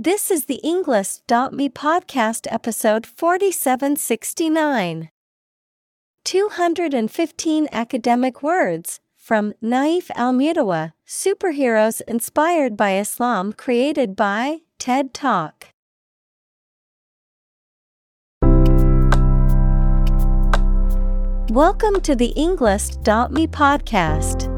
This is the Englist.me podcast episode 4769. 215 academic words from Naif Al Mutawa, Superheroes Inspired by Islam created by TED Talk. Welcome to the Englist.me podcast.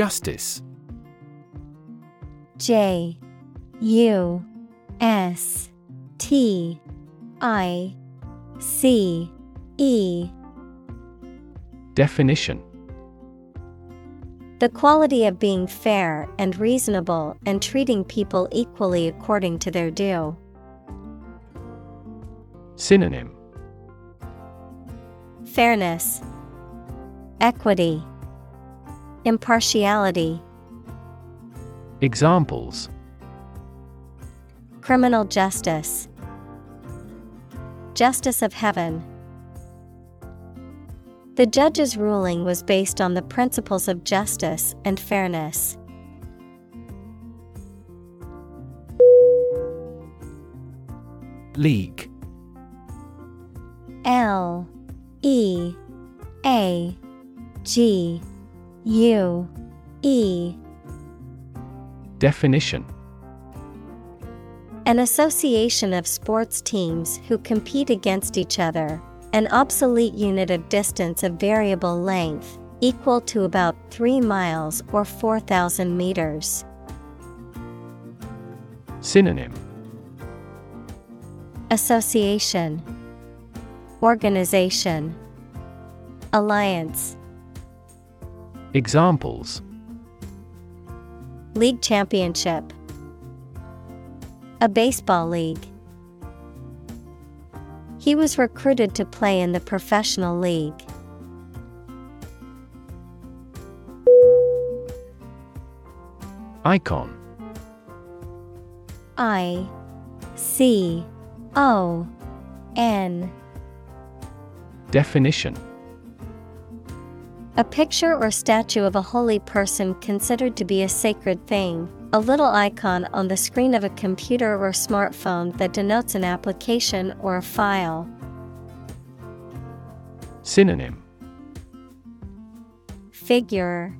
Justice. J U S T I C E. Definition. The quality of being fair and reasonable and treating people equally according to their due. Synonym. Fairness, Equity, Impartiality. Examples Criminal justice, Justice of Heaven. The judge's ruling was based on the principles of justice and fairness. League L E A G U E. Definition. An association of sports teams who compete against each other, an obsolete unit of distance of variable length, equal to about 3 miles or 4,000 meters. Synonym. Association, Organization, Alliance, Examples. League Championship, a baseball league. He was recruited to play in the professional league. Icon. I C O N. Definition A picture or statue of a holy person considered to be a sacred thing, a little icon on the screen of a computer or smartphone that denotes an application or a file. Synonym Figure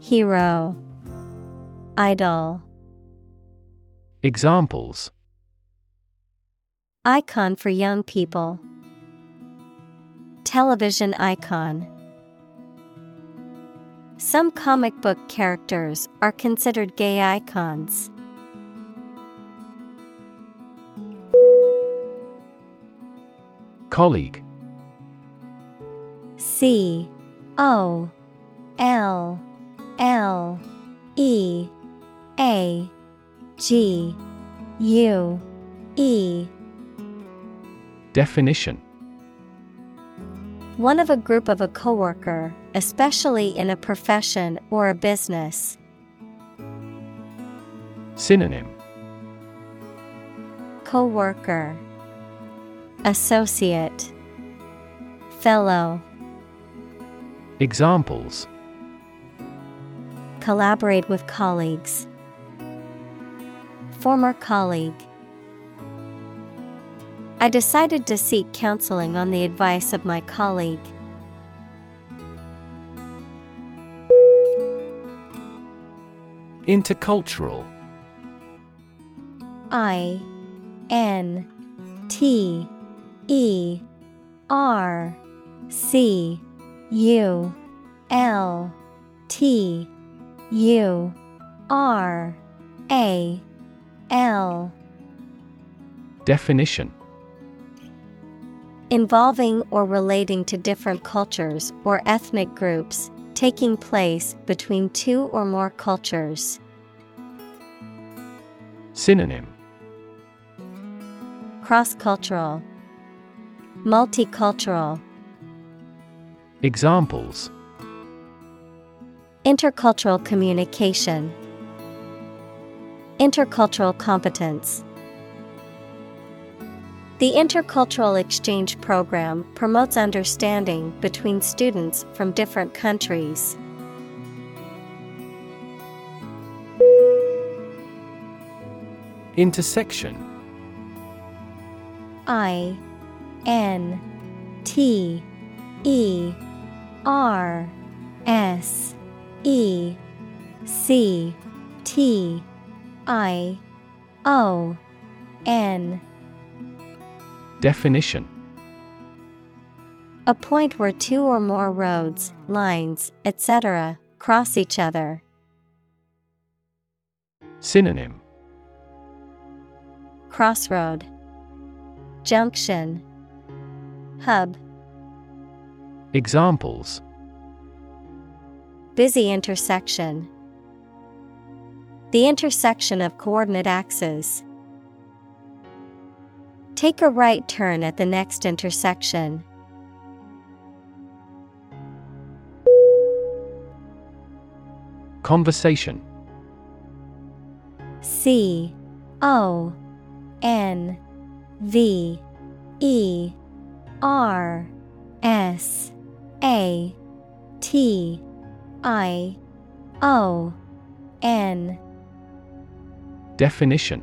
Hero Idol Examples Icon for young people. Television icon. Some comic book characters are considered gay icons. Colleague. C. O. L. L. E. A. G. U. E. Definition One of a group of a coworker, especially in a profession or a business. Synonym Coworker Associate Fellow Examples Collaborate with colleagues. Former colleague. I decided to seek counseling on the advice of my colleague. Intercultural. I N T E R C U L T U R A L. Definition Involving or relating to different cultures or ethnic groups, taking place between two or more cultures. Synonym. Cross cultural, Multicultural, Examples. Intercultural communication, Intercultural competence. The Intercultural Exchange Program promotes understanding between students from different countries. Intersection I N T E R S E C T I O N Definition A point where two or more roads, lines, etc., cross each other. Synonym Crossroad, Junction, Hub. Examples Busy intersection. The intersection of coordinate axes. Take a right turn at the next intersection. Conversation. C O N V E R S A T I O N. Definition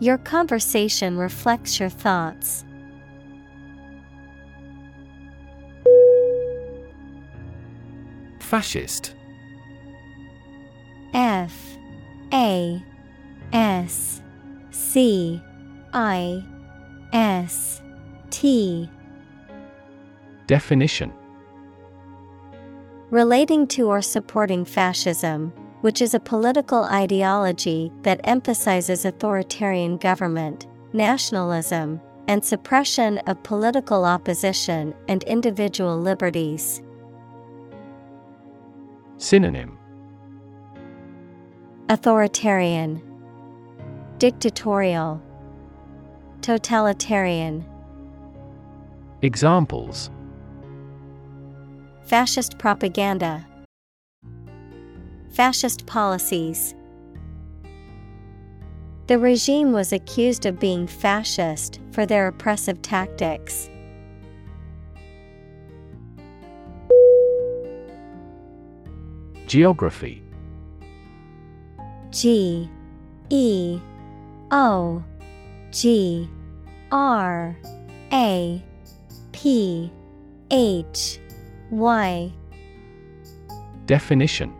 Your conversation reflects your thoughts. Fascist. F A S C I S T. Definition. Relating to or supporting fascism, which is a political ideology that emphasizes authoritarian government, nationalism, and suppression of political opposition and individual liberties. Synonym. Authoritarian, Dictatorial, Totalitarian. Examples. Fascist propaganda, Fascist policies. The regime was accused of being fascist for their oppressive tactics. Geography G E O G R A P H Y Definition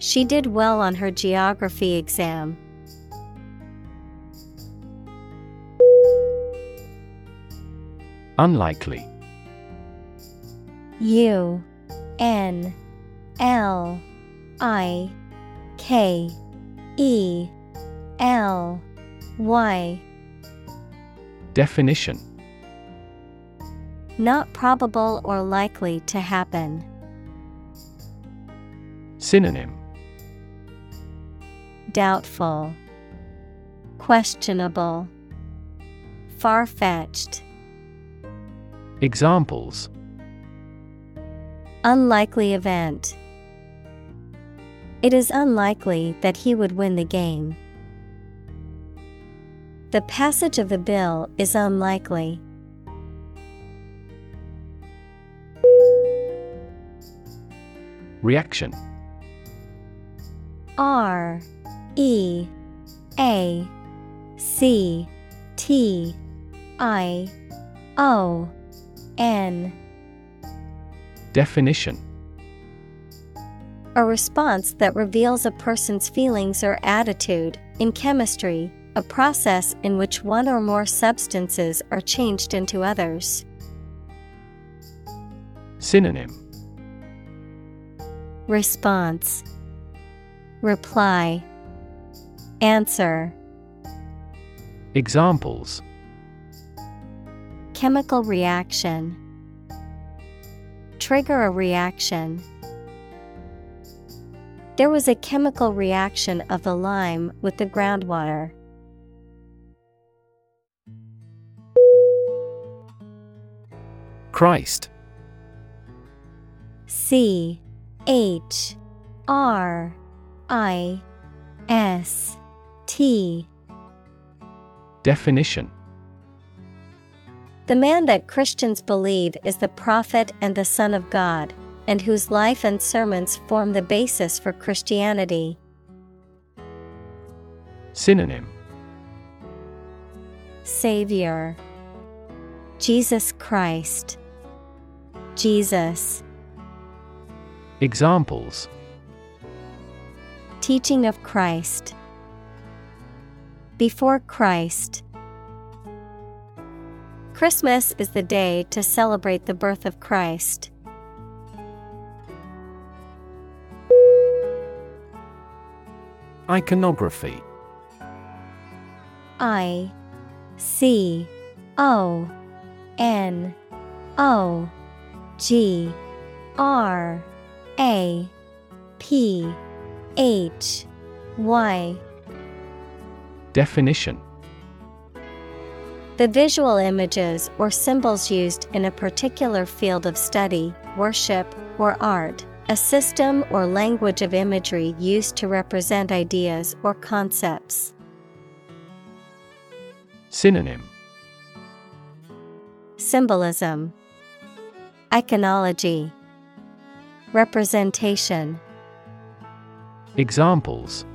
She did well on her geography exam. Unlikely U N L I K E L Y Definition Not probable or likely to happen. Synonym Doubtful, Questionable, Far fetched. Examples Unlikely event. It is unlikely that he would win the game. The passage of the bill is unlikely. Reaction R E A C T I O N. Definition. A response that reveals a person's feelings or attitude. In chemistry, a process in which one or more substances are changed into others. Synonym. Response. Reply Answer. Examples. Chemical reaction. Trigger a reaction. There was a chemical reaction of the lime with the groundwater. Christ. C H R I S T Definition. The man that Christians believe is the prophet and the Son of God, and whose life and sermons form the basis for Christianity. Synonym. Savior. Jesus Christ. Jesus. Examples. Teaching of Christ Before Christ Christmas is the day to celebrate the birth of Christ. Iconography I C O N O G R A P H Y Definition. The visual images or symbols used in a particular field of study, worship, or art, a system or language of imagery used to represent ideas or concepts. Synonym. Symbolism, Iconology, Representation, Examples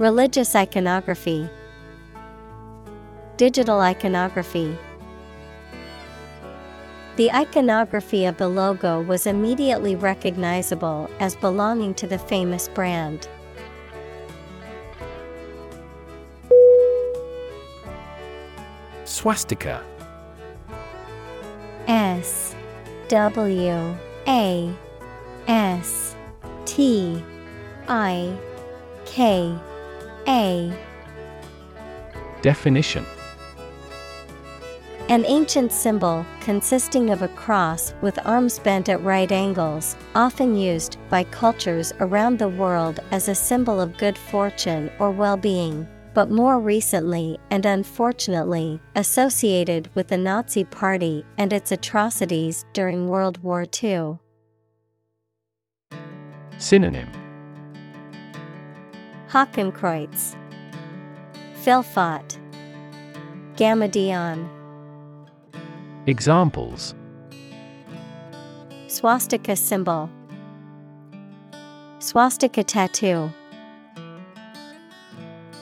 Religious iconography, Digital iconography. The iconography of the logo was immediately recognizable as belonging to the famous brand. Swastika S W A S T I K A. Definition. An ancient symbol consisting of a cross with arms bent at right angles, often used by cultures around the world as a symbol of good fortune or well being, but more recently and unfortunately associated with the Nazi Party and its atrocities during World War II. Synonym Hakenkreuz, Fylfot, Gammadion. Examples Swastika symbol. Swastika tattoo.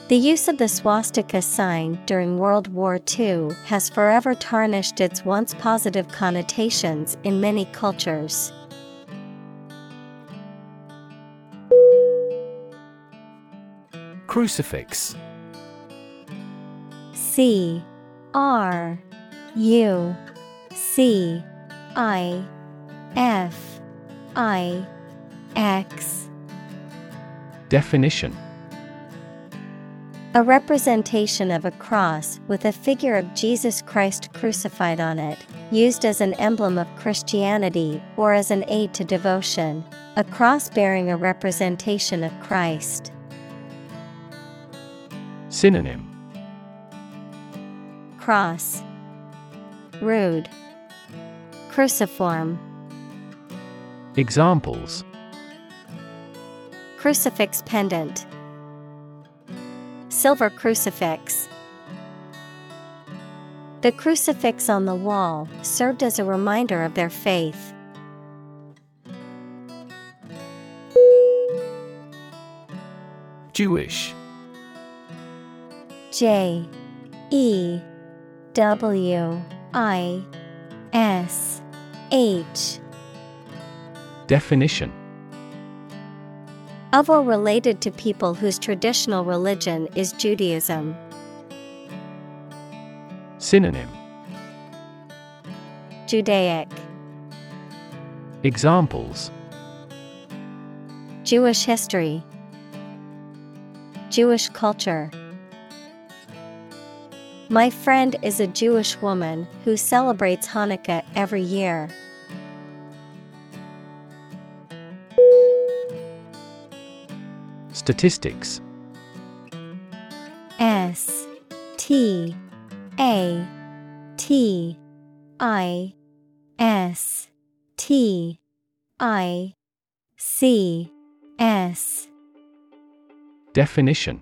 The use of the swastika sign during World War II has forever tarnished its once positive connotations in many cultures. Crucifix C R U C I F I X Definition A representation of a cross with a figure of Jesus Christ crucified on it, used as an emblem of Christianity or as an aid to devotion. A cross bearing a representation of Christ. Synonym. Cross. Rood. Cruciform. Examples. Crucifix pendant. Silver crucifix. The crucifix on the wall served as a reminder of their faith. Jewish J E W I S H. Definition. Of or related to people whose traditional religion is Judaism. Synonym. Judaic. Examples. Jewish history. Jewish culture My friend is a Jewish woman who celebrates Hanukkah every year. Statistics. S T A T I S T I C S. Definition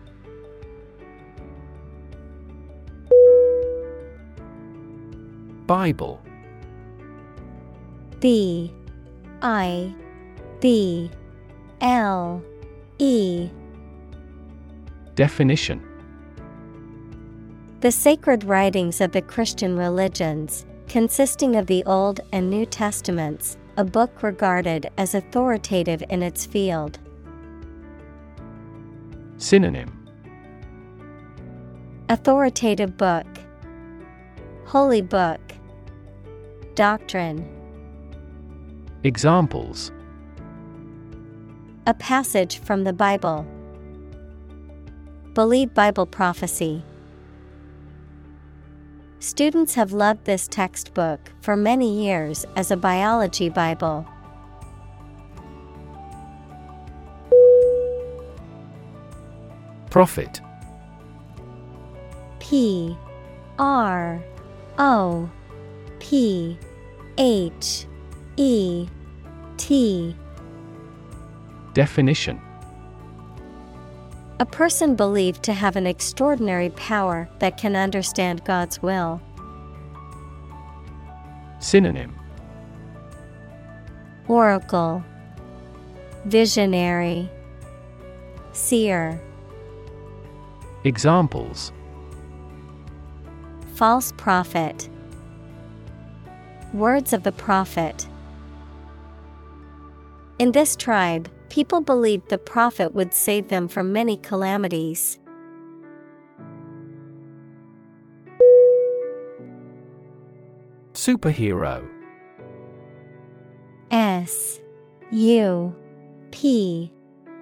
Bible. B I B L E. Definition. The sacred writings of the Christian religions, consisting of the Old and New Testaments, a book regarded as authoritative in its field. Synonym. Authoritative book, Holy book, Doctrine. Examples A passage from the Bible. Believe Bible prophecy. Students have loved this textbook for many years as a biology Bible. Prophet P R O P H E T. Definition. A person believed to have an extraordinary power that can understand God's will. Synonym. Oracle. Visionary. Seer. Examples. False prophet Words of the prophet. In this tribe, people believed the prophet would save them from many calamities. Superhero. S U P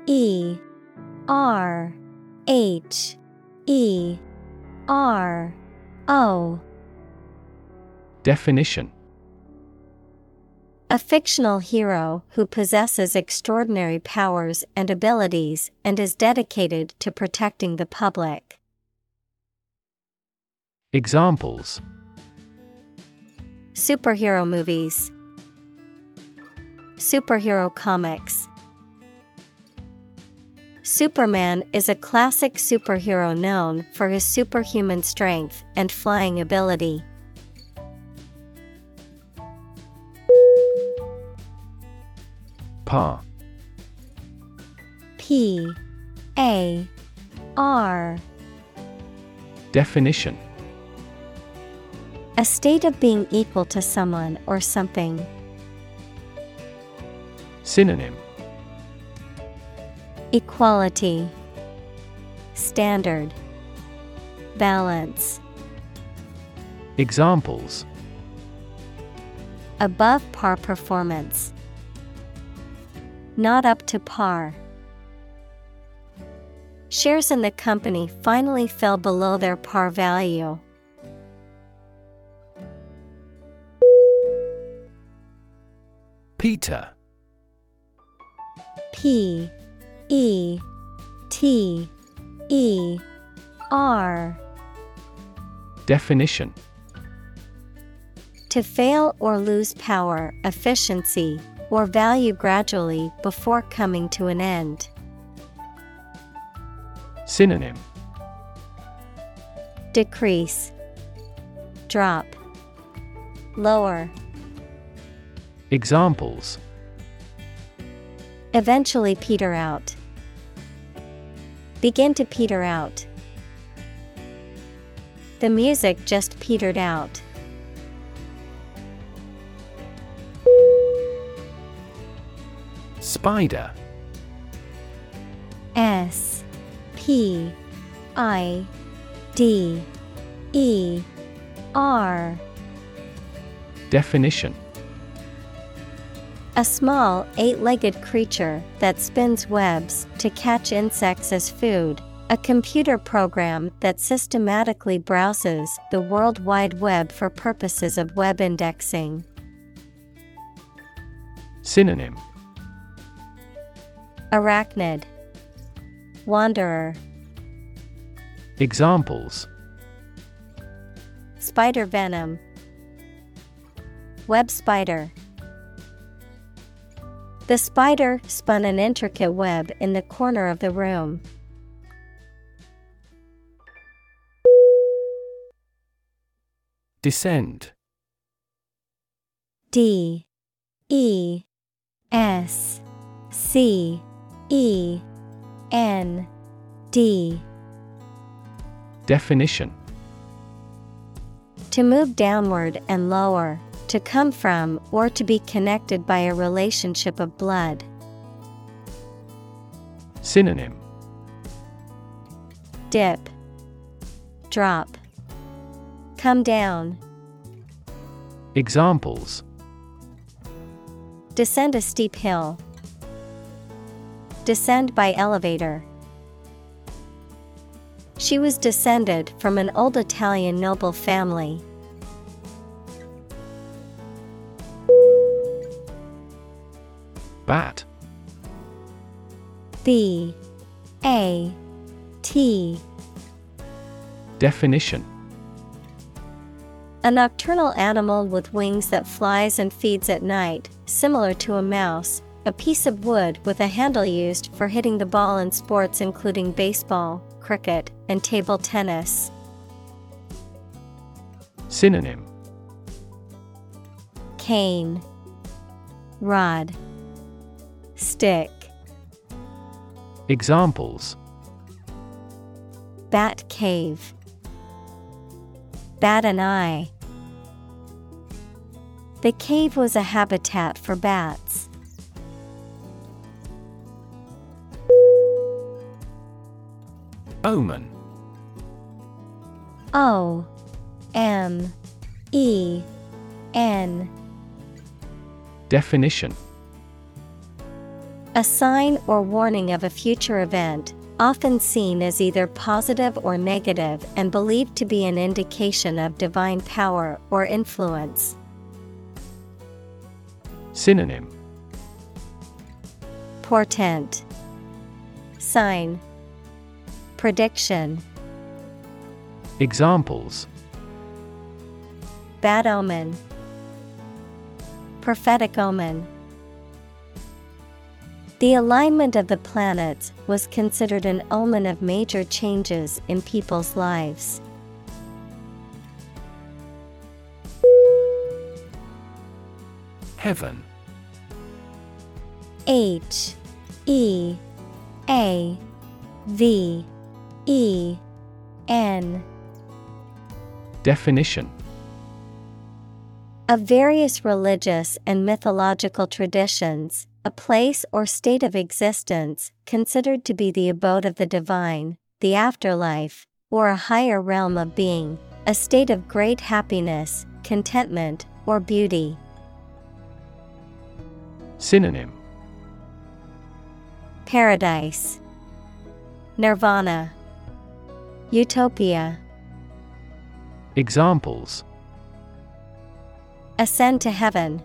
E R H E R O. Definition A fictional hero who possesses extraordinary powers and abilities and is dedicated to protecting the public. Examples Superhero movies, Superhero comics. Superman is a classic superhero known for his superhuman strength and flying ability. Par P. A. R. Definition. A state of being equal to someone or something. Synonym. Equality, Standard, Balance. Examples. Above par performance. Not up to par. Shares in the company finally fell below their par value. Peter P E T E R Definition To fail or lose power, efficiency, or value gradually before coming to an end. Synonym Decrease, Drop, Lower. Examples Eventually peter out. Begin to peter out. The music just petered out. Spider. S P I D E R. Definition. A small, eight legged creature that spins webs to catch insects as food, a computer program that systematically browses the World Wide Web for purposes of web indexing. Synonym Arachnid, Wanderer, Examples. Spider venom, Web spider. The spider spun an intricate web in the corner of the room. Descend D E S C E N D. Definition. To move downward and lower, to come from or to be connected by a relationship of blood. Synonym. Dip, Drop, Come down, Examples. Descend a steep hill. Descend by elevator. She was descended from an old Italian noble family. Bat B A T Definition A nocturnal animal with wings that flies and feeds at night, similar to a mouse, a piece of wood with a handle used for hitting the ball in sports including baseball, cricket, and table tennis. Synonym Cane, Rod, Stick, Examples Bat Cave, Bat an Eye. The cave was a habitat for bats. Omen. O M E N. Definition. A sign or warning of a future event, often seen as either positive or negative and believed to be an indication of divine power or influence. Synonym. Portent. Sign Prediction. Examples. Bad omen. Prophetic omen. The alignment of the planets was considered an omen of major changes in people's lives. Heaven. H E A V E N. Definition. Of various religious and mythological traditions, a place or state of existence considered to be the abode of the divine, the afterlife, or a higher realm of being, a state of great happiness, contentment, or beauty. Synonym. Paradise, Nirvana, Utopia. Examples Ascend to heaven.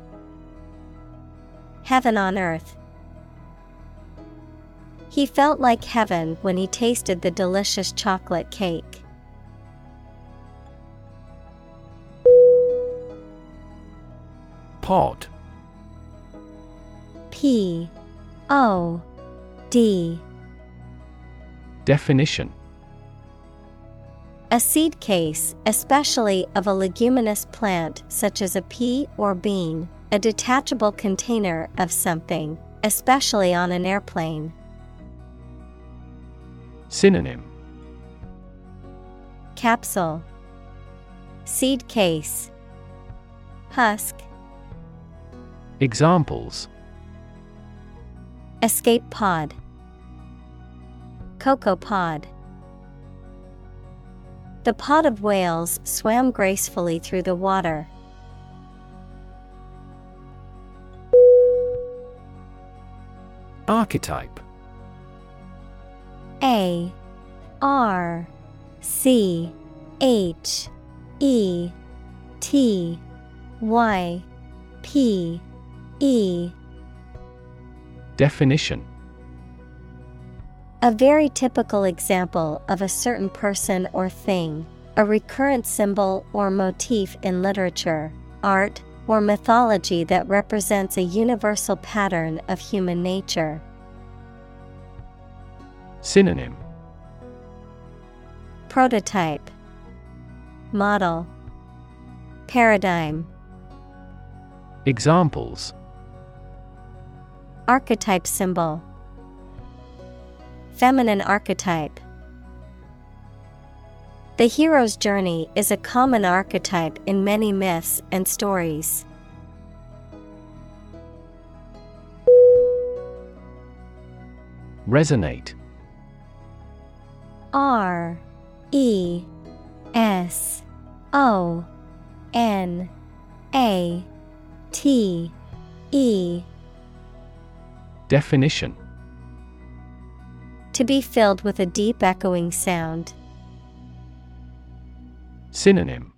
Heaven on earth. He felt like heaven when he tasted the delicious chocolate cake. Pod P O D Definition A seed case, especially of a leguminous plant such as a pea or bean, a detachable container of something, especially on an airplane. Synonym. Capsule. Seed case. Husk. Examples. Escape pod. Cocoa pod The pod of whales swam gracefully through the water. Archetype. A R C H E T Y P E. Definition A very typical example of a certain person or thing, a recurrent symbol or motif in literature, art, or mythology that represents a universal pattern of human nature. Synonym. Prototype. Model. Paradigm. Examples. Archetype symbol Feminine archetype. The hero's journey is a common archetype in many myths and stories. Resonate. R E S O N A T E. Definition To be filled with a deep echoing sound. Synonym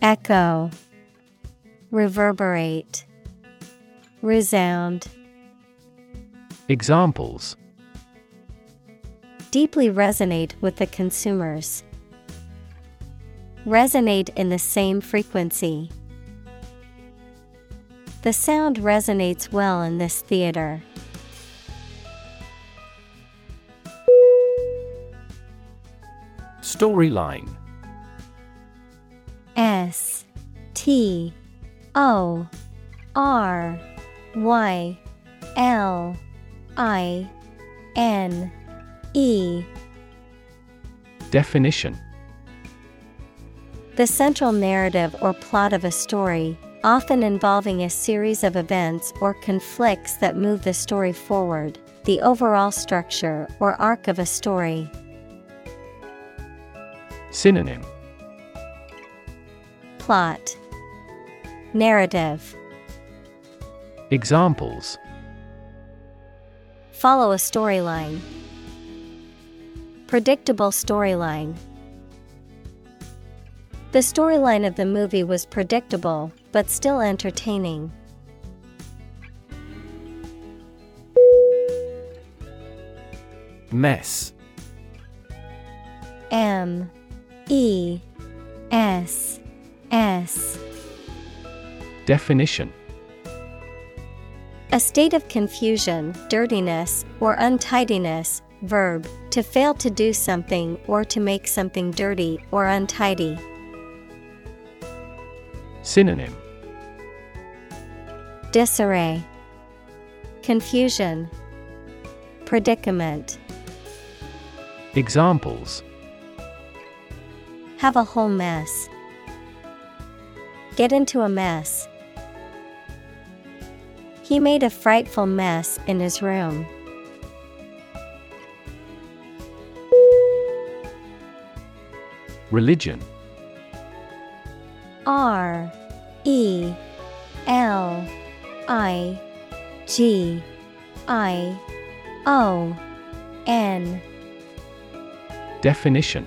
Echo Reverberate Resound Examples Deeply resonate with the consumers. Resonate in the same frequency. The sound resonates well in this theater. Storyline. S T O R Y L I N E. Definition. The central narrative or plot of a story, often involving a series of events or conflicts that move the story forward, the overall structure or arc of a story. Synonym Plot Narrative Examples Follow a storyline. Predictable storyline. The storyline of the movie was predictable, but still entertaining. Mess M E S S Definition A state of confusion, dirtiness, or untidiness. Verb, to fail to do something or to make something dirty or untidy. Synonym Disarray, Confusion, Predicament. Examples Have a whole mess. Get into a mess. He made a frightful mess in his room. Religion R E L I G I O N Definition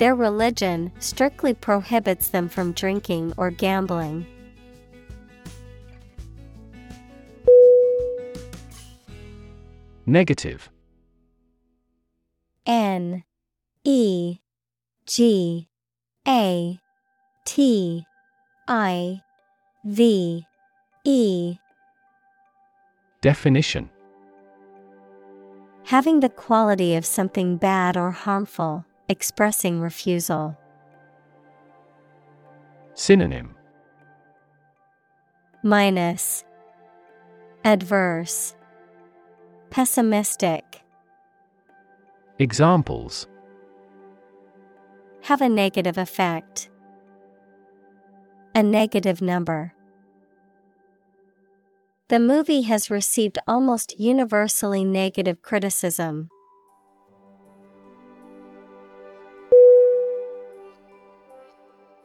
Their religion strictly prohibits them from drinking or gambling. Negative. N E G A T I V E. Definition. Having the quality of something bad or harmful, expressing refusal. Synonym Minus Adverse Pessimistic Examples Have a negative effect. A negative number. The movie has received almost universally negative criticism.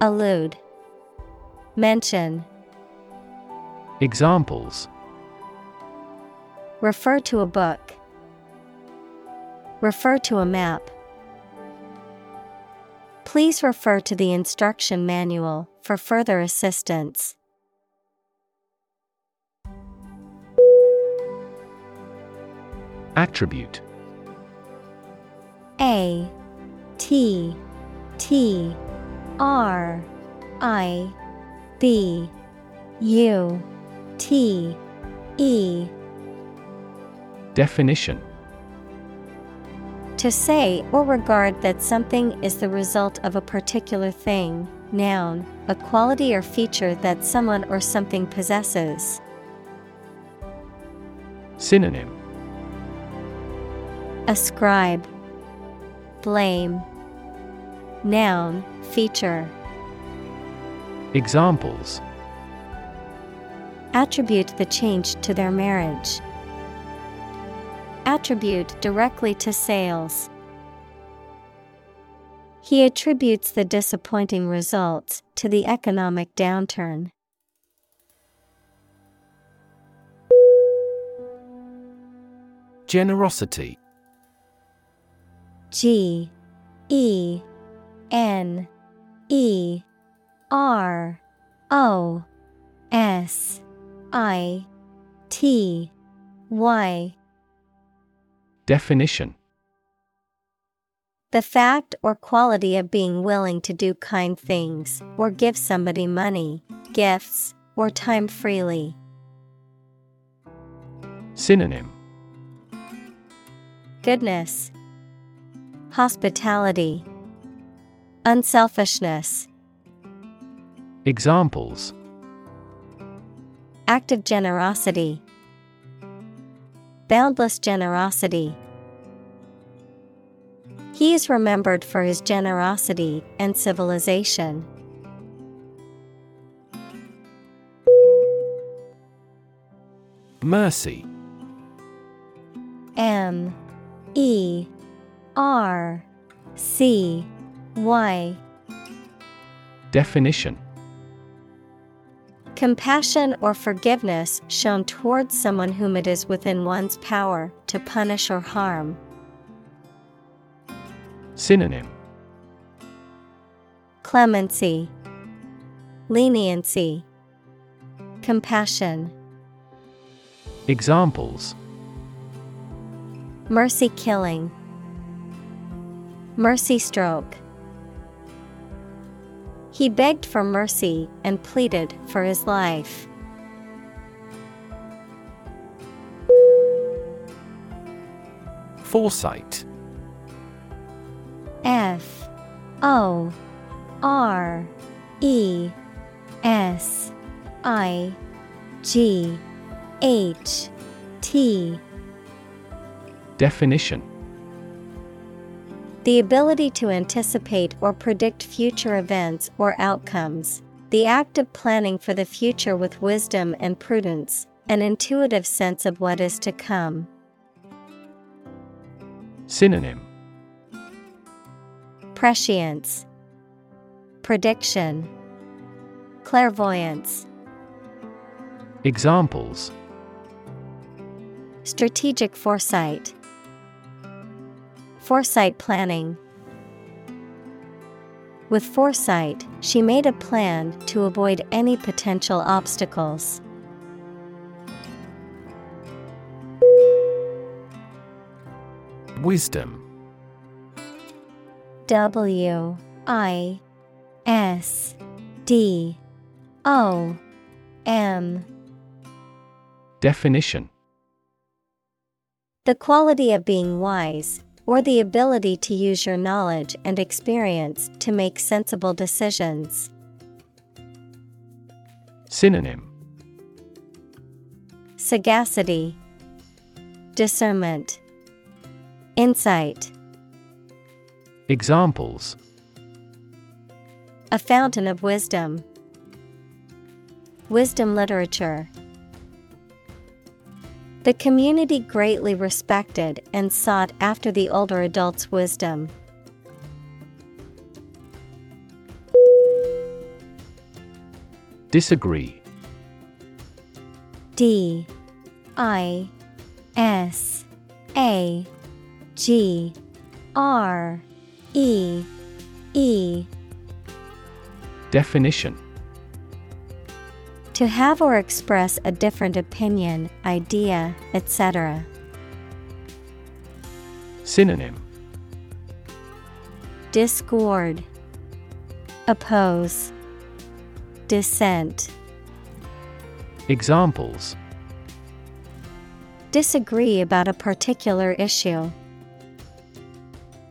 Allude Mention Examples Refer to a book. Refer to a map. Please refer to the instruction manual for further assistance. Attribute A T T R I B U T E. Definition. To say or regard that something is the result of a particular thing, noun, a quality or feature that someone or something possesses. Synonym. Ascribe, Blame, Noun, feature. Examples Attribute the change to their marriage. Attribute directly to sales. He attributes the disappointing results to the economic downturn. Generosity G E N E R O S I T Y. Definition. The fact or quality of being willing to do kind things or give somebody money, gifts, or time freely. Synonym. Goodness, Hospitality, Unselfishness, Examples. Active generosity, Boundless generosity. He is remembered for his generosity and civilization. Mercy. M E R C Y Definition. Compassion or forgiveness shown towards someone whom it is within one's power to punish or harm. Synonym. Clemency, Leniency, Compassion. Examples. Mercy killing, Mercy stroke. He begged for mercy and pleaded for his life. Foresight. F O R E S I G H T. Definition The ability to anticipate or predict future events or outcomes. The act of planning for the future with wisdom and prudence, an intuitive sense of what is to come. Synonym Prescience, Prediction, Clairvoyance. Examples Strategic foresight, Foresight planning. With foresight, she made a plan to avoid any potential obstacles. Wisdom W I S D O M Definition The quality of being wise, or the ability to use your knowledge and experience to make sensible decisions. Synonym Sagacity, Discernment, Insight. Examples A fountain of wisdom. Wisdom literature. The community greatly respected and sought after the older adult's wisdom. Disagree. D. I. S. A. G. R. E. E. Definition To have or express a different opinion, idea, etc. Synonym Discord, Oppose, Dissent. Examples Disagree about a particular issue.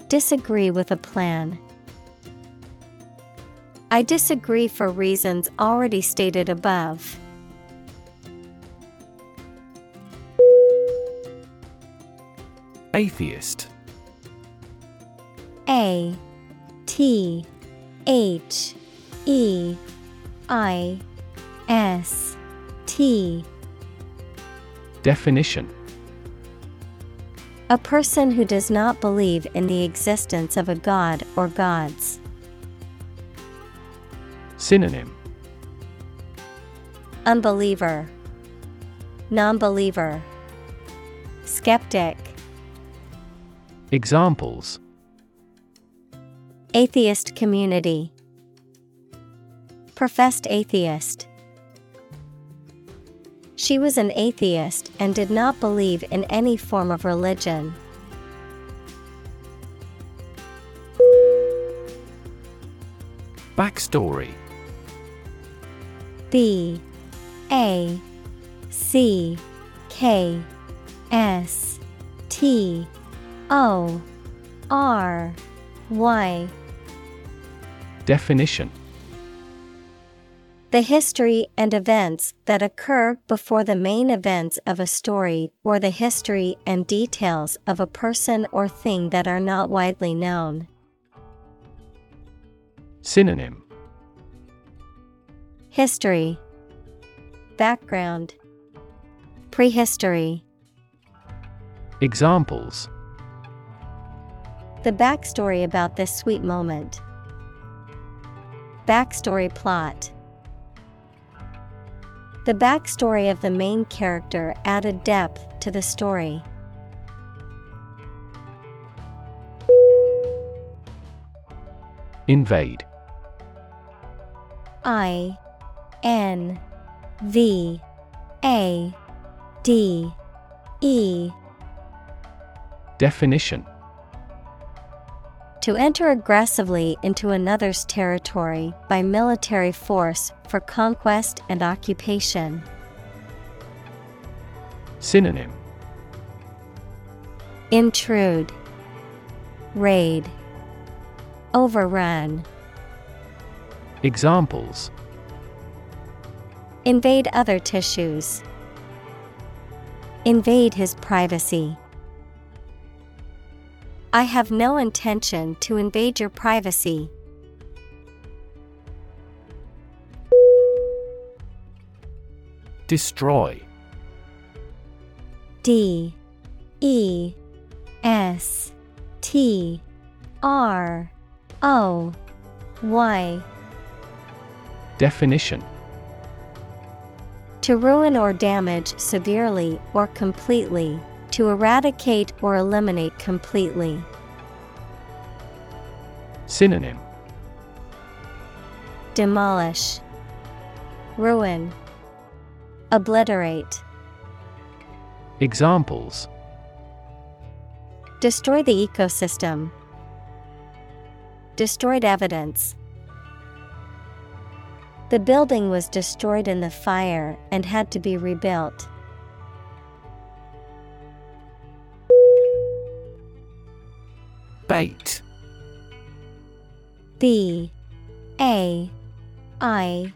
Disagree with a plan. I disagree for reasons already stated above. Atheist A T H E I S T Definition A person who does not believe in the existence of a god or gods. Synonym. Unbeliever, Non-believer, Skeptic, Examples. Atheist community, Professed atheist. She was an atheist and did not believe in any form of religion. Backstory B A C K S T O R Y. Definition. The history and events that occur before the main events of a story or the history and details of a person or thing that are not widely known. Synonym History Background Prehistory Examples The backstory about this sweet moment. Backstory plot. The backstory of the main character added depth to the story. Invade. I N V A D E. Definition. To enter aggressively into another's territory by military force for conquest and occupation. Synonym. Intrude, Raid, Overrun. Examples Invade other tissues. Invade his privacy. I have no intention to invade your privacy. Destroy. D E S T R O Y Definition To ruin or damage severely or completely, to eradicate or eliminate completely. Synonym Demolish, Ruin, Obliterate. Examples Destroy the ecosystem. Destroyed evidence. The building was destroyed in the fire and had to be rebuilt. Bait. B A I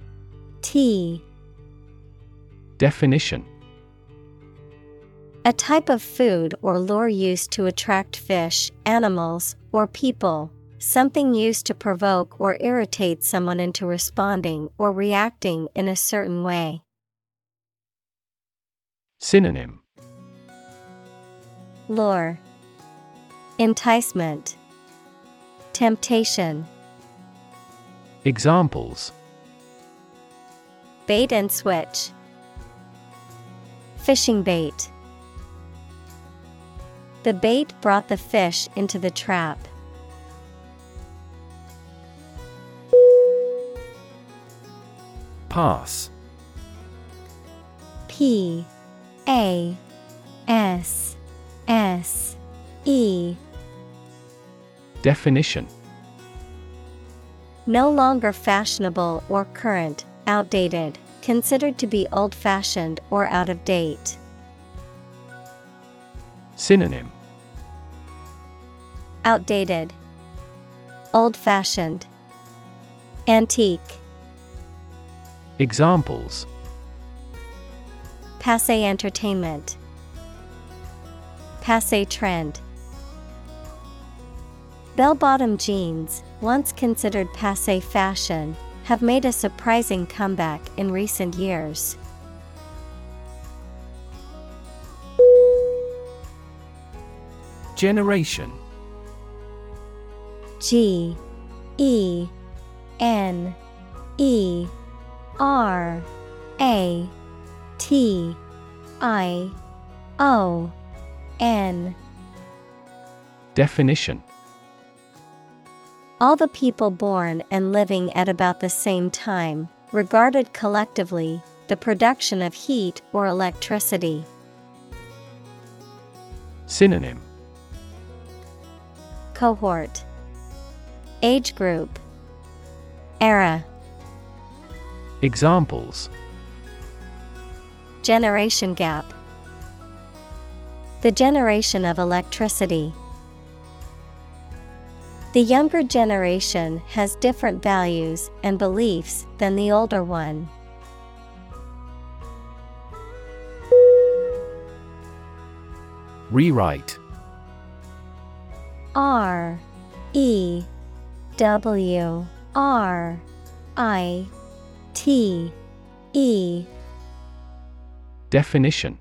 T Definition A type of food or lure used to attract fish, animals, or people. Something used to provoke or irritate someone into responding or reacting in a certain way. Synonym Lure, Enticement, Temptation. Examples Bait and switch. Fishing bait. The bait brought the fish into the trap. Pass. P A S S E. Definition. No longer fashionable or current, outdated, considered to be old fashioned or out of date. Synonym. Outdated, Old fashioned, Antique, Examples Passe entertainment, Passe trend. Bell bottom jeans, once considered passe fashion, have made a surprising comeback in recent years. Generation G E N E R A T I O N Definition. All the people born and living at about the same time, regarded collectively, the production of heat or electricity. Synonym. Cohort. Age group. Era Examples Generation gap The generation of electricity. The younger generation has different values and beliefs than the older one. Rewrite R E W R I T E Definition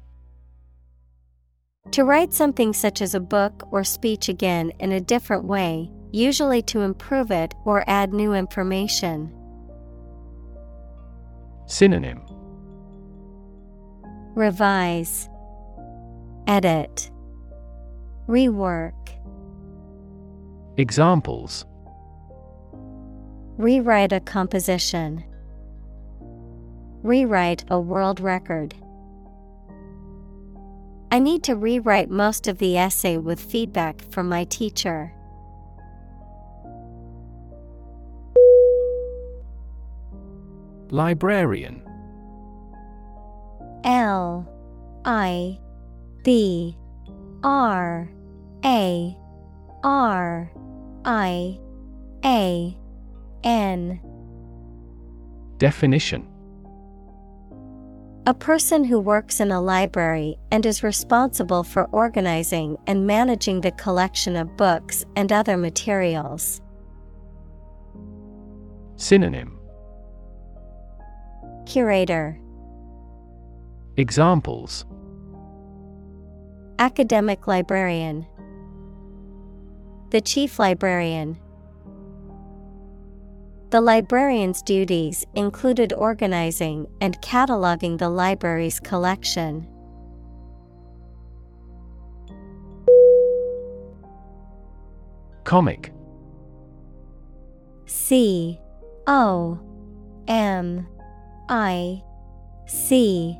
To write something such as a book or speech again in a different way, usually to improve it or add new information. Synonym Revise, Edit, Rework. Examples Rewrite a composition. Rewrite a world record. I need to rewrite most of the essay with feedback from my teacher. Librarian L I B R A R I A N Definition A person who works in a library and is responsible for organizing and managing the collection of books and other materials. Synonym. Curator. Examples. Academic librarian. The chief librarian the librarian's duties included organizing and cataloging the library's collection. Comic C O M I C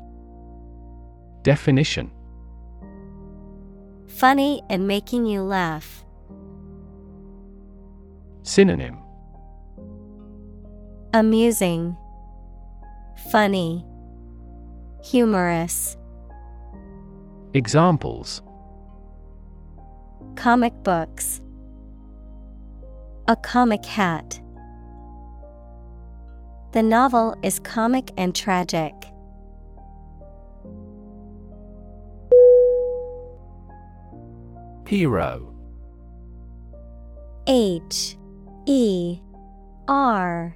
Definition Funny and making you laugh. Synonym Amusing, Funny, Humorous. Examples Comic books. A comic hat. The novel is comic and tragic. Hero H E R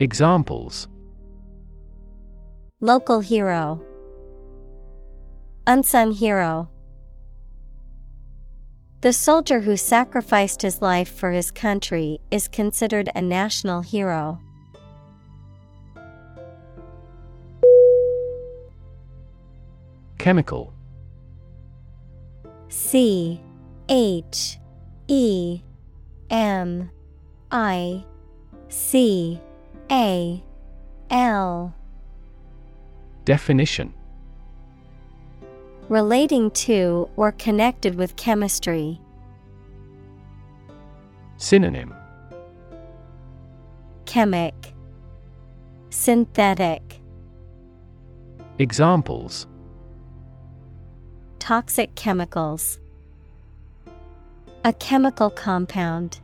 Examples Local hero, Unsung hero. The soldier who sacrificed his life for his country is considered a national hero. Chemical C H E M I C A L Definition Relating to or connected with chemistry. Synonym Chemic Synthetic Examples Toxic chemicals. A chemical compound.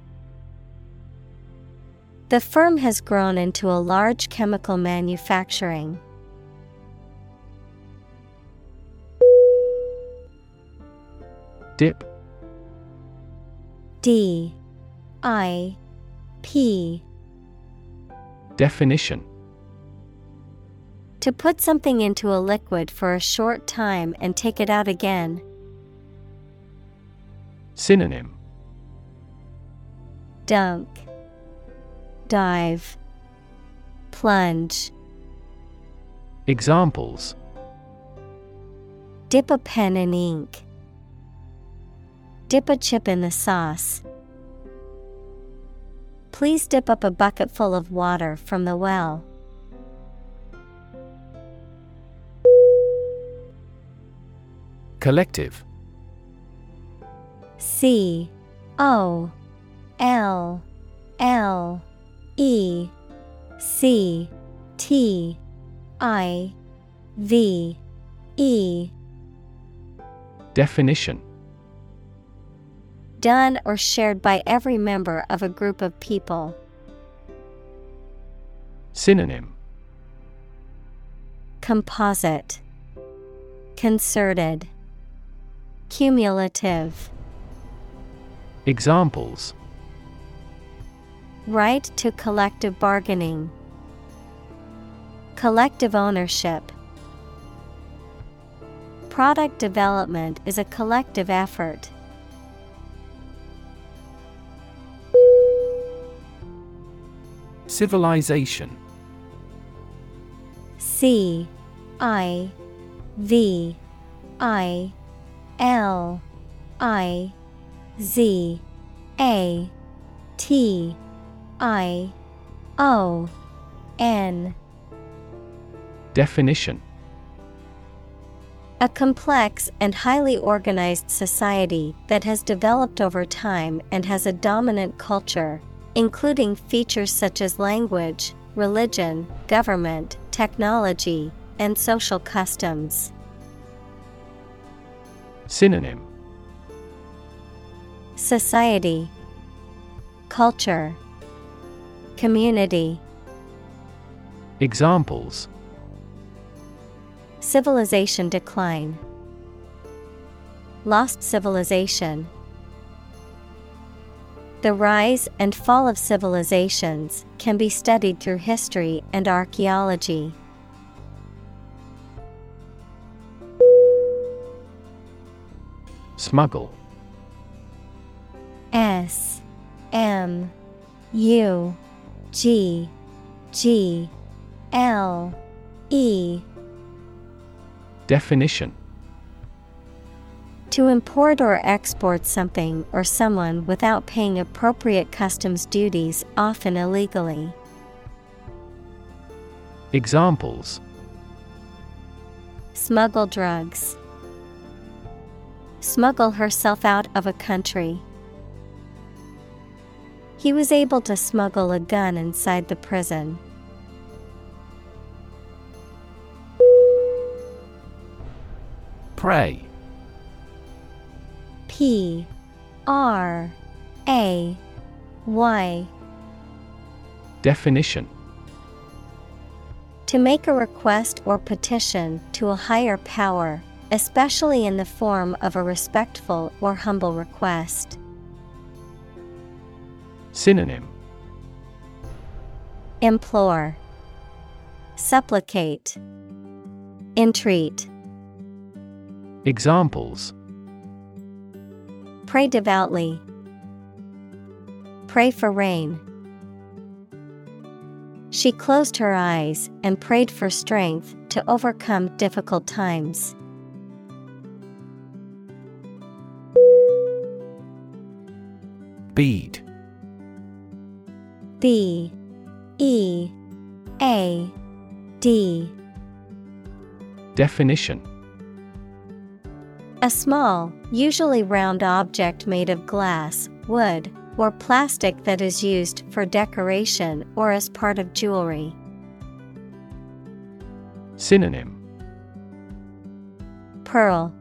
The firm has grown into a large chemical manufacturing. Dip. D. I. P. Definition. To put something into a liquid for a short time and take it out again. Synonym. Dunk, Dive, Plunge. Examples Dip a pen in ink. Dip a chip in the sauce. Please dip up a bucket full of water from the well. Collective C O L L E C T I V E. Definition. Done or shared by every member of a group of people. Synonym. Composite. Concerted, Cumulative. Examples Right to collective bargaining, Collective ownership. Product development is a collective effort. Civilization C I V I L I Z A T I O N. Definition. A complex and highly organized society that has developed over time and has a dominant culture, including features such as language, religion, government, technology, and social customs. Synonym. Society, Culture, Community. Examples Civilization decline, Lost civilization. The rise and fall of civilizations can be studied through history and archaeology. Smuggle S M U G G L E Definition To import or export something or someone without paying appropriate customs duties, often illegally. Examples Smuggle drugs. Smuggle herself out of a country. He was able to smuggle a gun inside the prison. Pray P R A Y Definition To make a request or petition to a higher power, especially in the form of a respectful or humble request. Synonym Implore, Supplicate, Entreat. Examples Pray devoutly. Pray for rain. She closed her eyes and prayed for strength to overcome difficult times. Bead B E A D. Definition. A small, usually round object made of glass, wood, or plastic that is used for decoration or as part of jewelry. Synonym. Pearl,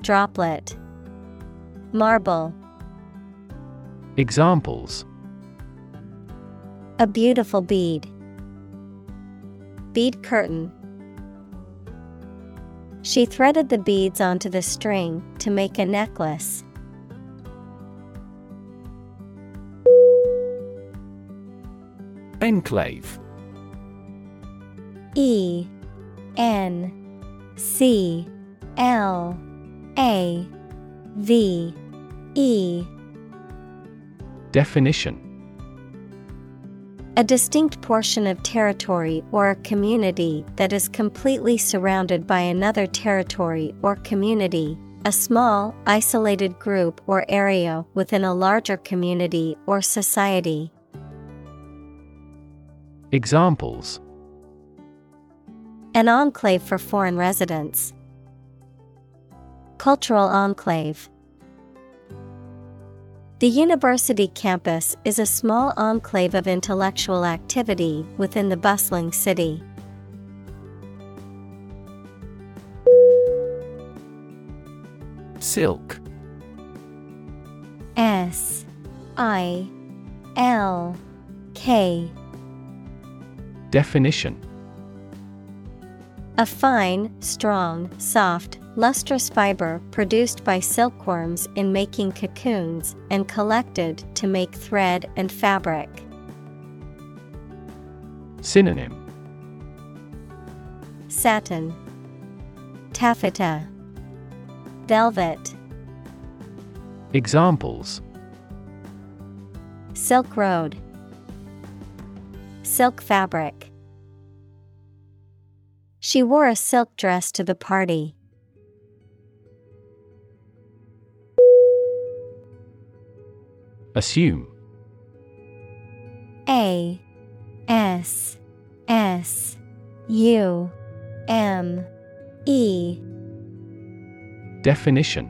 Droplet, Marble. Examples A beautiful bead. Bead curtain. She threaded the beads onto the string to make a necklace. Enclave E N C L A V E Definition A distinct portion of territory or a community that is completely surrounded by another territory or community, a small, isolated group or area within a larger community or society. Examples An enclave for foreign residents. Cultural enclave. The university campus is a small enclave of intellectual activity within the bustling city. Silk. S I L K. Definition A fine, strong, soft, lustrous fiber produced by silkworms in making cocoons and collected to make thread and fabric. Synonym Satin, Taffeta, Velvet. Examples Silk Road, Silk fabric. She wore a silk dress to the party. Assume. A S S U M E. Definition.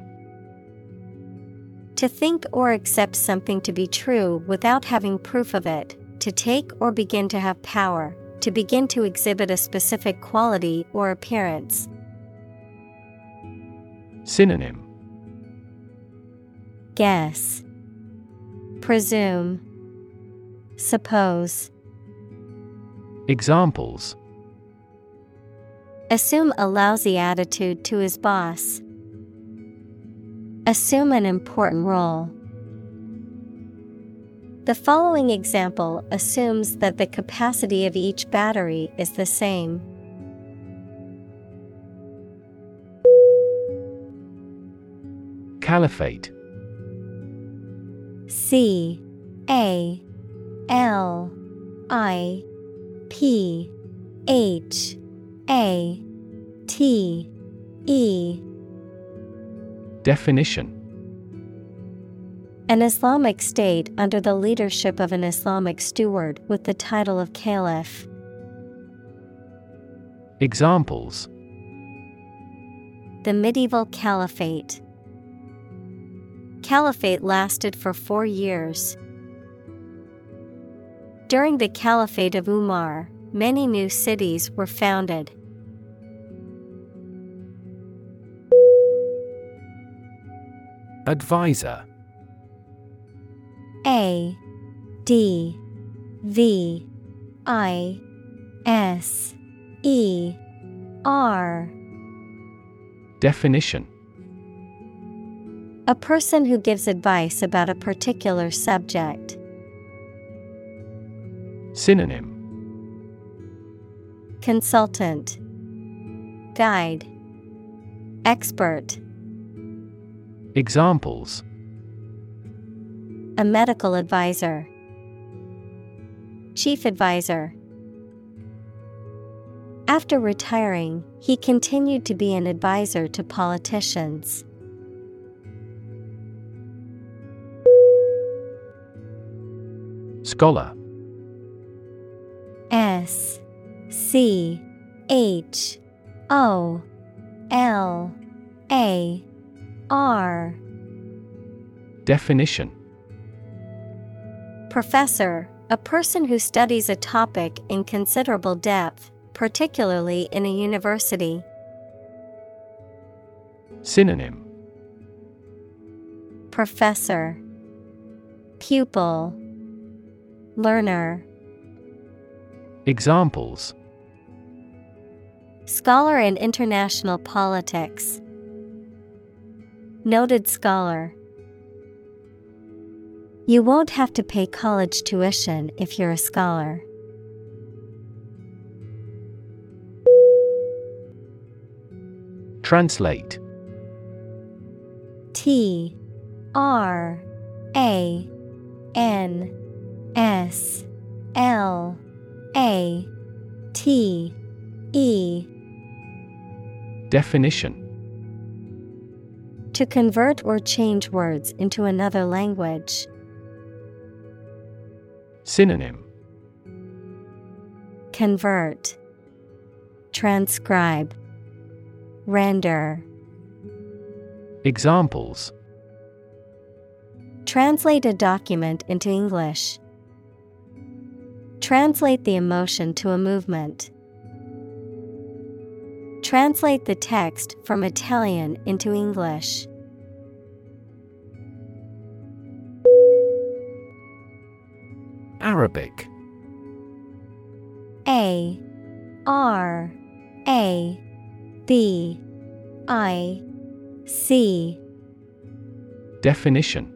To think or accept something to be true without having proof of it, to take or begin to have power, to begin to exhibit a specific quality or appearance. Synonym Guess, Presume, Suppose. Examples Assume a lousy attitude to his boss. Assume an important role. The following example assumes that the capacity of each battery is the same. Caliphate. C. A. L. I. P. H. A. T. E. Definition An Islamic state under the leadership of an Islamic steward with the title of caliph. Examples The medieval caliphate. Caliphate lasted for four years. During the Caliphate of Umar, many new cities were founded. Adviser A D V I S E R. Definition. A person who gives advice about a particular subject. Synonym. Consultant. Guide. Expert. Examples A medical advisor. Chief advisor. After retiring, he continued to be an advisor to politicians. Scholar. S. C. H. O. L. A. R. Definition Professor, a person who studies a topic in considerable depth, particularly in a university. Synonym Professor Pupil Learner Examples Scholar in international politics. Noted scholar. You won't have to pay college tuition if you're a scholar. Translate T R A N S L A T E Definition To convert or change words into another language. Synonym Convert Transcribe Render Examples Translate a document into English. Translate the emotion to a movement. Translate the text from Italian into English. Arabic. A R A B I C. Definition.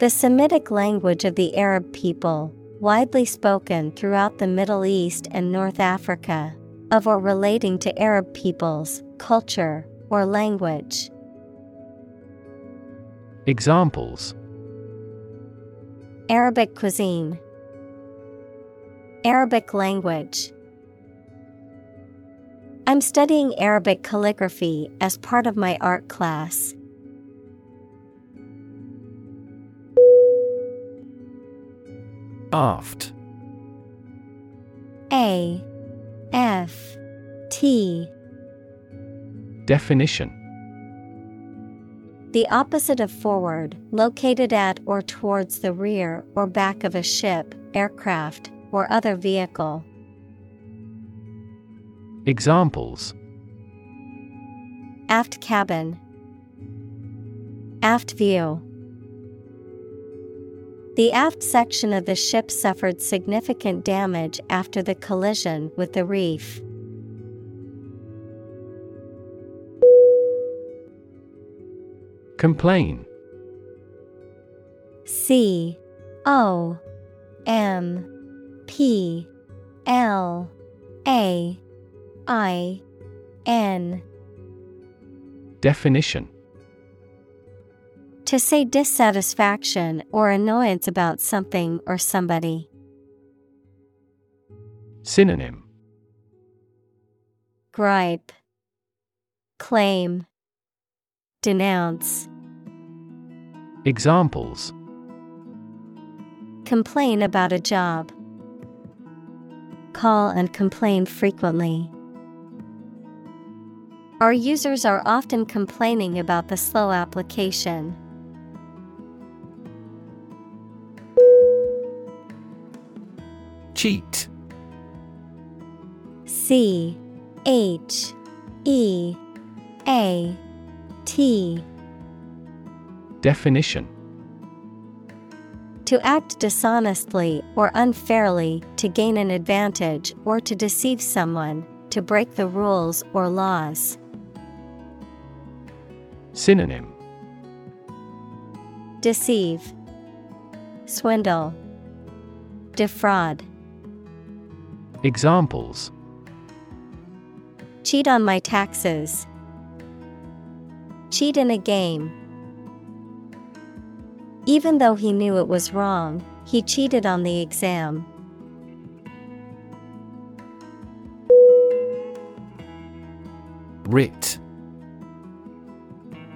The Semitic language of the Arab people, widely spoken throughout the Middle East and North Africa, of or relating to Arab peoples, culture, or language. Examples Arabic cuisine, Arabic language. I'm studying Arabic calligraphy as part of my art class. Aft. A. F. T. Definition The opposite of forward, located at or towards the rear or back of a ship, aircraft, or other vehicle. Examples Aft cabin, Aft view. The aft section of the ship suffered significant damage after the collision with the reef. Complain. C O M P L A I N. Definition. To say dissatisfaction or annoyance about something or somebody. Synonym. Gripe, Claim, Denounce, Examples Complain about a job. Call and complain frequently. Our users are often complaining about the slow application. Cheat C H E A T Definition To act dishonestly or unfairly to gain an advantage or to deceive someone, to break the rules or laws. Synonym Deceive, Swindle, Defraud. Examples Cheat on my taxes. Cheat in a game. Even though he knew it was wrong, he cheated on the exam. Writ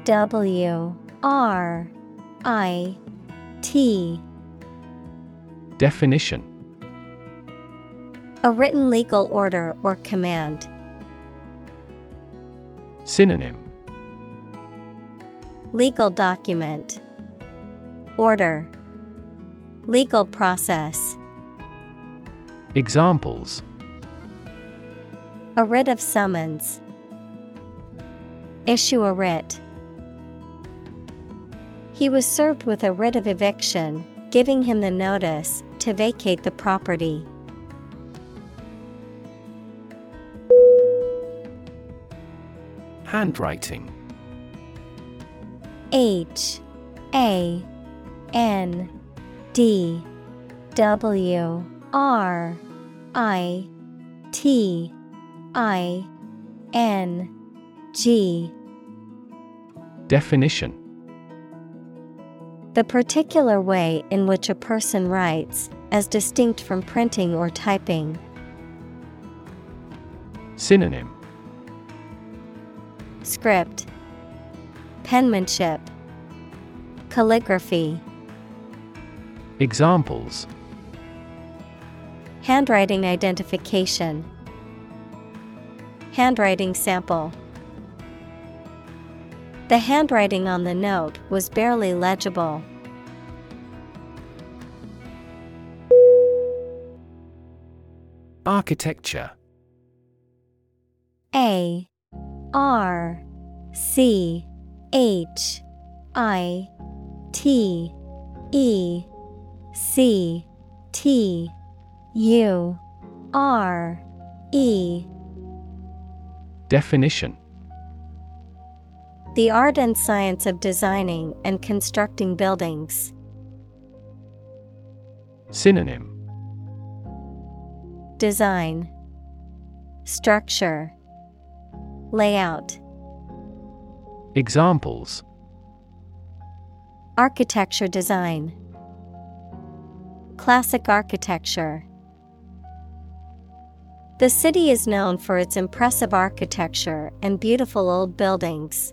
W R I T Definition A written legal order or command. Synonym Legal document. Order. Legal process. Examples A writ of summons. Issue a writ. He was served with a writ of eviction, giving him the notice to vacate the property. Handwriting H A N D W R I T I N G. Definition. The particular way in which a person writes, as distinct from printing or typing. Synonym. Script. Penmanship. Calligraphy Examples. Handwriting identification. Handwriting sample. The handwriting on the note was barely legible. Architecture. A. R. C. H. I. T. E C T U R E. Definition The art and science of designing and constructing buildings. Synonym Design, Structure, Layout. Examples Architecture design. Classic architecture. The city is known for its impressive architecture and beautiful old buildings.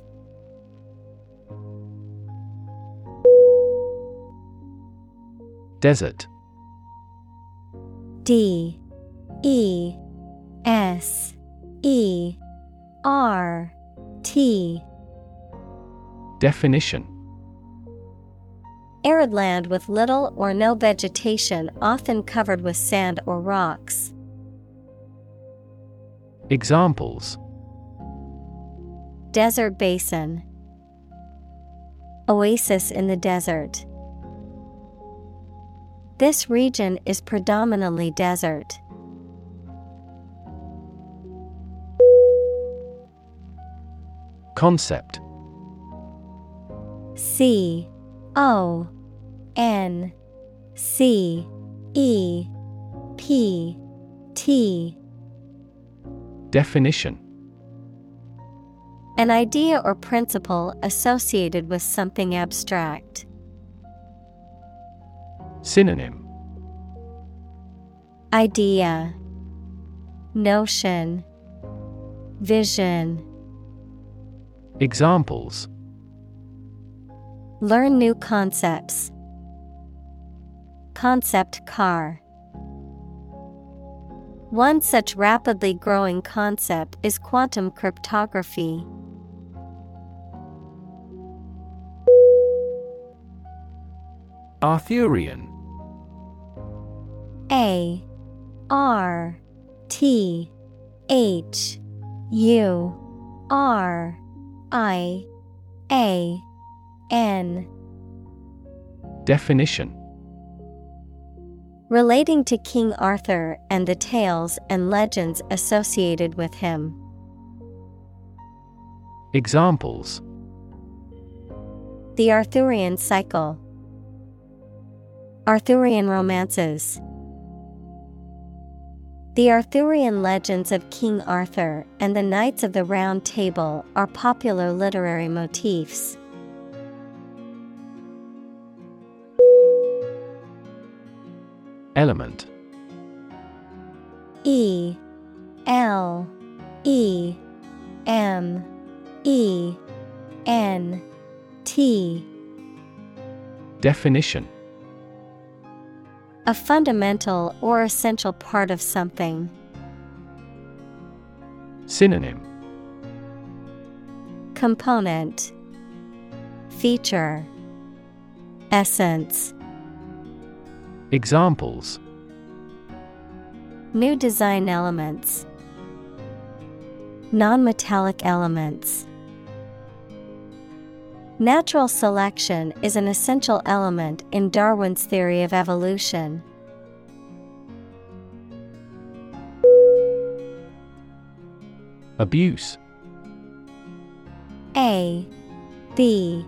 Desert. D. E. S. E. R. T. Definition Arid land with little or no vegetation, often covered with sand or rocks. Examples Desert basin, Oasis in the desert. This region is predominantly desert. Concept C O N C E P T. Definition. An idea or principle associated with something abstract. Synonym. Idea. Notion. Vision. Examples Learn new concepts. Concept car. One such rapidly growing concept is quantum cryptography. Arthurian. A. R. T. H. U. R. I. A N Definition Relating to King Arthur and the tales and legends associated with him. Examples The Arthurian cycle. Arthurian romances. The Arthurian legends of King Arthur and the Knights of the Round Table are popular literary motifs. Element. E L E M E N T. Definition. A fundamental or essential part of something. Synonym. Component. Feature. Essence Examples. New design elements. Non-metallic elements. Natural selection is an essential element in Darwin's theory of evolution. Abuse. A B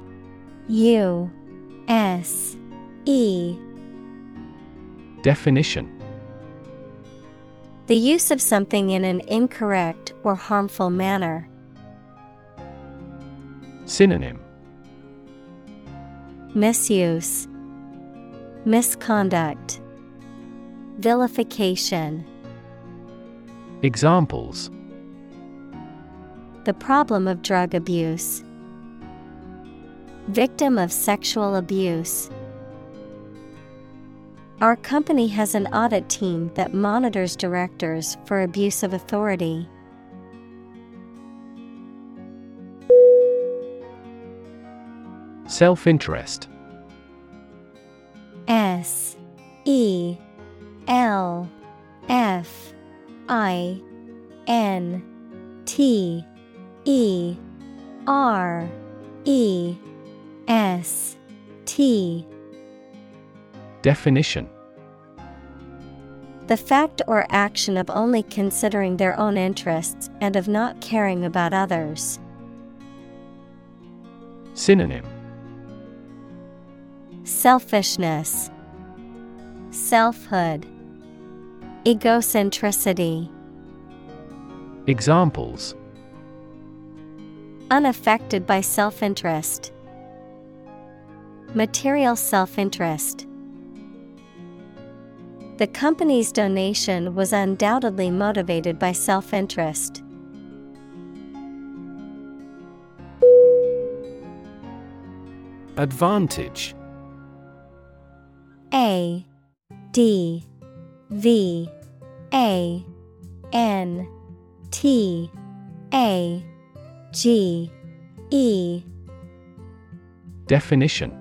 U S E Definition The use of something in an incorrect or harmful manner. Synonym Misuse, Misconduct, Vilification. Examples The problem of drug abuse. Victim of sexual abuse. Our company has an audit team that monitors directors for abuse of authority. Self interest S E L F I N T E R E S T. Definition The fact or action of only considering their own interests and of not caring about others. Synonym Selfishness, Selfhood, Egocentricity. Examples Unaffected by self interest, Material self interest. The company's donation was undoubtedly motivated by self interest. Advantage. A D V A N T A G E. Definition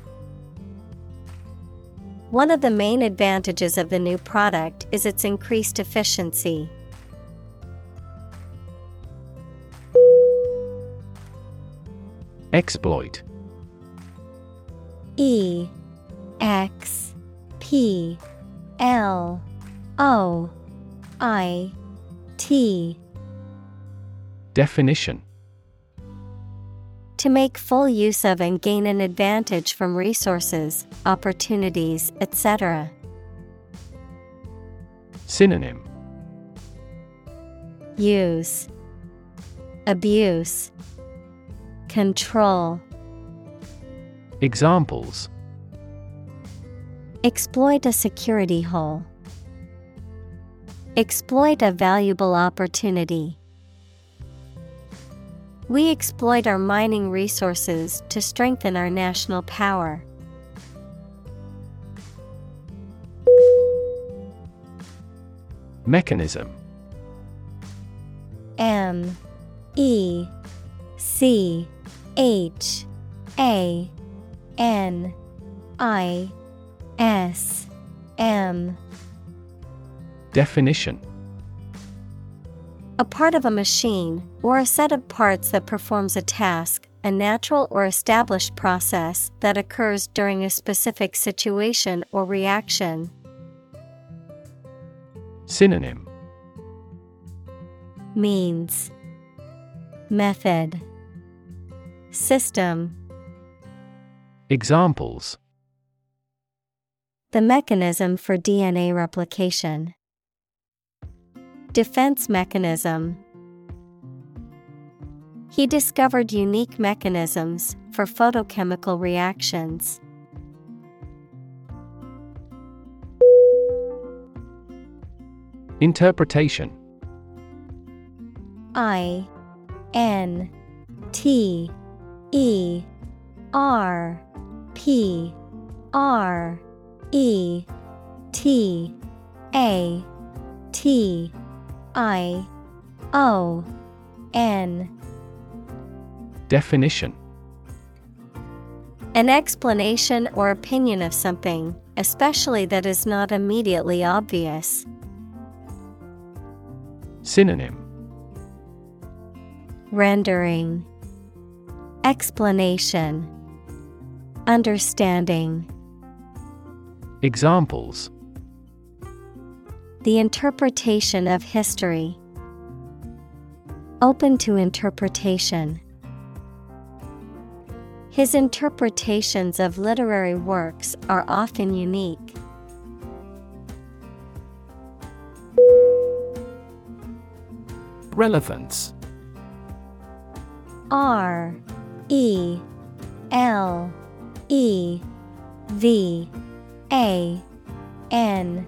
One of the main advantages of the new product is its increased efficiency. Exploit. E X P L O I T. Definition To make full use of and gain an advantage from resources, opportunities, etc. Synonym Use Abuse Control Examples Exploit a security hole. Exploit a valuable opportunity. We exploit our mining resources to strengthen our national power. Mechanism. M E C H A N I S M. Definition A part of a machine, or a set of parts that performs a task, a natural or established process that occurs during a specific situation or reaction. Synonym. Means. Method. System. Examples. The mechanism for DNA replication. Defense mechanism. He discovered unique mechanisms for photochemical reactions. Interpretation I N T E R P R E T A T I O N. Definition. An explanation or opinion of something, especially that is not immediately obvious. Synonym. Rendering. Explanation. Understanding. Examples The interpretation of history. Open to interpretation. His interpretations of literary works are often unique. Relevance R E L E V A N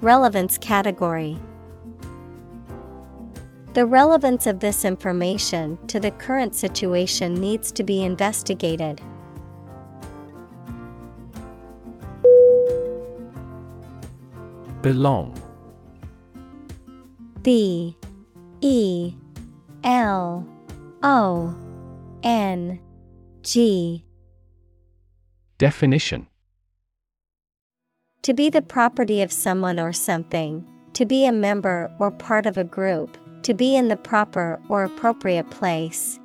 Relevance category. The relevance of this information to the current situation needs to be investigated. Belong B E L O N G Definition To be the property of someone or something, to be a member or part of a group, to be in the proper or appropriate place.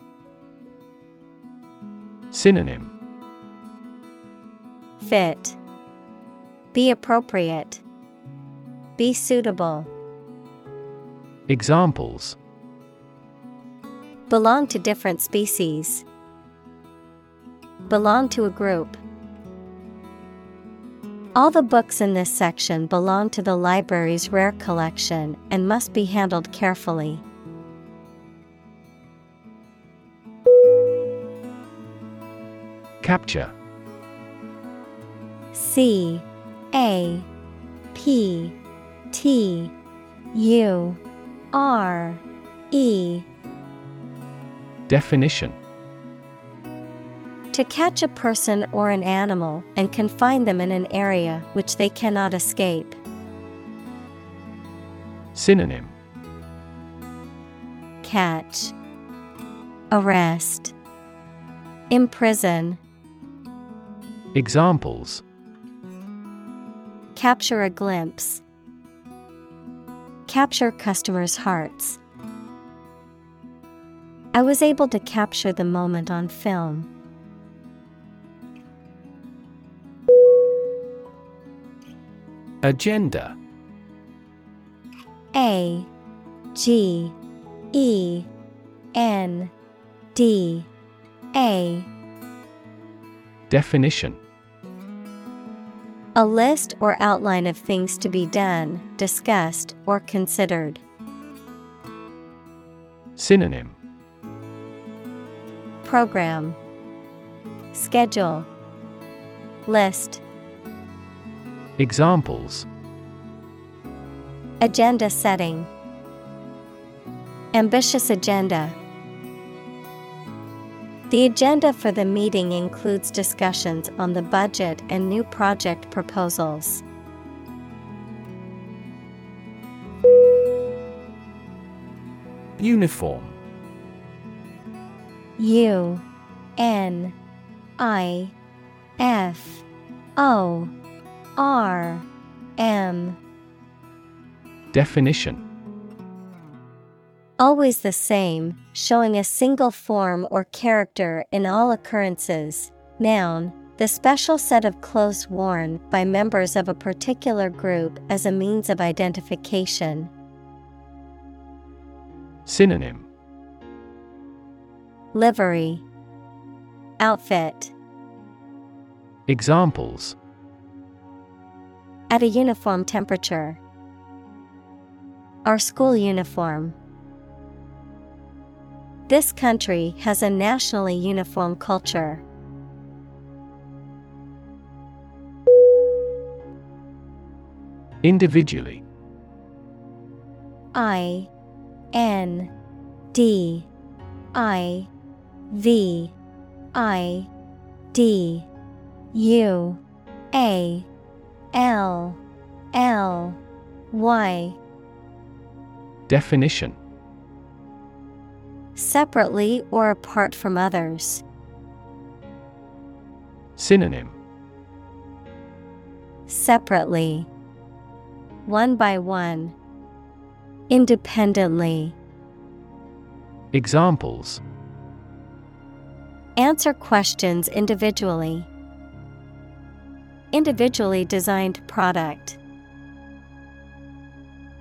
Synonym Fit. Be appropriate. Be suitable. Examples Belong to different species. Belong to a group. All the books in this section belong to the library's rare collection and must be handled carefully. Capture C A P T U R E. Definition To catch a person or an animal and confine them in an area which they cannot escape. Synonym Catch, Arrest, Imprison, Examples Capture a glimpse, Capture customers' hearts. I was able to capture the moment on film. Agenda. A G E N D A. Definition. A list or outline of things to be done, discussed, or considered. Synonym. Program. Schedule. List Examples Agenda setting Ambitious agenda. The agenda for the meeting includes discussions on the budget and new project proposals. Uniform U N I F O R M. Definition. Always the same, showing a single form or character in all occurrences. Noun, the special set of clothes worn by members of a particular group as a means of identification. Synonym. Livery, Outfit, Examples at a uniform temperature. Our school uniform. This country has a nationally uniform culture. Individually I N D I V I D U A L L Y Definition Separately or apart from others. Synonym Separately. One by one. Independently. Examples Answer questions individually. Individually designed product.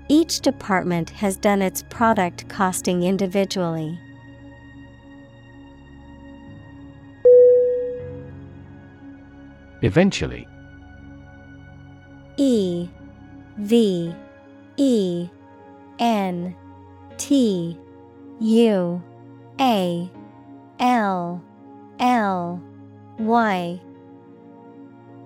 Each department has done its product costing individually. Eventually E V E N T U A L L Y.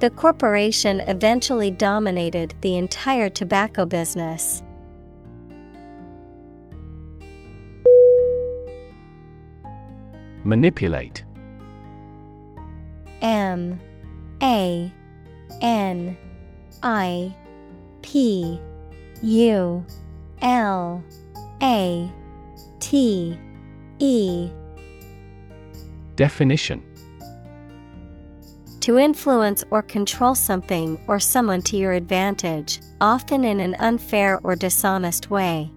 The corporation eventually dominated the entire tobacco business. Manipulate. M. A. N. I. P. U. L. A. T. E. Definition To influence or control something or someone to your advantage, often in an unfair or dishonest way.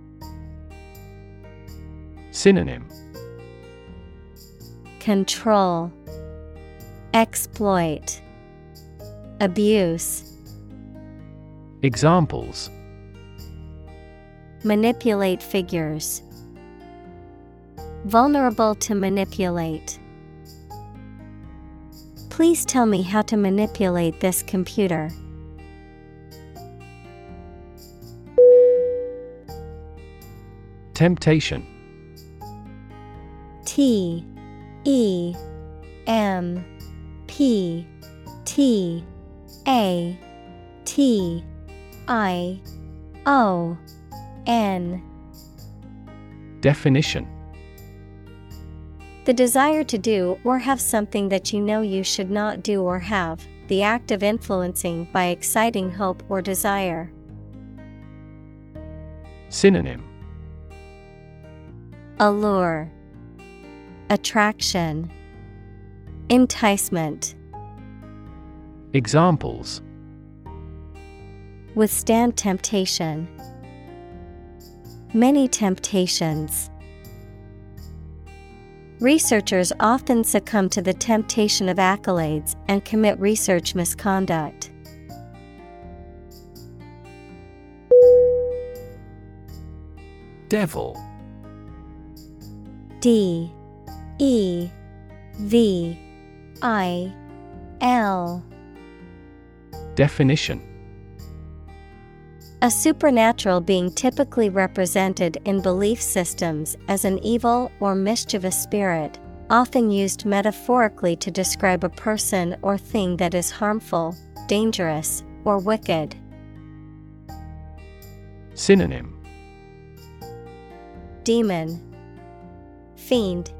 Synonym Control Exploit Abuse Examples Manipulate figures. Vulnerable to manipulate. Please tell me how to manipulate this computer. Temptation. T E M P T A T I O N. Definition The desire to do or have something that you know you should not do or have, the act of influencing by exciting hope or desire. Synonym Allure, Attraction, Enticement. Examples Withstand temptation. Many temptations. Researchers often succumb to the temptation of accolades and commit research misconduct. Devil. D. E. V. I. L. Definition A supernatural being typically represented in belief systems as an evil or mischievous spirit, often used metaphorically to describe a person or thing that is harmful, dangerous, or wicked. Synonym. Demon, Fiend,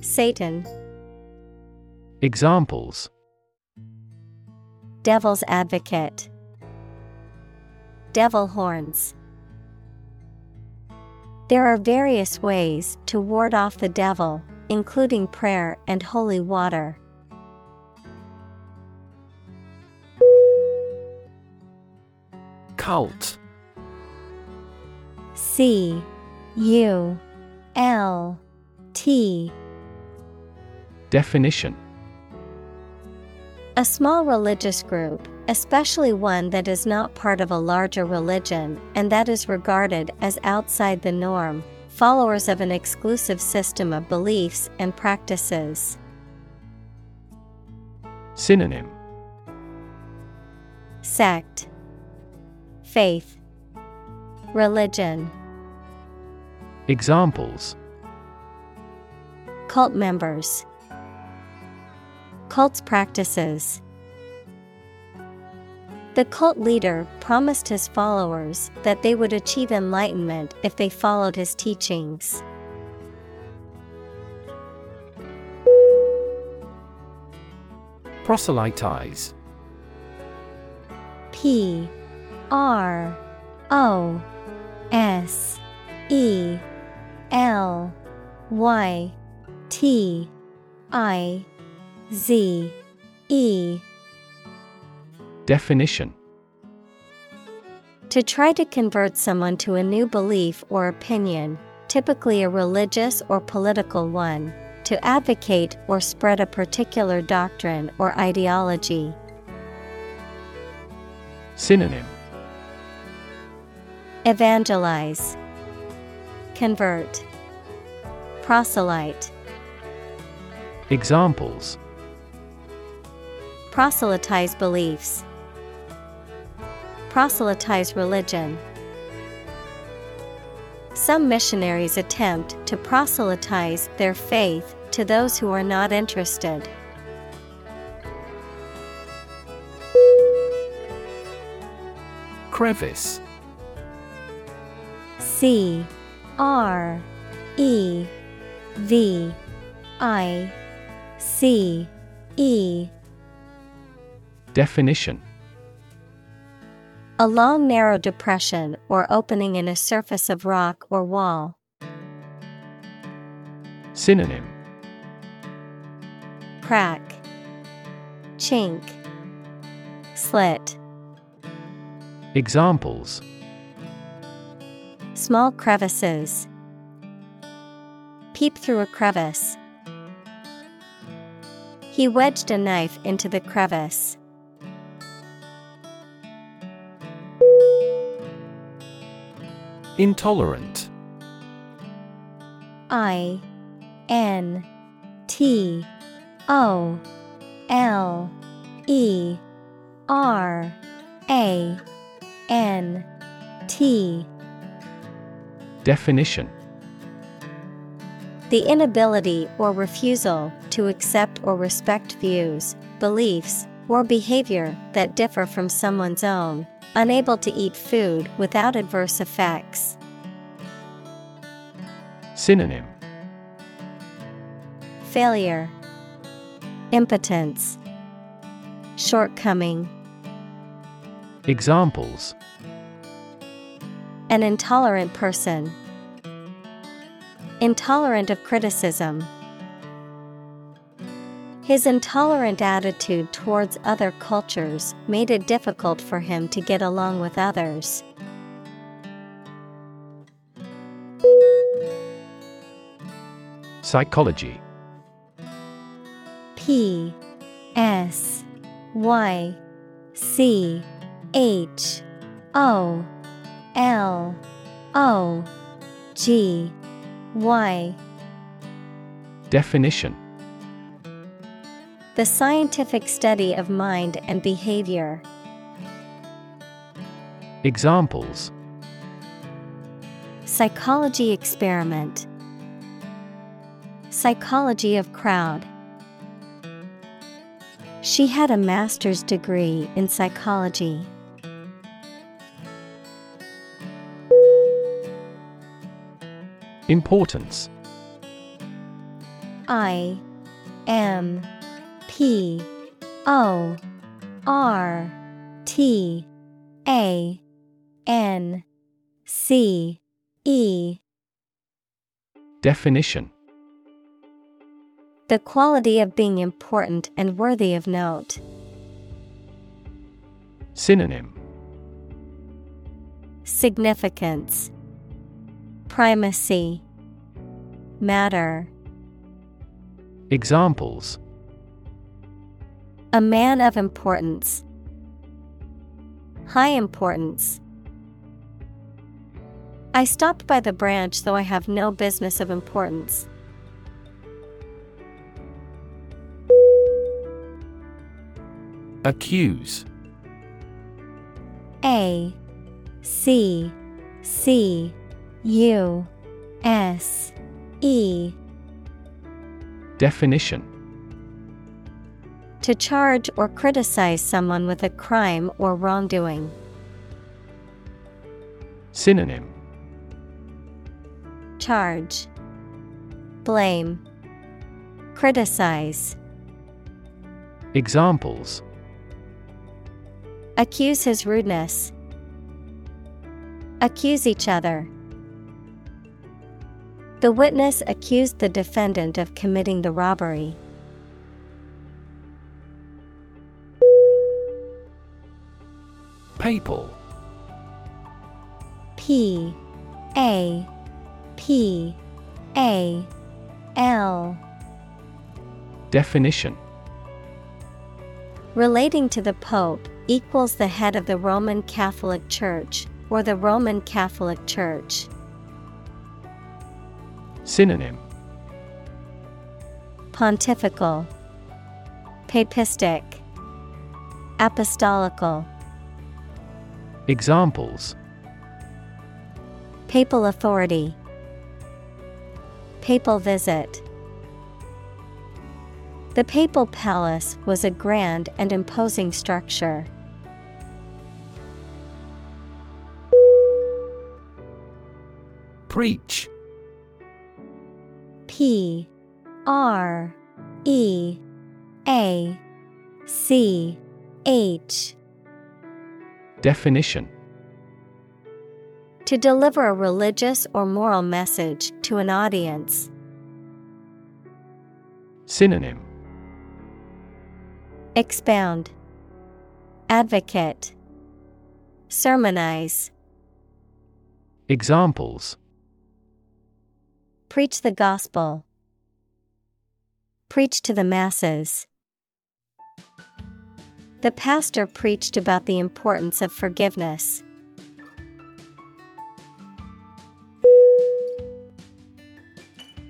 Satan, Examples. Devil's Advocate, Devil Horns. There are various ways to ward off the devil, including prayer and holy water. Cult C U L T Definition A small religious group, especially one that is not part of a larger religion and that is regarded as outside the norm, followers of an exclusive system of beliefs and practices. Synonym. Sect, Faith, Religion, Examples. Cult members, Cult's practices. The cult leader promised his followers that they would achieve enlightenment if they followed his teachings. Proselytize P R O S E L Y T I Z E Definition. To try to convert someone to a new belief or opinion, typically a religious or political one, to advocate or spread a particular doctrine or ideology. Synonym. Evangelize, Convert, Proselyte. Examples. Proselytize beliefs, Proselytize religion. Some missionaries attempt to proselytize their faith to those who are not interested. Crevice C R E V I C E Definition A long narrow depression or opening in a surface of rock or wall. Synonym Crack, Chink, Slit. Examples Small crevices. Peep through a crevice. He wedged a knife into the crevice. Intolerant. I N T O L E R A N T. Definition. The inability or refusal to accept or respect views, beliefs, or behavior that differ from someone's own, unable to eat food without adverse effects. Synonym Failure, Impotence, Shortcoming. Examples An intolerant person. Intolerant of criticism. His intolerant attitude towards other cultures made it difficult for him to get along with others. Psychology. P S Y C H O L O G Y. Definition The scientific study of mind and behavior. Examples Psychology experiment. Psychology of crowd. She had a master's degree in psychology. Importance I M P O R T A N C E Definition. The quality of being important and worthy of note. Synonym. Significance. Primacy. Matter. Examples A man of importance. High importance. I stopped by the branch though I have no business of importance. Accuse A C C U S E Definition To charge or criticize someone with a crime or wrongdoing. Synonym Charge Blame Criticize Examples Accuse his rudeness. Accuse each other. The witness accused the defendant of committing the robbery. Papal P A P A L. Definition. Relating to the Pope equals the head of the Roman Catholic Church or the Roman Catholic Church. Synonym. Pontifical Papistic Apostolical Examples. Papal authority. Papal visit. The papal palace was a grand and imposing structure. Preach. P R E A C H Definition To deliver a religious or moral message to an audience. Synonym Expound Advocate Sermonize Examples Preach the gospel. Preach to the masses. The pastor preached about the importance of forgiveness.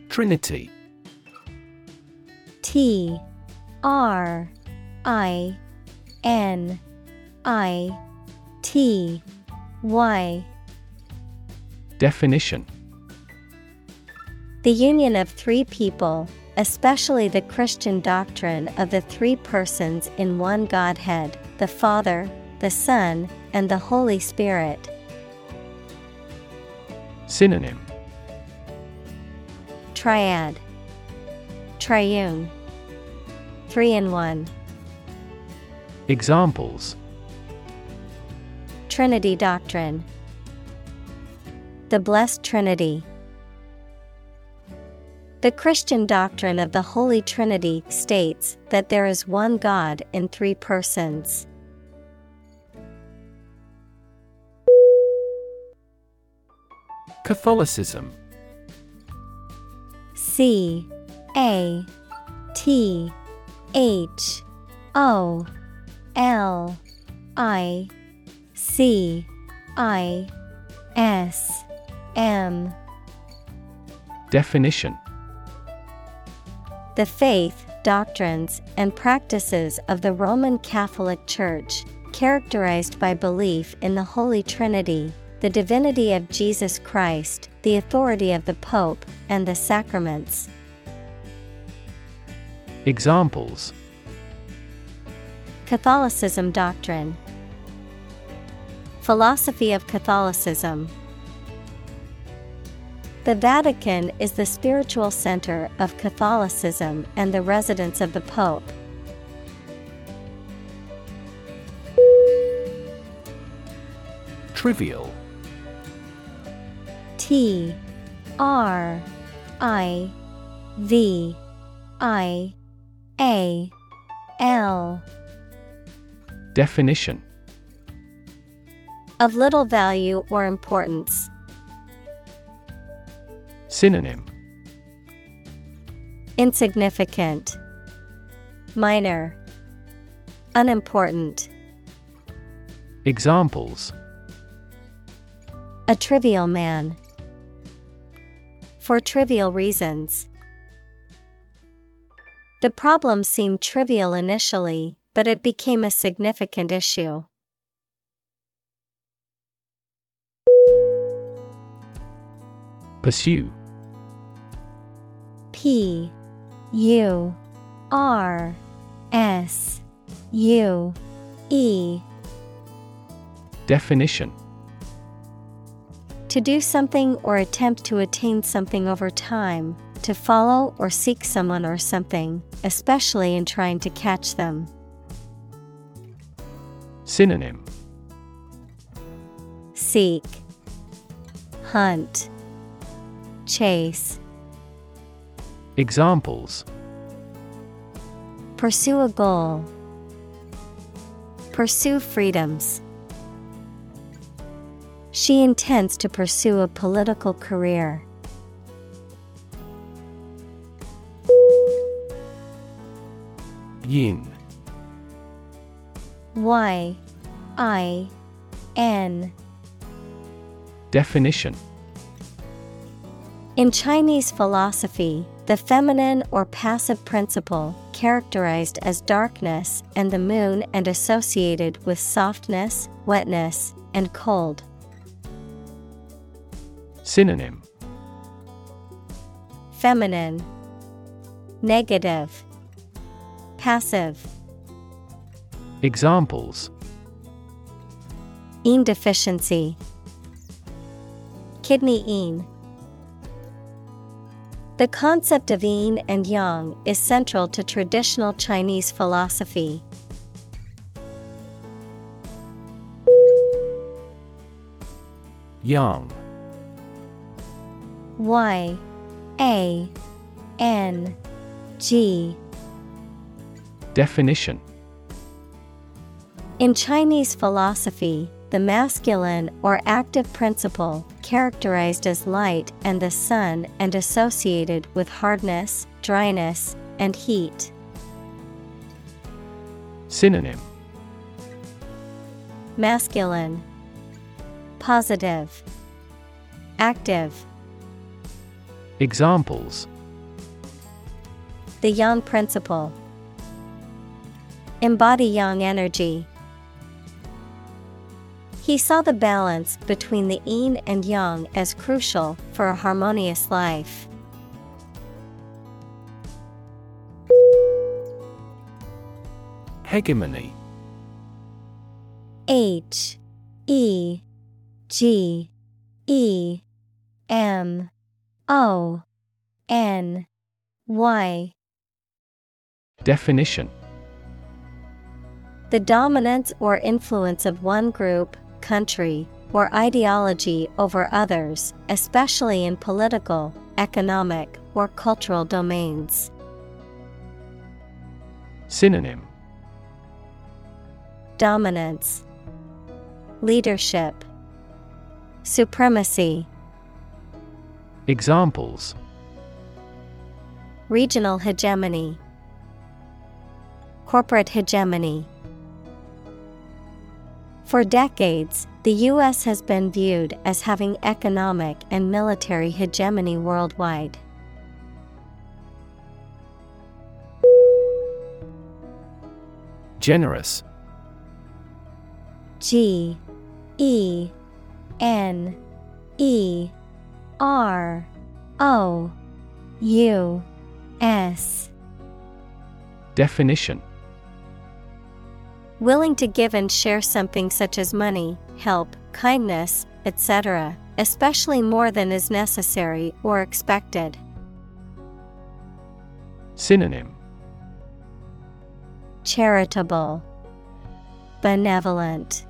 Trinity. T R I N I T Y. Definition. The union of three people, especially the Christian doctrine of the three persons in one Godhead, the Father, the Son, and the Holy Spirit. Synonym Triad Triune Three in one. Examples Trinity Doctrine The Blessed Trinity. The Christian doctrine of the Holy Trinity states that there is one God in three persons. Catholicism. C A T H O L I C I S M. Definition The faith, doctrines, and practices of the Roman Catholic Church, characterized by belief in the Holy Trinity, the divinity of Jesus Christ, the authority of the Pope, and the sacraments. Examples. Catholicism Doctrine. Philosophy of Catholicism The Vatican is the spiritual center of Catholicism and the residence of the Pope. Trivial T R I V I A L Definition of little value or importance. Synonym Insignificant, Minor, Unimportant. Examples A trivial man. For trivial reasons. The problem seemed trivial initially, but it became a significant issue. Pursue P U R S U E Definition To do something or attempt to attain something over time, to follow or seek someone or something, especially in trying to catch them. Synonym Seek, Hunt, Chase. Examples Pursue a goal. Pursue freedoms. She intends to pursue a political career. Yin. Y I N Definition In Chinese philosophy, the feminine or passive principle, characterized as darkness and the moon and associated with softness, wetness, and cold. Synonym Feminine, Negative, Passive. Examples Yin deficiency, Kidney yin. The concept of yin and yang is central to traditional Chinese philosophy. Yang. Y A N G Definition In Chinese philosophy, the masculine or active principle, characterized as light and the sun and associated with hardness, dryness, and heat. Synonym Masculine, Positive, Active. Examples The Yang Principle. Embody Yang energy. He saw the balance between the yin and yang as crucial for a harmonious life. Hegemony. H E G E M O N Y. Definition. The dominance or influence of one group, country, or ideology over others, especially in political, economic, or cultural domains. Synonym. Dominance, Leadership, Supremacy, Examples. Regional hegemony, Corporate hegemony. For decades, the U.S. has been viewed as having economic and military hegemony worldwide. Generous G E N E R O U S Definition Willing to give and share something such as money, help, kindness, etc., especially more than is necessary or expected. Synonym Charitable, Benevolent,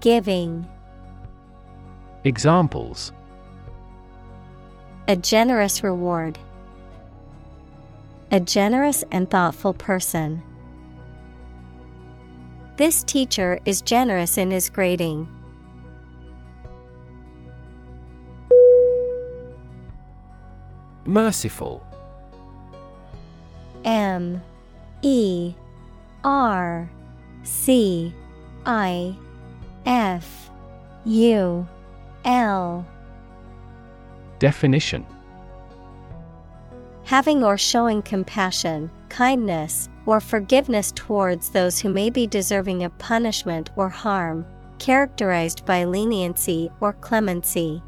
Giving, Examples a generous reward. A generous and thoughtful person. This teacher is generous in his grading. Merciful. M. E. R. C. I. F. U. L. Definition. Having or showing compassion, kindness, or forgiveness towards those who may be deserving of punishment or harm, characterized by leniency or clemency.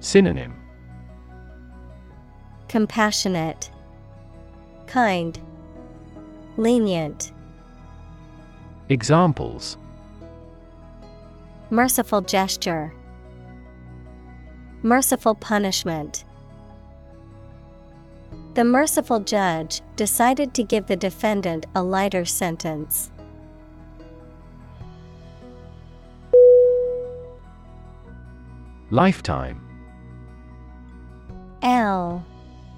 Synonym. Compassionate, Kind, Lenient, Examples. Merciful gesture, Merciful punishment. The merciful judge decided to give the defendant a lighter sentence. Lifetime. L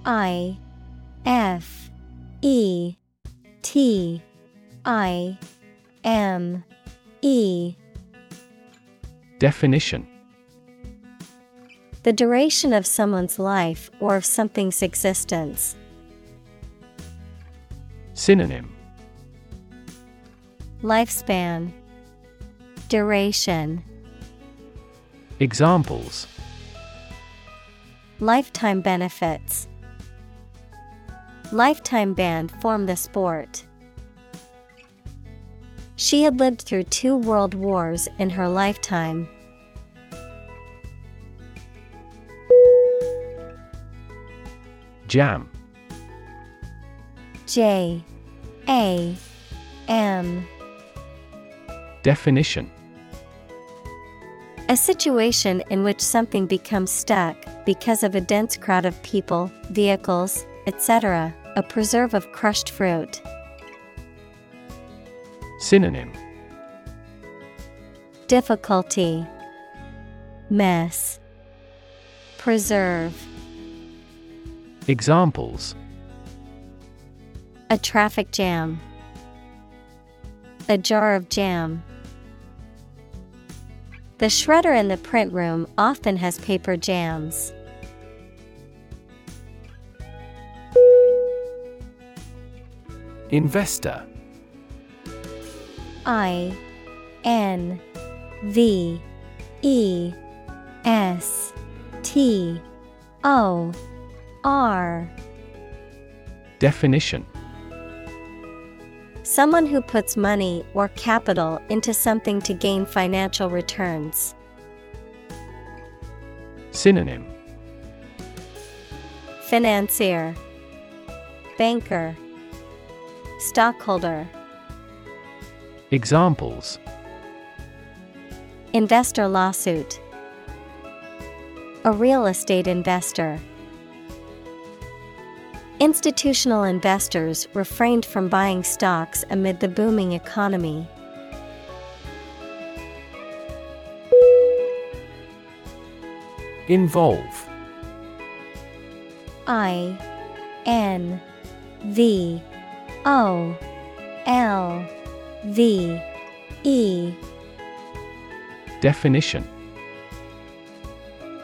I F E T I M E. Definition The duration of someone's life or of something's existence. Synonym Lifespan Duration Examples Lifetime benefits. Lifetime ban formed the sport. She had lived through two world wars in her lifetime. Jam. J A M. Definition. A situation in which something becomes stuck because of a dense crowd of people, vehicles, etc., a preserve of crushed fruit. Synonym. Difficulty. Mess. Preserve Examples A traffic jam. A jar of jam. The shredder in the print room often has paper jams. Investor I N V E S T O R Definition. Someone who puts money or capital into something to gain financial returns. Synonym. Financier. Banker. Stockholder. Examples. Investor lawsuit. A real estate investor Institutional investors refrained from buying stocks amid the booming economy. Involve. I N V O L V E. Definition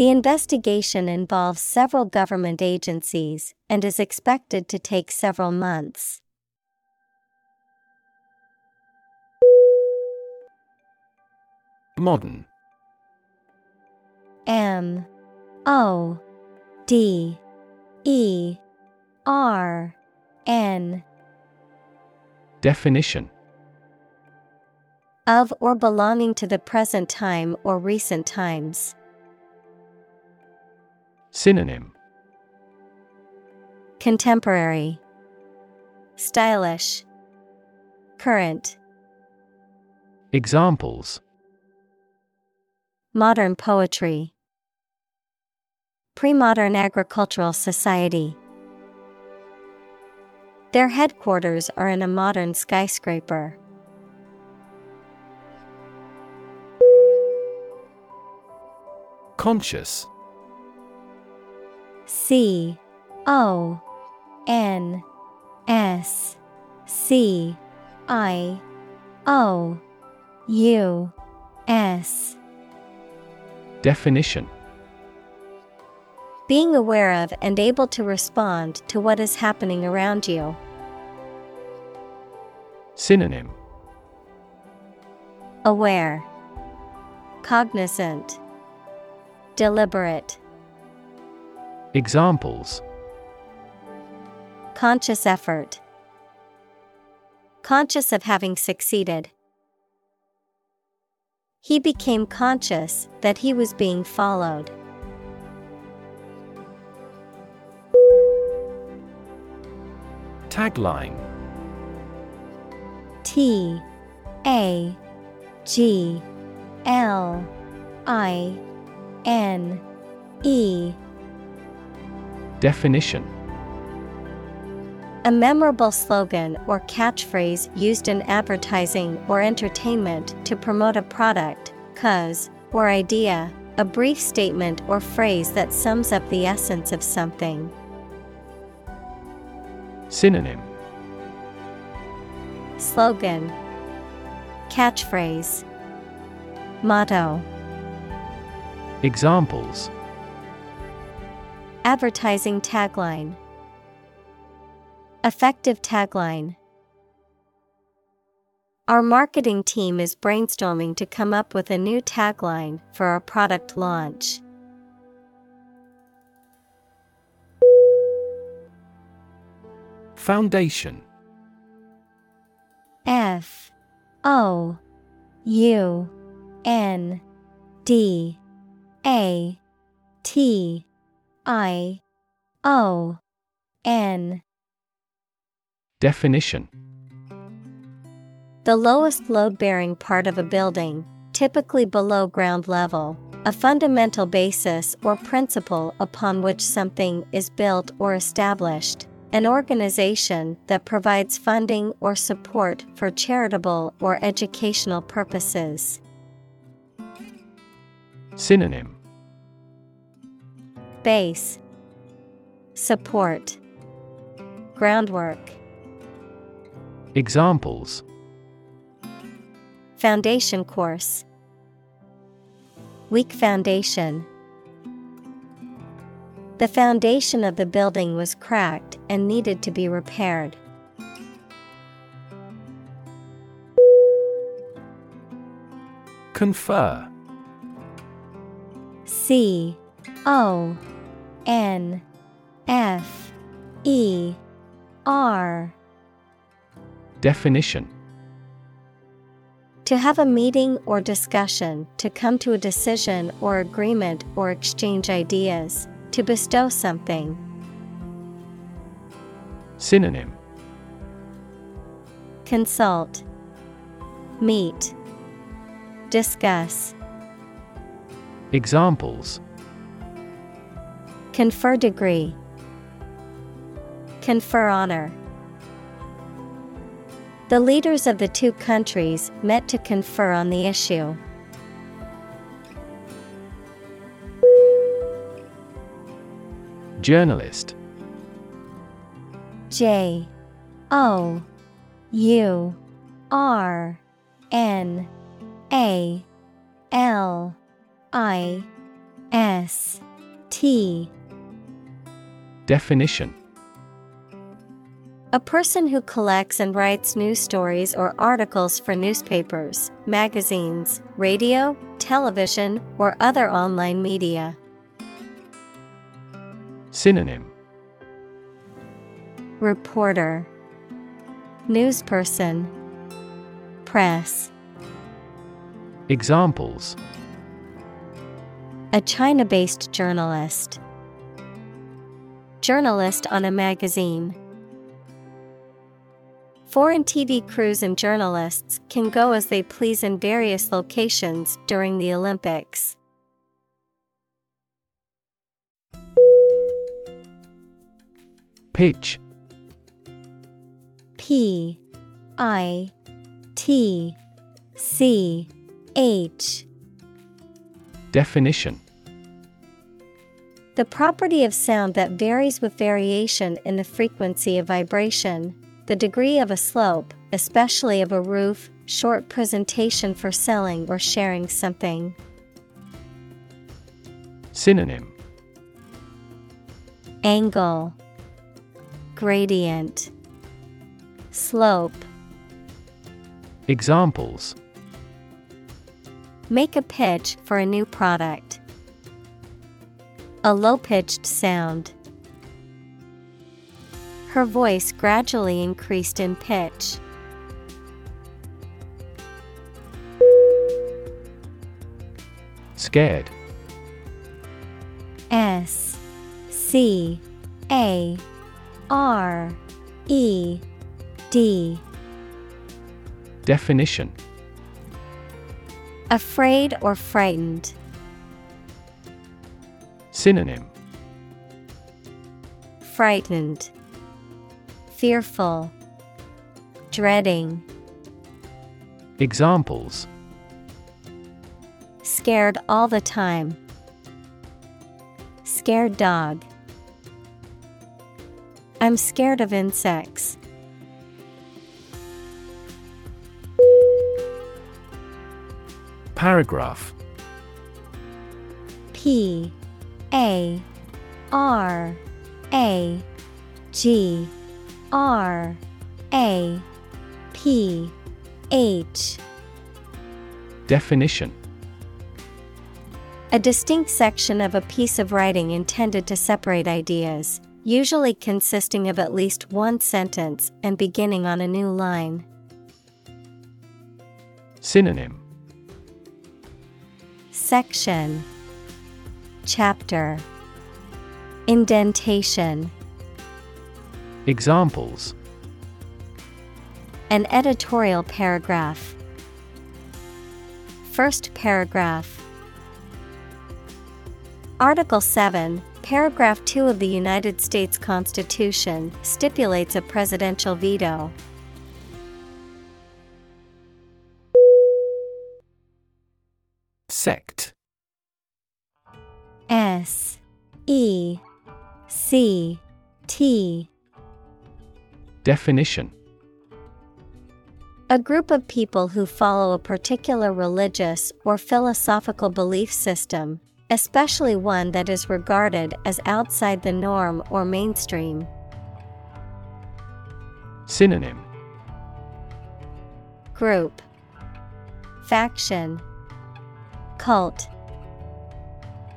The investigation involves several government agencies and is expected to take several months. Modern. M. O. D. E. R. N. Definition. Of or belonging to the present time or recent times. Synonym. Contemporary. Stylish. Current. Examples. Modern poetry. Pre-modern agricultural society. Their headquarters are in a modern skyscraper. Conscious C O N S C I O U S Definition. Being aware of and able to respond to what is happening around you. Synonym. Aware. Cognizant. Deliberate Examples Conscious effort. Conscious of having succeeded. He became conscious that he was being followed. Tagline T A G L I N E. Definition. A memorable slogan or catchphrase used in advertising or entertainment to promote a product, cause, or idea, a brief statement or phrase that sums up the essence of something. Synonym. Slogan. Catchphrase. Motto. Examples Advertising tagline. Effective tagline. Our marketing team is brainstorming to come up with a new tagline for our product launch. Foundation. F O U N D A T I O N. Definition. The lowest load bearing part of a building, typically below ground level, a fundamental basis or principle upon which something is built or established, an organization that provides funding or support for charitable or educational purposes. Synonym Base Support Groundwork Examples Foundation course Weak foundation. The foundation of the building was cracked and needed to be repaired. Confer C O N F E R. Definition. To have a meeting or discussion, to come to a decision or agreement or exchange ideas, to bestow something. Synonym. Consult, Meet, Discuss. Examples Confer degree. Confer honor. The leaders of the two countries met to confer on the issue. Journalist J O U R N A L I S T Definition A person who collects and writes news stories or articles for newspapers, magazines, radio, television, or other online media. Synonym Reporter, Newsperson, Press. Examples A China based journalist. Journalist on a magazine. Foreign TV crews and journalists can go as they please in various locations during the Olympics. Pitch P I T C H Definition The property of sound that varies with variation in the frequency of vibration, the degree of a slope, especially of a roof, short presentation for selling or sharing something. Synonym Angle, Gradient, Slope. Examples Make a pitch for a new product. A low pitched sound. Her voice gradually increased in pitch. Scared S C A R E D Definition Afraid or frightened. Synonym Frightened, Fearful, Dreading. Examples Scared all the time. Scared dog. I'm scared of insects. Paragraph P A R A G R A P H. Definition. A distinct section of a piece of writing intended to separate ideas, usually consisting of at least one sentence and beginning on a new line. Synonym. Section Chapter Indentation Examples An editorial paragraph. First paragraph. Article 7, paragraph 2 of the United States Constitution stipulates a presidential veto. Sect S E C T. Definition. A group of people who follow a particular religious or philosophical belief system, especially one that is regarded as outside the norm or mainstream. Synonym. Group. Faction. Cult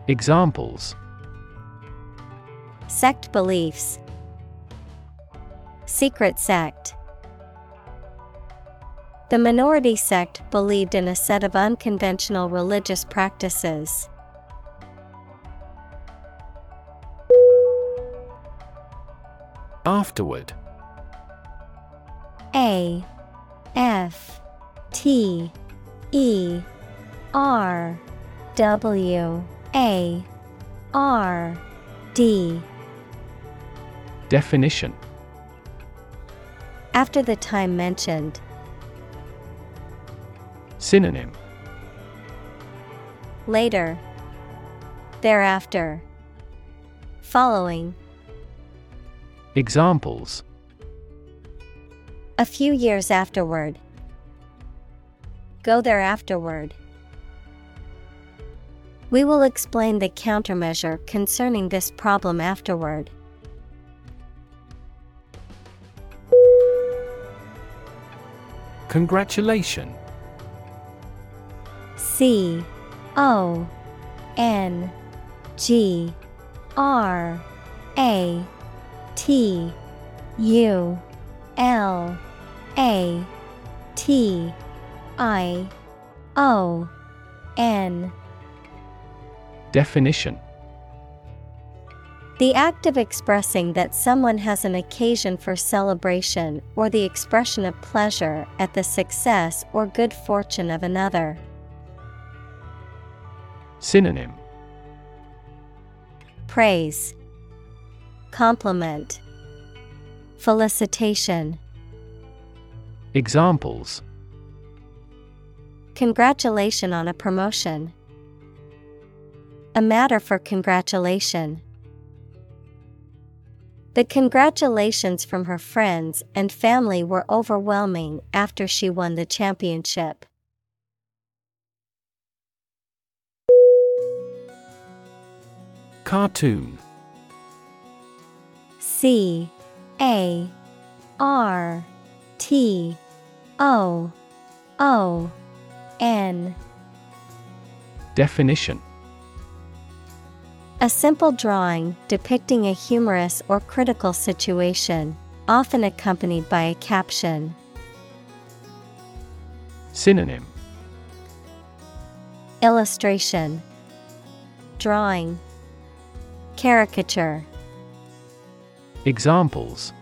Examples. Sect beliefs. Secret sect. The minority sect believed in a set of unconventional religious practices. Afterward. A F T E R W A R D. Definition. After the time mentioned, Synonym. Later, thereafter, following, Examples. A few years afterward. Go there afterward. We will explain the countermeasure concerning this problem afterward. Congratulation C O N G R A T U L A T I O N Definition The act of expressing that someone has an occasion for celebration or the expression of pleasure at the success or good fortune of another. Synonym Praise, Compliment, Felicitation. Examples Congratulation on a promotion. A matter for congratulation. The congratulations from her friends and family were overwhelming after she won the championship. Cartoon C A R T O O N Definition A simple drawing depicting a humorous or critical situation, often accompanied by a caption. Synonym. Illustration. Drawing. Caricature. Examples.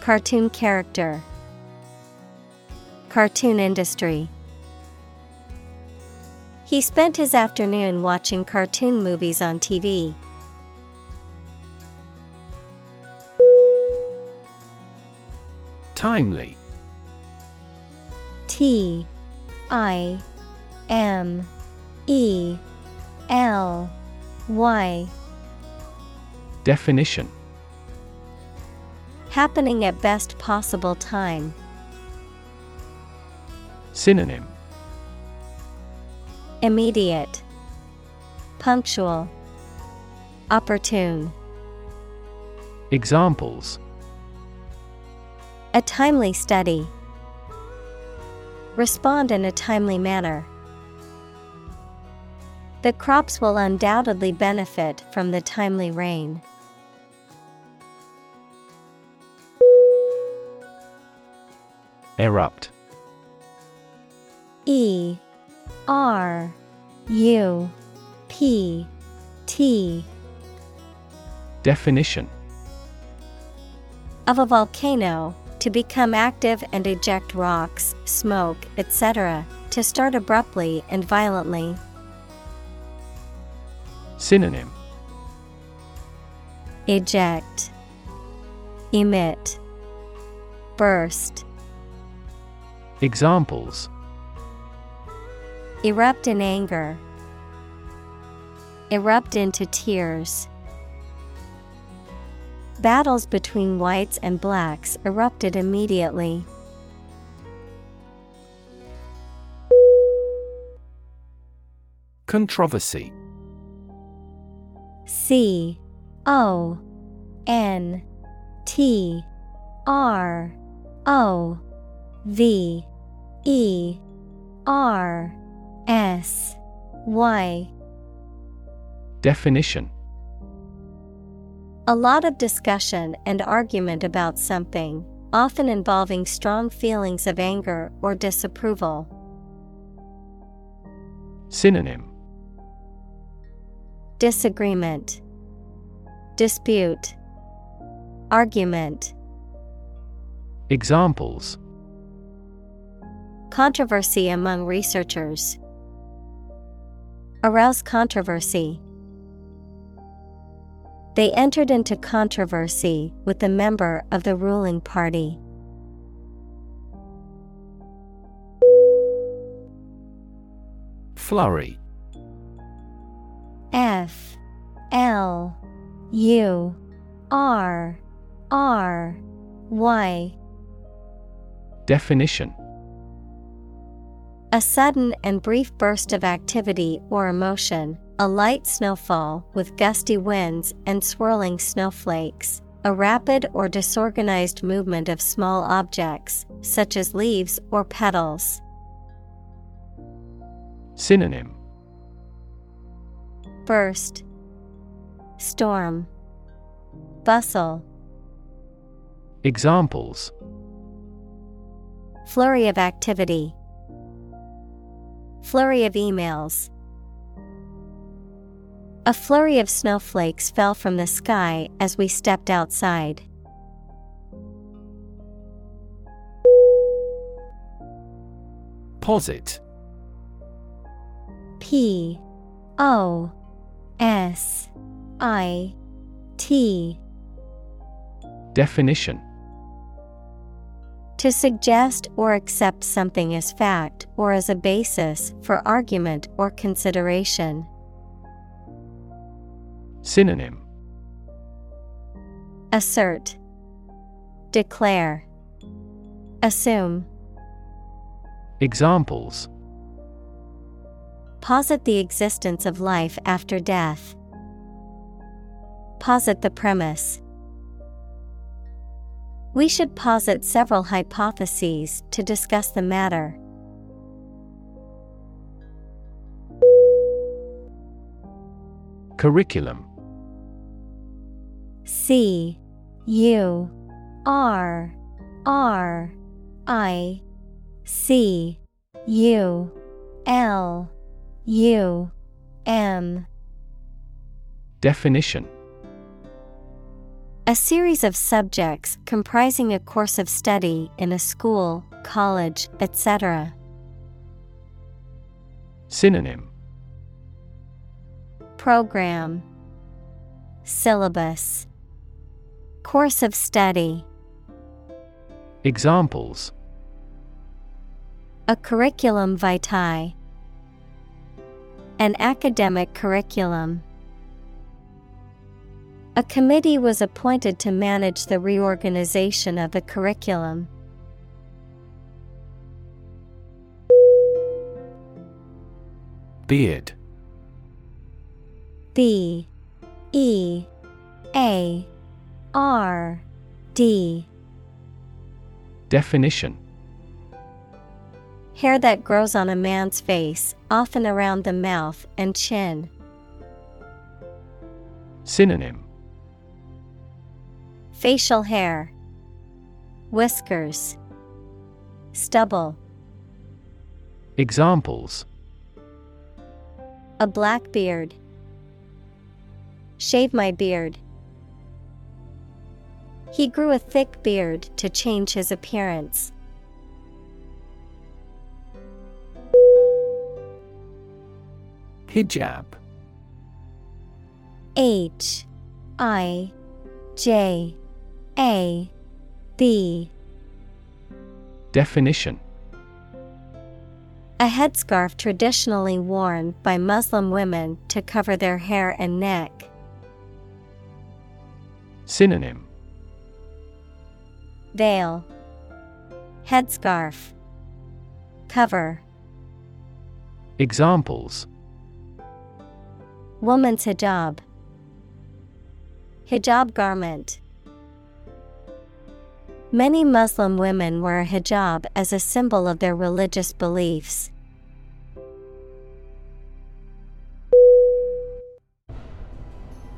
Cartoon character. Cartoon industry He spent his afternoon watching cartoon movies on TV. Timely. T I M E L Y. Definition Happening at best possible time. Synonym Immediate, Punctual, Opportune. Examples A timely study. Respond in a timely manner. The crops will undoubtedly benefit from the timely rain. Erupt E R U P T Definition of a volcano to become active and eject rocks, smoke, etc., to start abruptly and violently. Synonym Eject, Emit, Burst. Examples Erupt in anger. Erupt into tears. Battles between whites and blacks erupted immediately. Controversy C O N T R O V E R S. Y. Definition. A lot of discussion and argument about something, often involving strong feelings of anger or disapproval. Synonym. Disagreement, Dispute, Argument. Examples. Controversy among researchers. Arouse controversy. They entered into controversy with a member of the ruling party. Flurry. F. L. U. R. R. Y. Definition A sudden and brief burst of activity or emotion, a light snowfall with gusty winds and swirling snowflakes, a rapid or disorganized movement of small objects, such as leaves or petals. Synonym Burst, Storm, Bustle. Examples Flurry of activity. Flurry of emails. A flurry of snowflakes fell from the sky as we stepped outside. Posit P O S I T Definition To suggest or accept something as fact or as a basis for argument or consideration. Synonym Assert, Declare, Assume. Examples Posit the existence of life after death. Posit the premise. We should posit several hypotheses to discuss the matter. Curriculum. C U R R I C U L U M. Definition A series of subjects comprising a course of study in a school, college, etc. Synonym. Program. Syllabus. Course of study. Examples. A curriculum vitae. An academic curriculum a committee was appointed to manage the reorganization of the curriculum. Beard B. E. A. R. D. Definition. Hair that grows on a man's face, often around the mouth and chin. Synonym Facial hair, Whiskers, Stubble. Examples A black beard. Shave my beard. He grew a thick beard to change his appearance. Hijab H I J A B. Definition. A headscarf traditionally worn by Muslim women to cover their hair and neck. Synonym. Veil. Headscarf. Cover. Examples. Woman's hijab. Hijab garment Many Muslim women wear a hijab as a symbol of their religious beliefs.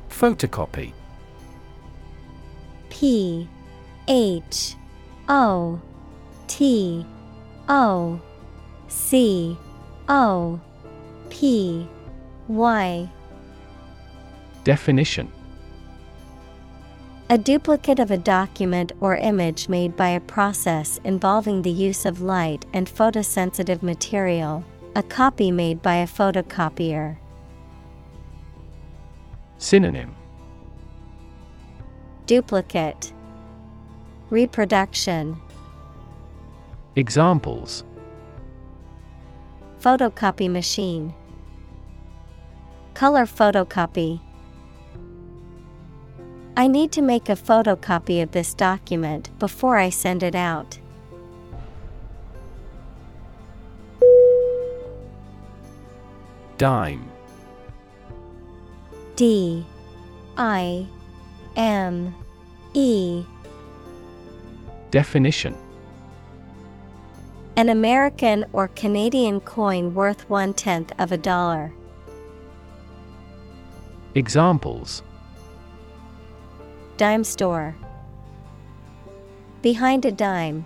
Photocopy. P H O T O C O P Y. Definition A duplicate of a document or image made by a process involving the use of light and photosensitive material, a copy made by a photocopier. Synonym. Duplicate. Reproduction. Examples. Photocopy machine. Color photocopy I need to make a photocopy of this document before I send it out. Dime. D. I. M. E. Definition. An American or Canadian coin worth one tenth of a dollar. Examples Dime store. Behind a dime.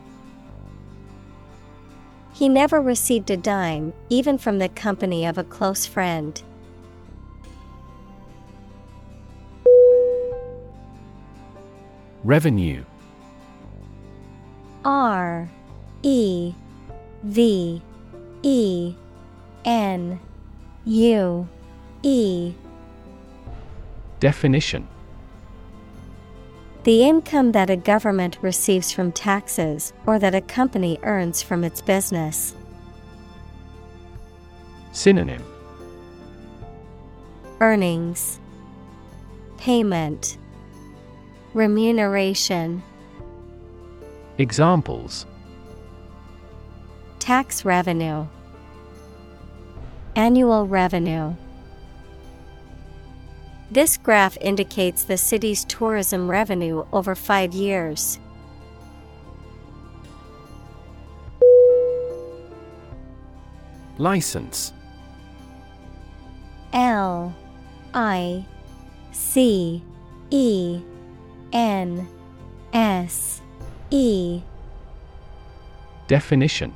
He never received a dime, even from the company of a close friend. Revenue R E V E N U E Definition The income that a government receives from taxes or that a company earns from its business. Synonym. Earnings. Payment. Remuneration. Examples. Tax revenue. Annual revenue This graph indicates the city's tourism revenue over five years. License. L I C E N S E. Definition.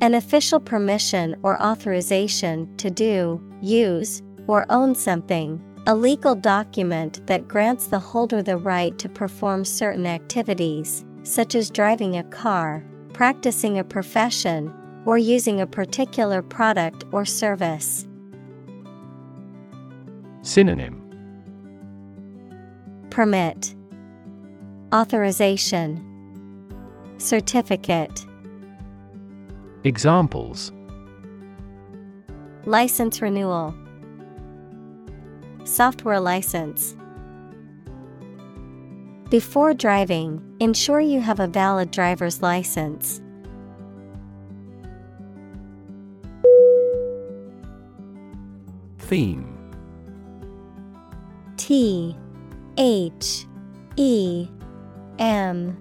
An official permission or authorization to do, use, or own something, a legal document that grants the holder the right to perform certain activities, such as driving a car, practicing a profession, or using a particular product or service. Synonym. Permit, Authorization, Certificate. Examples. License renewal, Software license. Before driving, ensure you have a valid driver's license. Theme T H E M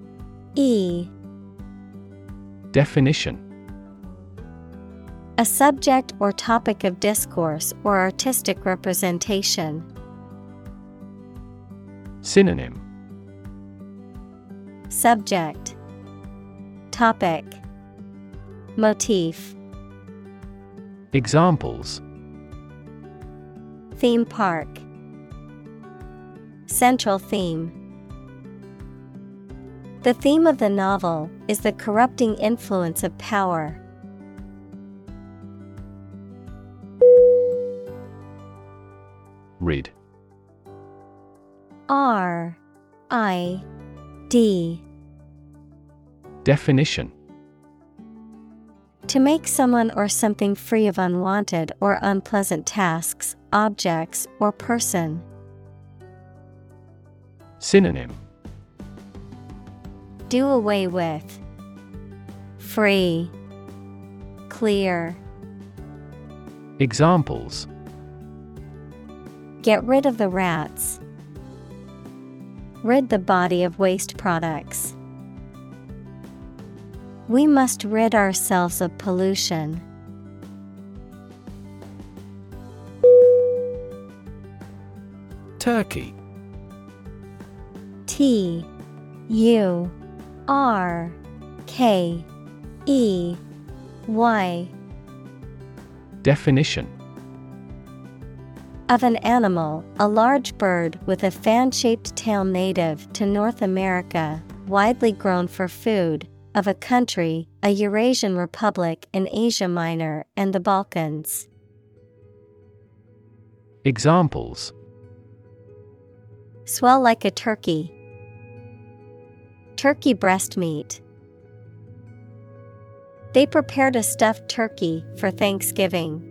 E Definition A subject or topic of discourse or artistic representation. Synonym. Subject. Topic. Motif. Examples. Theme park. Central theme. The theme of the novel is the corrupting influence of power. Rid R I D Definition To make someone or something free of unwanted or unpleasant tasks, objects, or person. Synonym Do away with. Free. Clear. Examples Get rid of the rats. Rid the body of waste products. We must rid ourselves of pollution. Turkey T U R K E Y Definition of an animal, a large bird with a fan shaped tail native to North America, widely grown for food, of a country, a Eurasian republic in Asia Minor and the Balkans. Examples Swell like a turkey. Turkey breast meat. They prepared a stuffed turkey for Thanksgiving.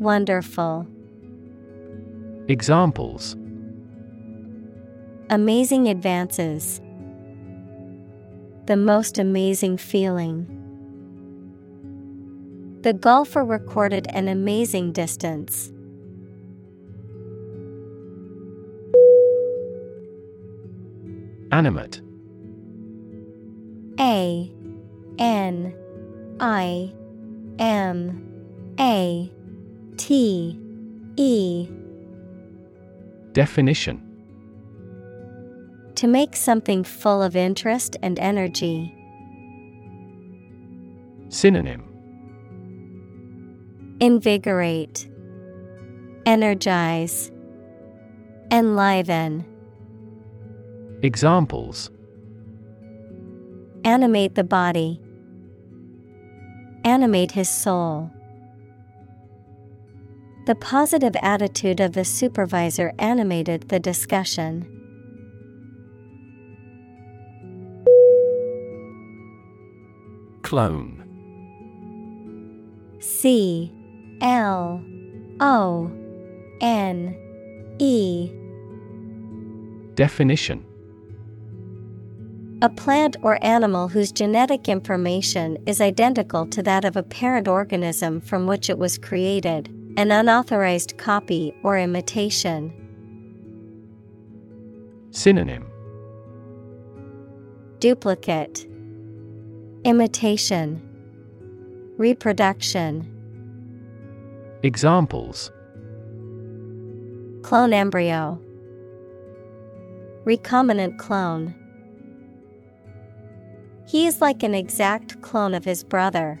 Wonderful. Examples Amazing advances. The most amazing feeling. The golfer recorded an amazing distance. Animate A N I M A T E Definition To make something full of interest and energy. Synonym Invigorate, Energize, Enliven. Examples Animate the body. Animate his soul. The positive attitude of the supervisor animated the discussion. Clone. C L O N E. Definition. A plant or animal whose genetic information is identical to that of a parent organism from which it was created, an unauthorized copy or imitation. Synonym Duplicate, Imitation, Reproduction. Examples Clone embryo, Recombinant clone. He is like an exact clone of his brother.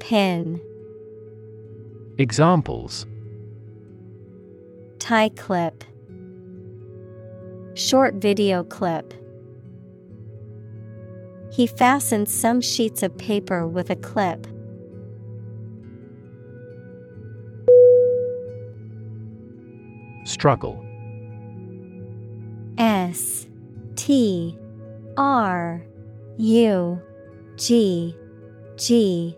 Pin, Examples. Tie clip, Short video clip. He fastened some sheets of paper with a clip. Struggle. S T R U G G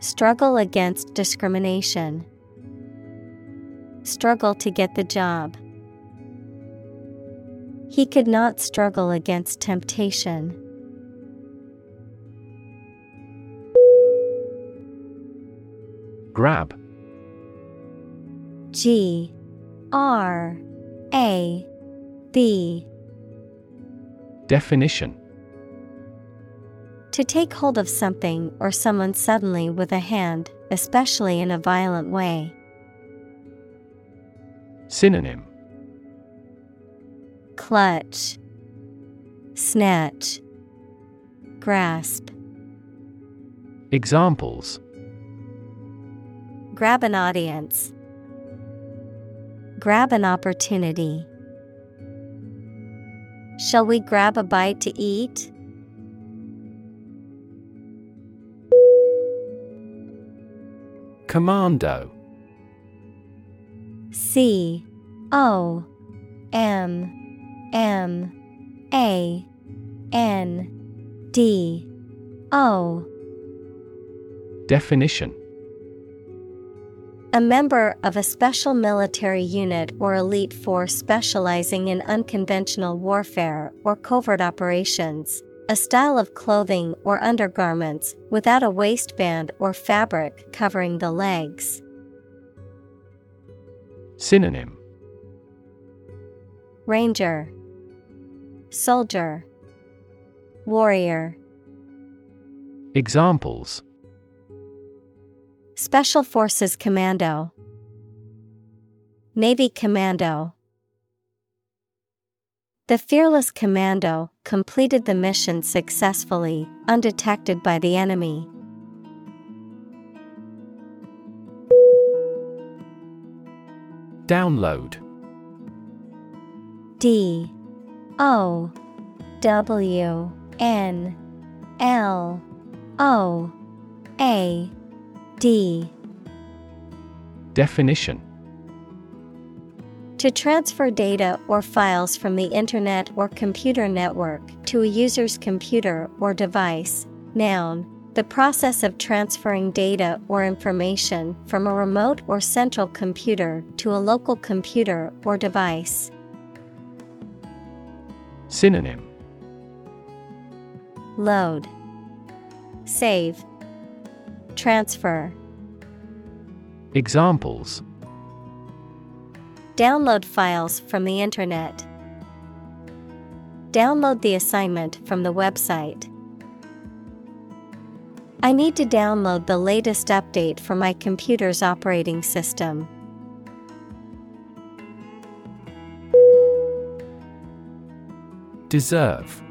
Struggle against discrimination, Struggle to get the job. He could not struggle against temptation. Grab. G. R. A. B. Definition To take hold of something or someone suddenly with a hand, especially in a violent way. Synonym Clutch, Snatch, Grasp. Examples Grab an audience. Grab an opportunity. Shall we grab a bite to eat? Commando. C O M M A N D O. Definition. A member of a special military unit or elite force specializing in unconventional warfare or covert operations. A style of clothing or undergarments without a waistband or fabric covering the legs. Synonym Ranger, Soldier, Warrior. Examples Special Forces Commando, Navy Commando. The fearless commando completed the mission successfully, undetected by the enemy. Download. D. O. W. N. L. O. A. D. Definition To transfer data or files from the Internet or computer network to a user's computer or device. Noun. The process of transferring data or information from a remote or central computer to a local computer or device. Synonym Load. Save. Transfer. Examples Download files from the Internet. Download the assignment from the website. I need to download the latest update for my computer's operating system. Deserve.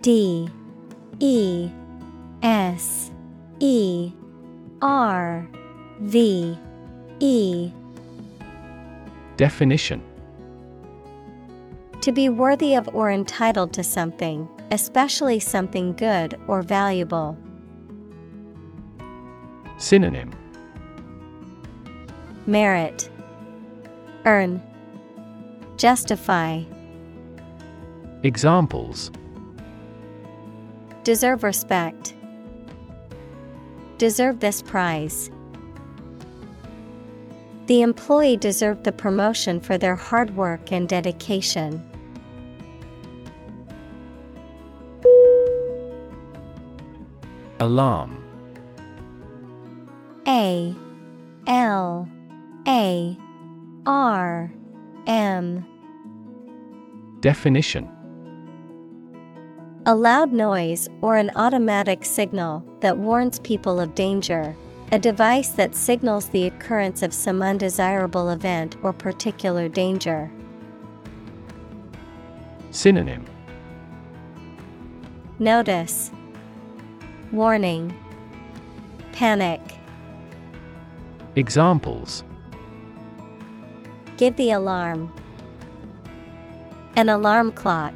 D. E. S. E. R. V. E Definition To be worthy of or entitled to something, especially something good or valuable. Synonym Merit Earn Justify Examples Deserve respect. Deserve this prize. The employee deserved the promotion for their hard work and dedication. Alarm A L A R M Definition A loud noise or an automatic signal that warns people of danger. A device that signals the occurrence of some undesirable event or particular danger. Synonym Notice Warning Panic Examples Give the alarm. An alarm clock.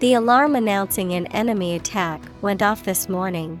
The alarm announcing an enemy attack went off this morning.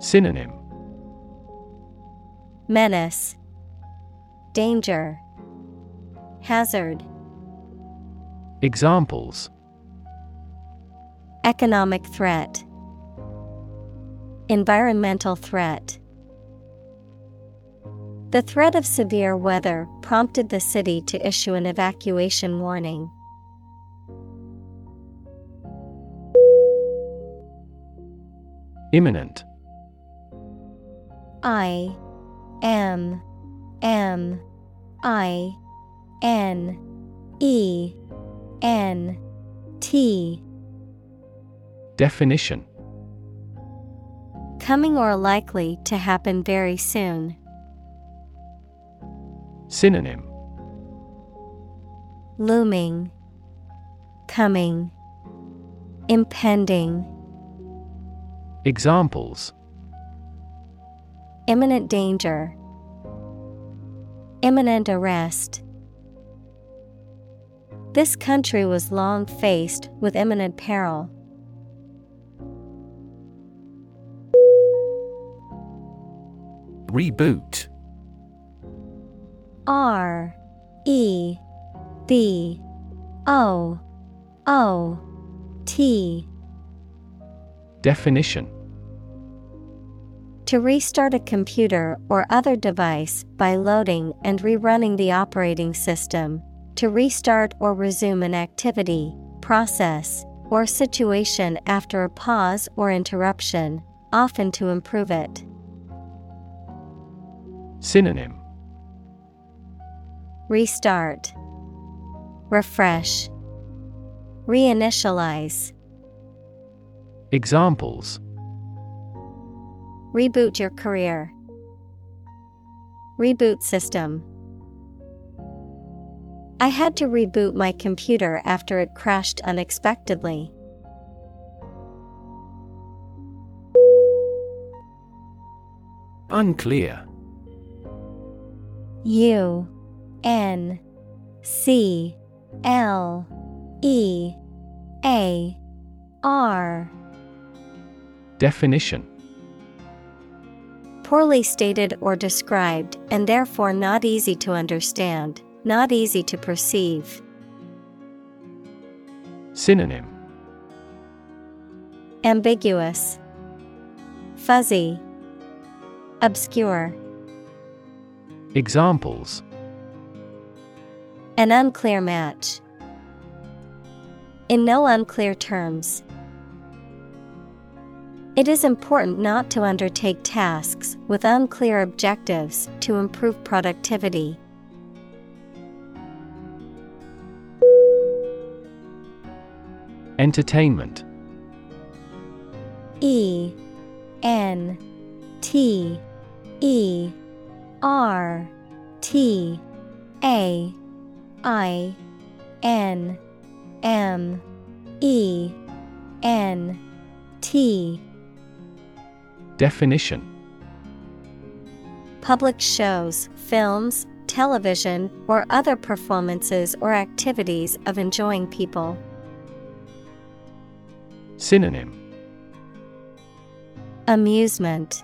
Synonym. Menace, Danger, Hazard, Examples. Economic threat, Environmental threat. The threat of severe weather prompted the city to issue an evacuation warning. Imminent I M M I N E N T. Definition. Coming or likely to happen very soon. Synonym. Looming, Coming, Impending. Examples Imminent danger. Imminent arrest. This country was long faced with imminent peril. Reboot R E B O O T Definition To restart a computer or other device by loading and rerunning the operating system, to restart or resume an activity, process, or situation after a pause or interruption, often to improve it. Synonym Restart, Refresh, Reinitialize. Examples Reboot your career. Reboot system. I had to reboot my computer after it crashed unexpectedly. Unclear U N C L E A R Definition Poorly stated or described, and therefore not easy to understand, not easy to perceive. Synonym Ambiguous, Fuzzy, Obscure. Examples An unclear match. In no unclear terms. It is important not to undertake tasks with unclear objectives to improve productivity. Entertainment E N T E R T A I N M E N T Definition Public shows, films, television, or other performances or activities of enjoying people. Synonym Amusement,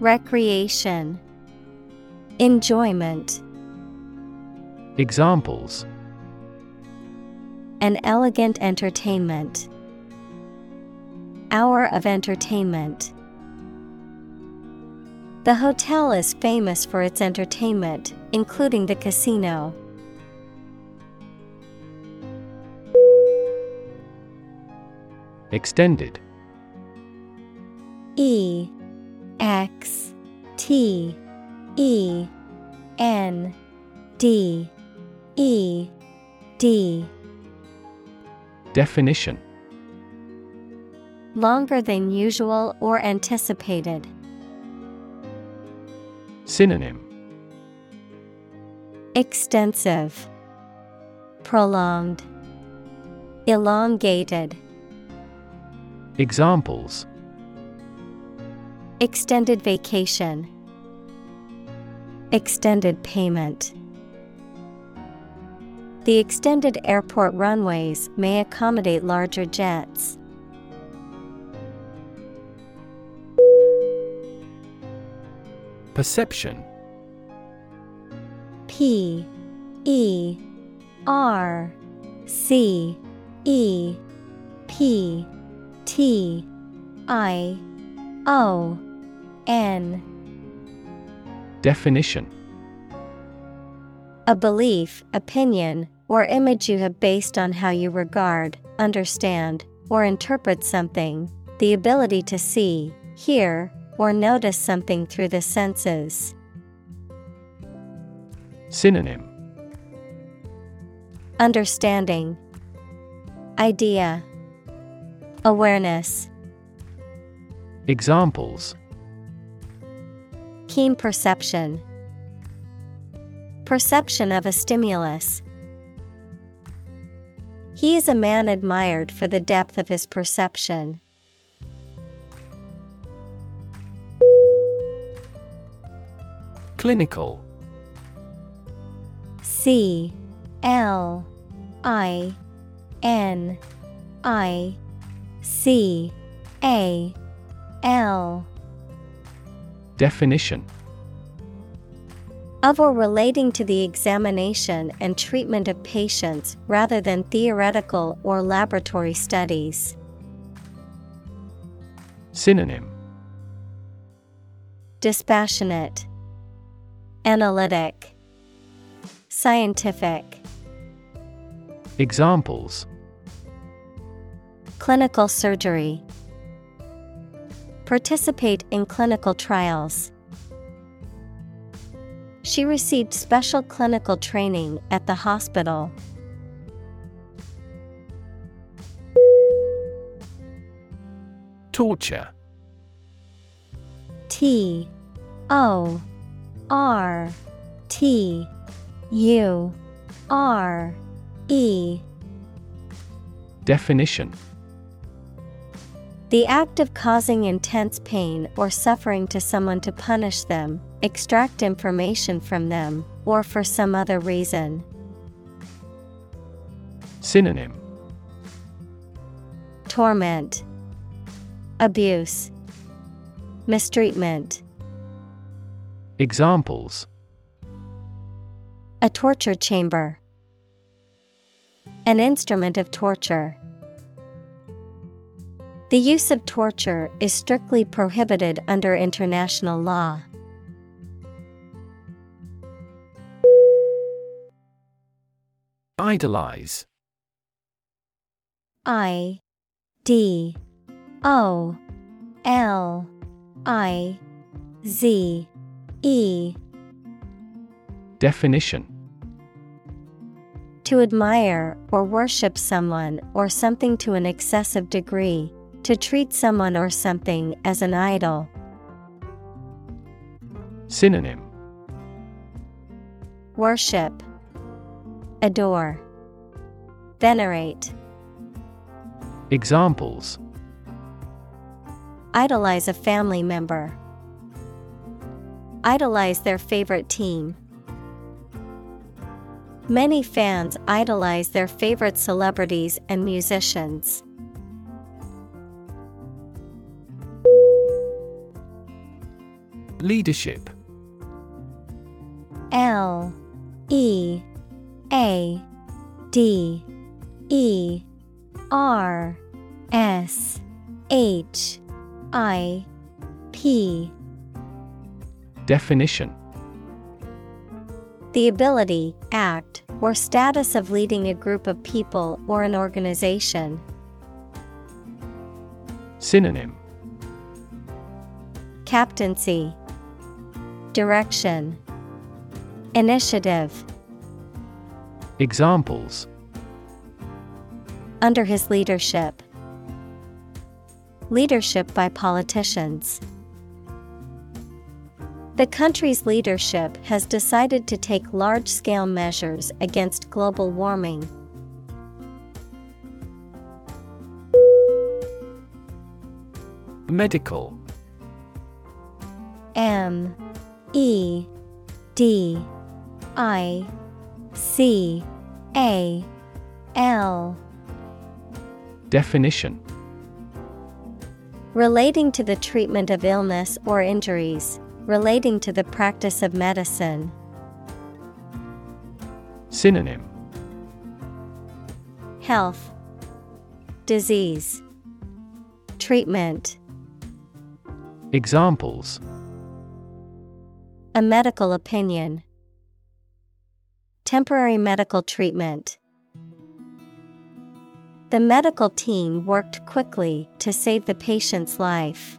Recreation, Enjoyment. Examples An elegant entertainment. Hour of entertainment. The hotel is famous for its entertainment, including the casino. Extended E X T E N D E D Definition Longer than usual or anticipated. Synonym Extensive, Prolonged, Elongated. Examples Extended vacation, Extended payment. The extended airport runways may accommodate larger jets. Perception. P E R C E P T I O N. Definition. A belief, opinion, or image you have based on how you regard, understand, or interpret something, the ability to see, hear, or notice something through the senses. Synonym Understanding, Idea, Awareness, Examples Keen perception, Perception of a stimulus. He is a man admired for the depth of his perception. Clinical. C L I N I C A L. Definition. Of or relating to the examination and treatment of patients rather than theoretical or laboratory studies. Synonym. Dispassionate, Analytic, Scientific. Examples Clinical surgery. Participate in clinical trials. She received special clinical training at the hospital. Torture T O R T U R E. Definition. The act of causing intense pain or suffering to someone to punish them, extract information from them, or for some other reason. Synonym. Torment, Abuse, Mistreatment. Examples A torture chamber, an instrument of torture. The use of torture is strictly prohibited under international law. Idolize I D O L I Z E Definition To admire or worship someone or something to an excessive degree, to treat someone or something as an idol. Synonym Worship, Adore, Venerate. Examples Idolize a family member. Idolize their favorite team. Many fans idolize their favorite celebrities and musicians. Leadership L E A D E R S H I P Definition The ability, act, or status of leading a group of people or an organization. Synonym Captaincy, Direction, Initiative. Examples Under his leadership, Leadership by politicians. The country's leadership has decided to take large scale measures against global warming. Medical. M. E. D. I. C. A. L. Definition. Relating to the treatment of illness or injuries, relating to the practice of medicine. Synonym Health, Disease, Treatment. Examples A medical opinion. Temporary medical treatment. The medical team worked quickly to save the patient's life.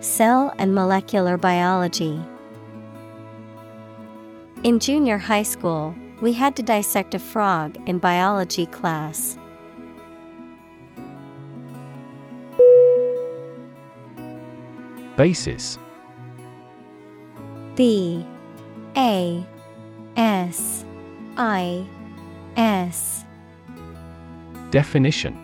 Cell and molecular biology. In junior high school, we had to dissect a frog in biology class. Basis B A S I S Definition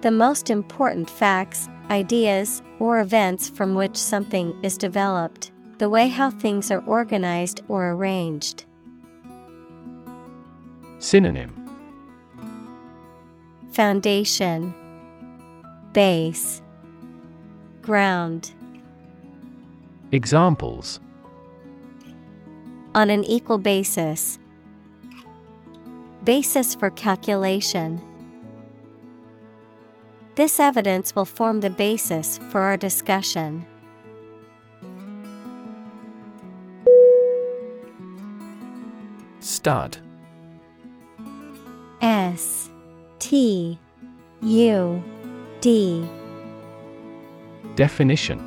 The most important facts, ideas, or events from which something is developed, the way how things are organized or arranged. Synonym Foundation Base Ground Examples On an equal basis. Basis for calculation. This evidence will form the basis for our discussion. Stud S T U D Definition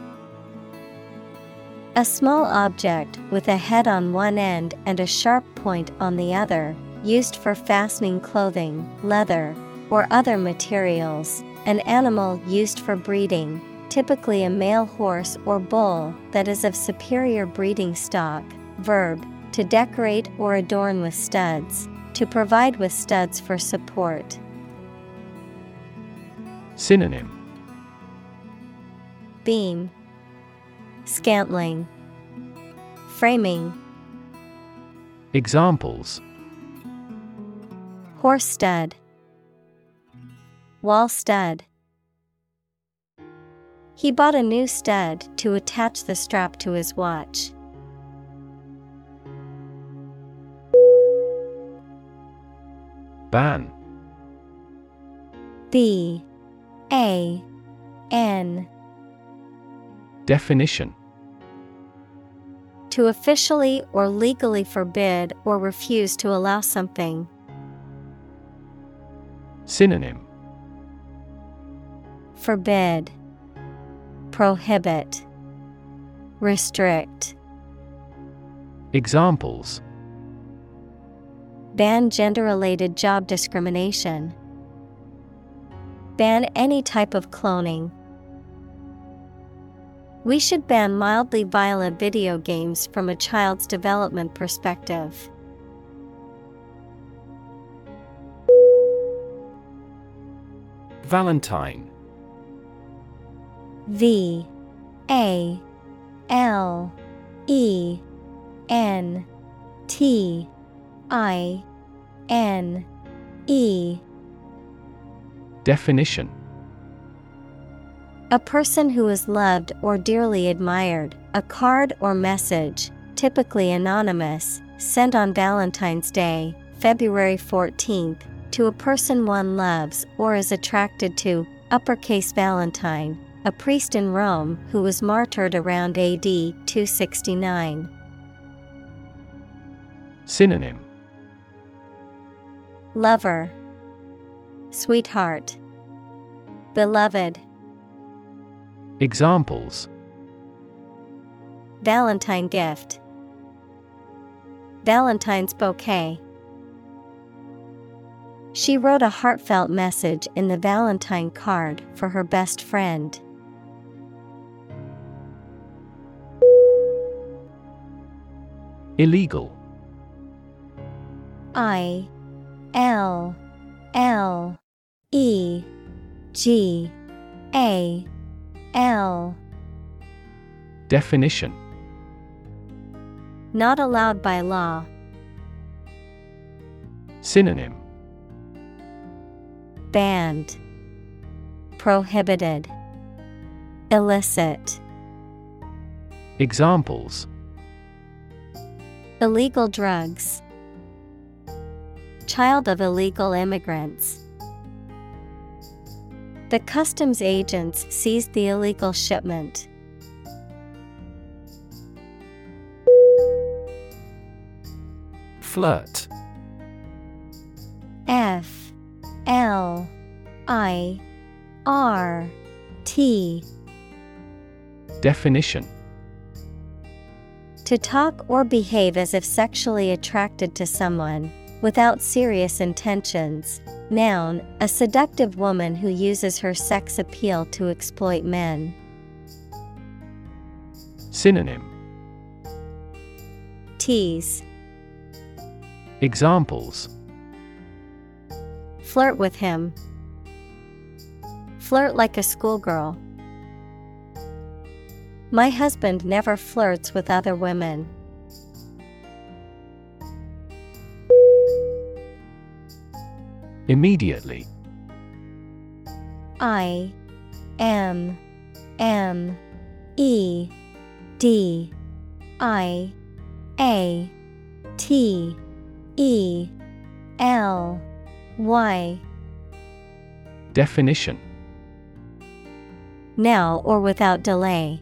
A small object with a head on one end and a sharp point on the other, used for fastening clothing, leather, or other materials. An animal used for breeding, typically a male horse or bull that is of superior breeding stock. Verb to decorate or adorn with studs, to provide with studs for support. Synonym. Beam, Scantling, Framing. Examples. Horse stud Wall stud. He bought a new stud to attach the strap to his watch. Ban. B. A. N. Definition. To officially or legally forbid or refuse to allow something. Synonym Forbid, Prohibit, Restrict. Examples Ban gender related job discrimination. Ban any type of cloning. We should ban mildly violent video games from a child's development perspective. Valentine V A L E N T I N E. Definition. A person who is loved or dearly admired, a card or message, typically anonymous, sent on Valentine's Day, February 14th, to a person one loves or is attracted to, uppercase Valentine, a priest in Rome who was martyred around AD 269. Synonym Lover, Sweetheart, Beloved, Examples Valentine gift, Valentine's bouquet. She wrote a heartfelt message in the Valentine card for her best friend. Illegal. I L L E G A L. Definition. Not allowed by law. Synonym. Banned, Prohibited, Illicit. Examples Illegal drugs. Child of illegal immigrants. The customs agents seized the illegal shipment. Flirt. F. L. I. R. T. Definition To talk or behave as if sexually attracted to someone, without serious intentions. Noun, a seductive woman who uses her sex appeal to exploit men. Synonym Tease, Examples flirt with him. Flirt like a schoolgirl. My husband never flirts with other women. Immediately I M M E D I A T E L Y Definition Now or without delay.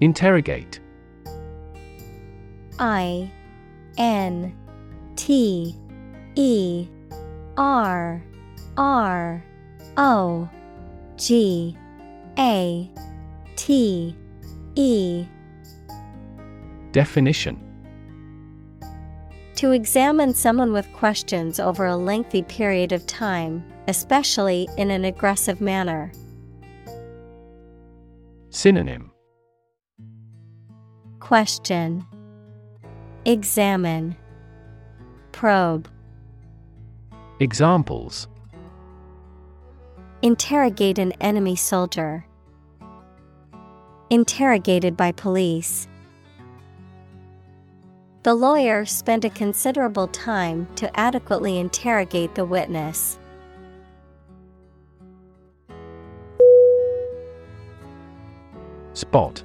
Interrogate. I N T E R R O G A T E. Definition. To examine someone with questions over a lengthy period of time, especially in an aggressive manner. Synonym Question Examine Probe Examples Interrogate an enemy soldier. Interrogated by police. The lawyer spent a considerable time to adequately interrogate the witness. Spot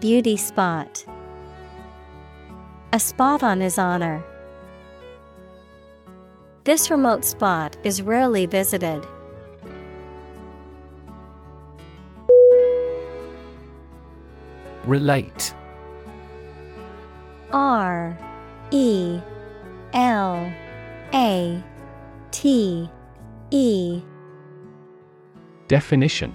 Beauty spot A spot on his honor. This remote spot is rarely visited. Relate R E L A T E Definition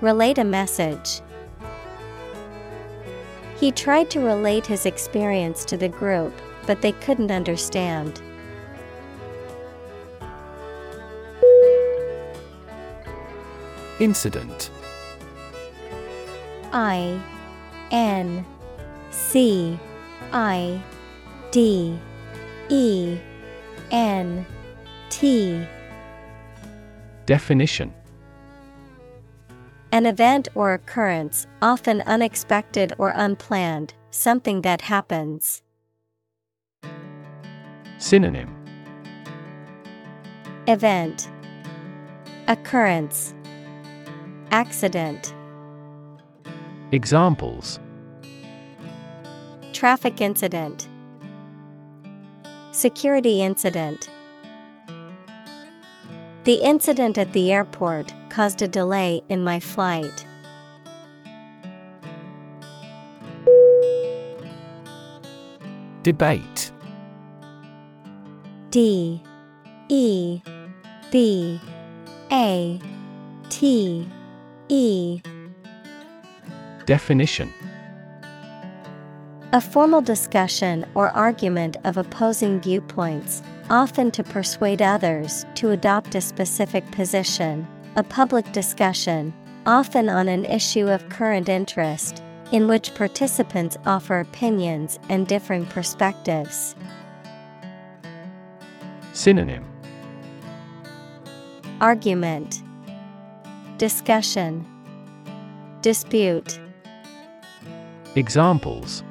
Relate a message. He tried to relate his experience to the group, but they couldn't understand. Incident I N C I D E N T Definition An event or occurrence, often unexpected or unplanned, something that happens. Synonym. Event. Occurrence. Accident. Examples. Traffic incident. Security incident The incident at the airport caused a delay in my flight. Debate. D. E. B. A. T. E. Definition. A formal discussion or argument of opposing viewpoints, often to persuade others to adopt a specific position, a public discussion, often on an issue of current interest, in which participants offer opinions and differing perspectives. Synonym. Argument. Discussion. Dispute. Examples.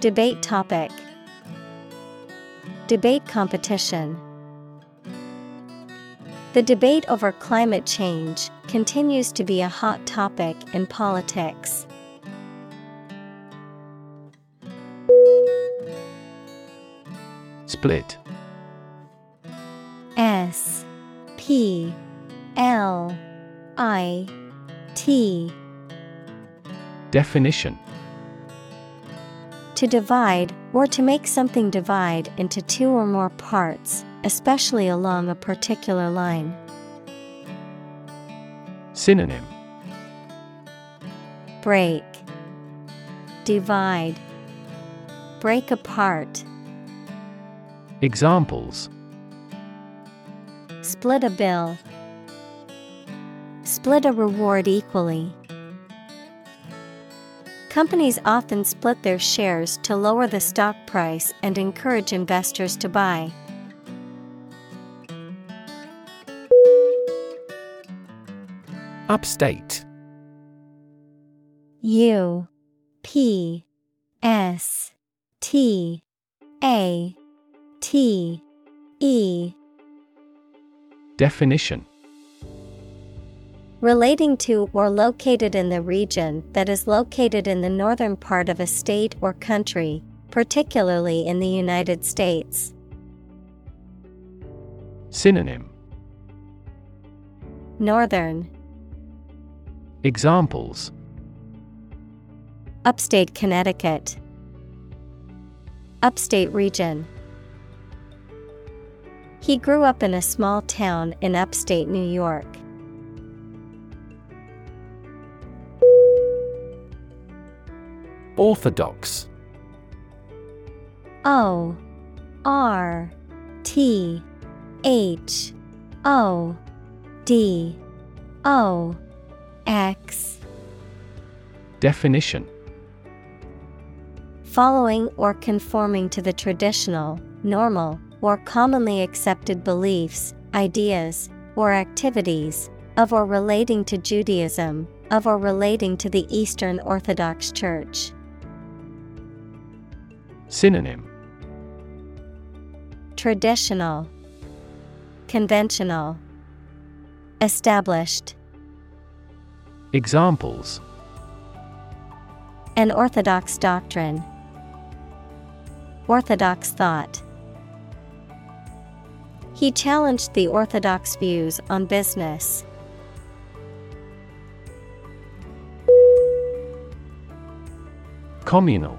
Debate topic Debate competition. The debate over climate change continues to be a hot topic in politics. Split. S P L I T. Definition To divide, or to make something divide into two or more parts, especially along a particular line. Synonym. Break, Divide, Break apart, Examples. Split a bill, Split a reward equally. Companies often split their shares to lower the stock price and encourage investors to buy. Upstate. U P S T A T E Definition Relating to or located in the region that is located in the northern part of a state or country, particularly in the United States. Synonym. Northern. Examples. Upstate Connecticut. Upstate region. He grew up in a small town in upstate New York. Orthodox. O R T H O D O X. Definition. Following or conforming to the traditional, normal, or commonly accepted beliefs, ideas, or activities of or relating to Judaism, of or relating to the Eastern Orthodox Church. Synonym Traditional, Conventional, Established. Examples An Orthodox doctrine, Orthodox thought. He challenged the Orthodox views on business. Communal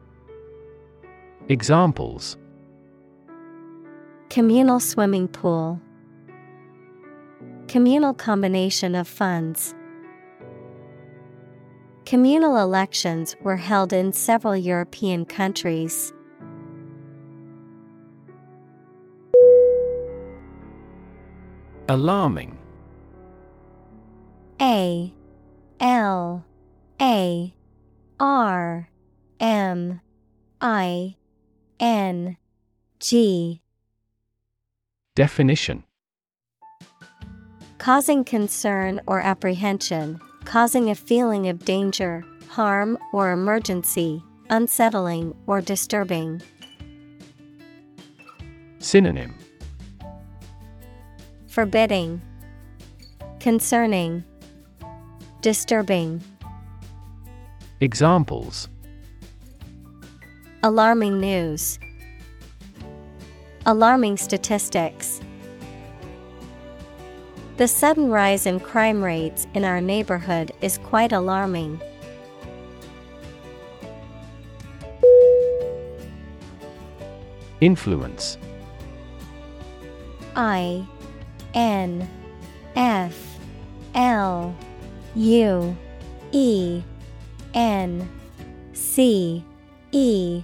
Examples. Communal swimming pool, Communal combination of funds. Communal elections were held in several European countries. Alarming. A. L. A. R. M. I N G. Definition. Causing concern or apprehension, causing a feeling of danger, harm, or emergency, unsettling or disturbing. Synonym. Forbidding, Concerning, Disturbing. Examples Alarming news. Alarming statistics. The sudden rise in crime rates in our neighborhood is quite alarming. Influence I N F L U E N C E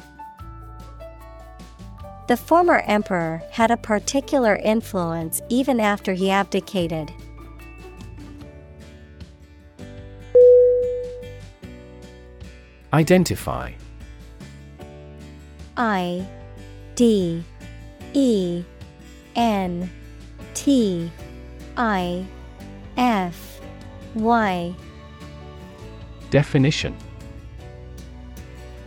The former emperor had a particular influence even after he abdicated. Identify I D E N T I F Y. Definition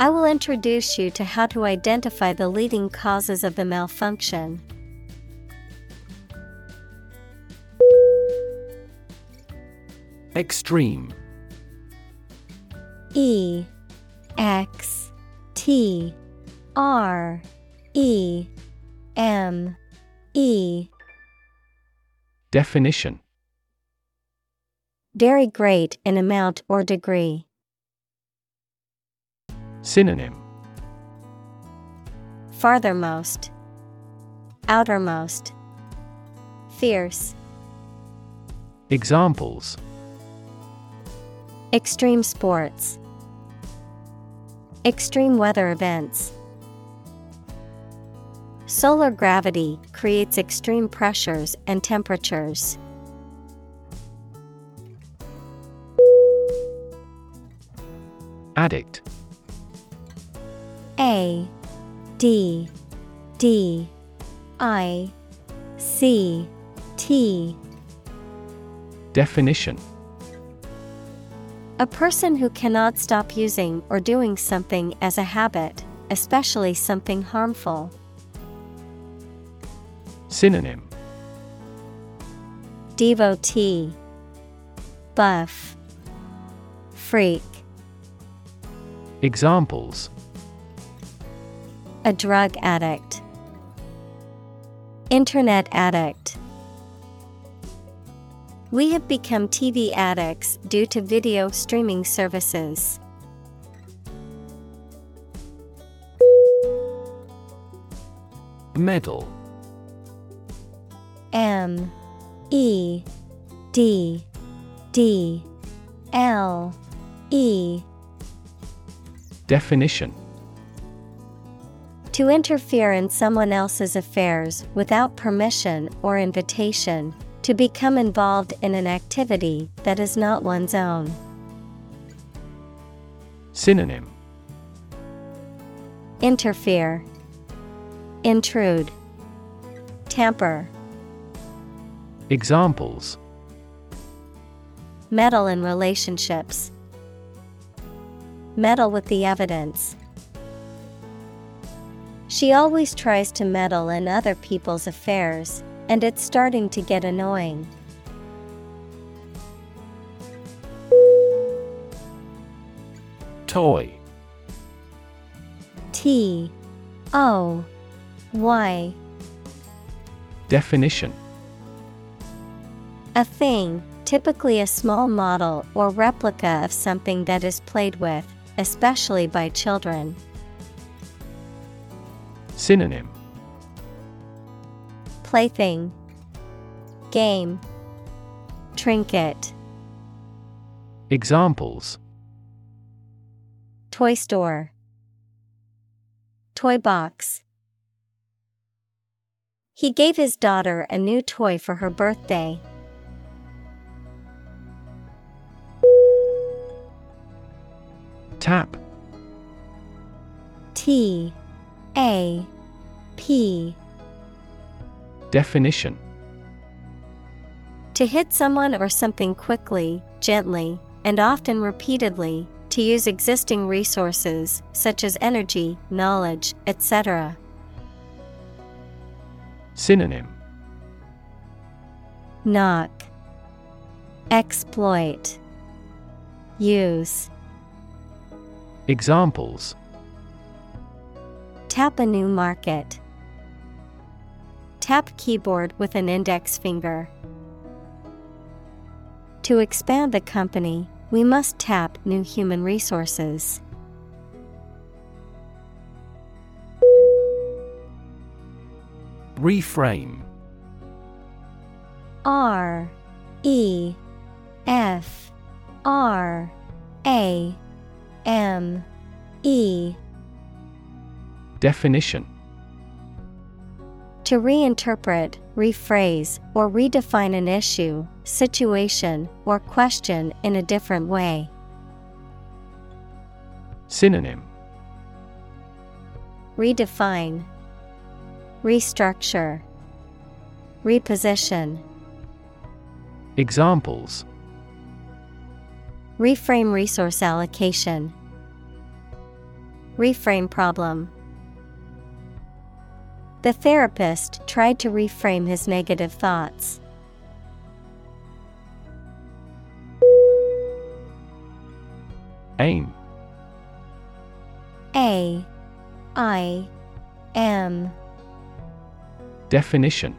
I will introduce you to how to identify the leading causes of the malfunction. Extreme E X T R E M E Definition Very great in amount or degree. Synonym. Farthermost, Outermost, Fierce, Examples. Extreme sports, Extreme weather events. Solar gravity creates extreme pressures and temperatures. Addict A D D I C T. Definition. A person who cannot stop using or doing something as a habit, especially something harmful. Synonym. Devotee. Buff. Freak. Examples A drug addict. Internet addict. We have become TV addicts due to video streaming services. Meddle M E D D L E. Definition To interfere in someone else's affairs without permission or invitation, to become involved in an activity that is not one's own. Synonym. Interfere, Intrude, Tamper, Examples. Meddle in relationships, Meddle with the evidence. She always tries to meddle in other people's affairs, and it's starting to get annoying. Toy. T. O. Y. Definition. A thing, typically a small model or replica of something that is played with, especially by children. Synonym. Plaything, Game, Trinket, Examples. Toy store, Toy box. He gave his daughter a new toy for her birthday. Tap. T A P Definition. To hit someone or something quickly, gently, and often repeatedly, to use existing resources, such as energy, knowledge, etc. Synonym. Knock, Exploit, Use, Examples Tap a new market. Tap keyboard with an index finger. To expand the company, we must tap new human resources. Reframe R E F R A M E Definition To reinterpret, rephrase, or redefine an issue, situation, or question in a different way. Synonym Redefine, Restructure, Reposition. Examples Reframe resource allocation. Reframe problem. The therapist tried to reframe his negative thoughts. Aim. A. I. M. Definition.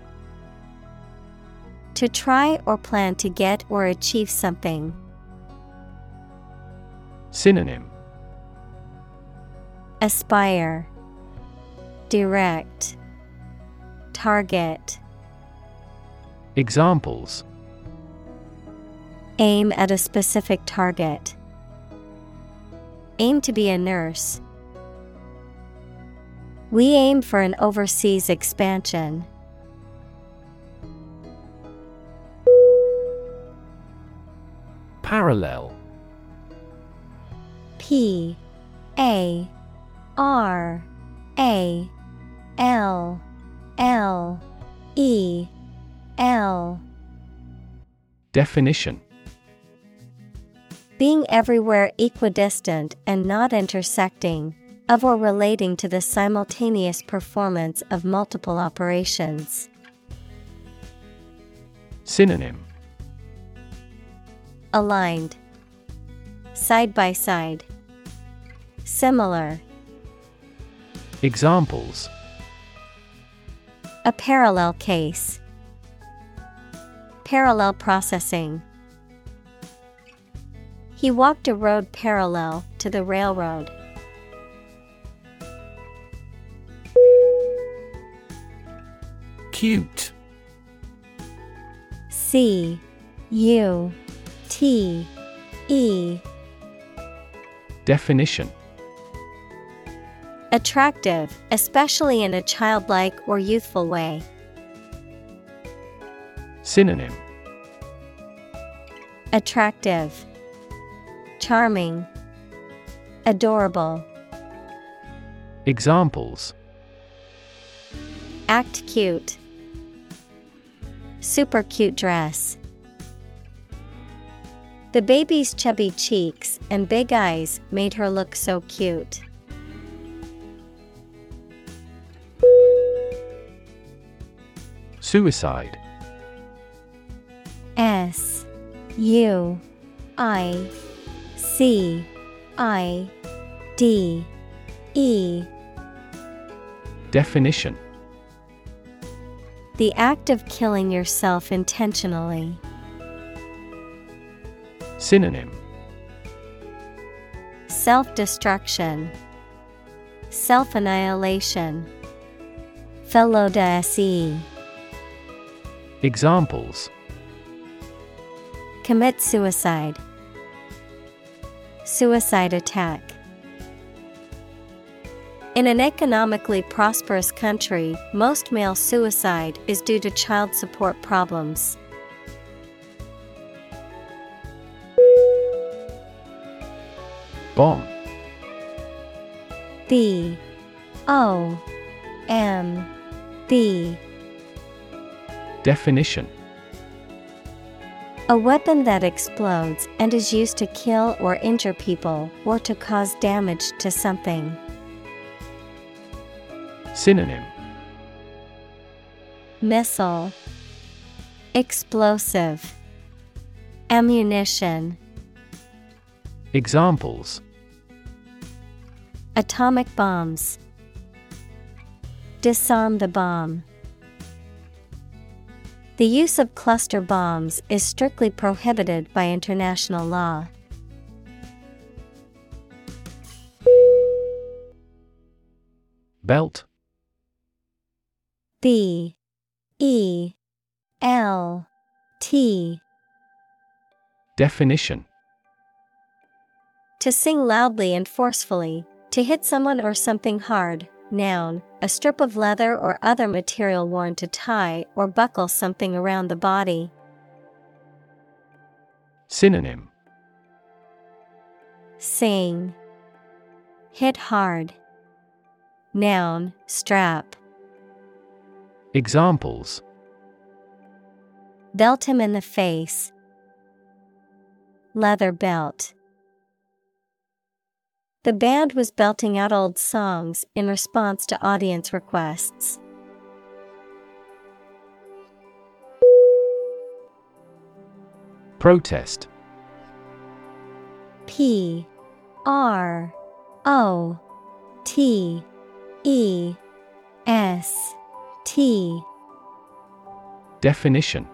To try or plan to get or achieve something. Synonym. Aspire, Direct, Target. Examples Aim at a specific target. Aim to be a nurse. We aim for an overseas expansion. Parallel P A R A L L E L. Definition. Being everywhere equidistant and not intersecting, of or relating to the simultaneous performance of multiple operations. Synonym. Aligned, Side by side, Similar. Examples A parallel case. Parallel processing. He walked a road parallel to the railroad. Cute C U T E Definition Attractive, especially in a childlike or youthful way. Synonym Attractive, Charming, Adorable. Examples Act cute. Super cute dress. The baby's chubby cheeks and big eyes made her look so cute. Suicide. S U I C I D E. Definition. The act of killing yourself intentionally. Synonym. Self destruction, Self annihilation, felo-de-se. Examples Commit suicide, Suicide attack. In an economically prosperous country, most male suicide is due to child support problems. Bomb B O M B Definition. A weapon that explodes and is used to kill or injure people or to cause damage to something. Synonym. Missile. Explosive. Ammunition. Examples. Atomic bombs. Disarm the bomb. The use of cluster bombs is strictly prohibited by international law. Belt. B. E. L. T. Definition. To sing loudly and forcefully, to hit someone or something hard. Noun, a strip of leather or other material worn to tie or buckle something around the body. Synonym Sing. Hit hard. Noun, strap. Examples Belt him in the face. Leather belt. The band was belting out old songs in response to audience requests. Protest. P R O T E S T. Definition.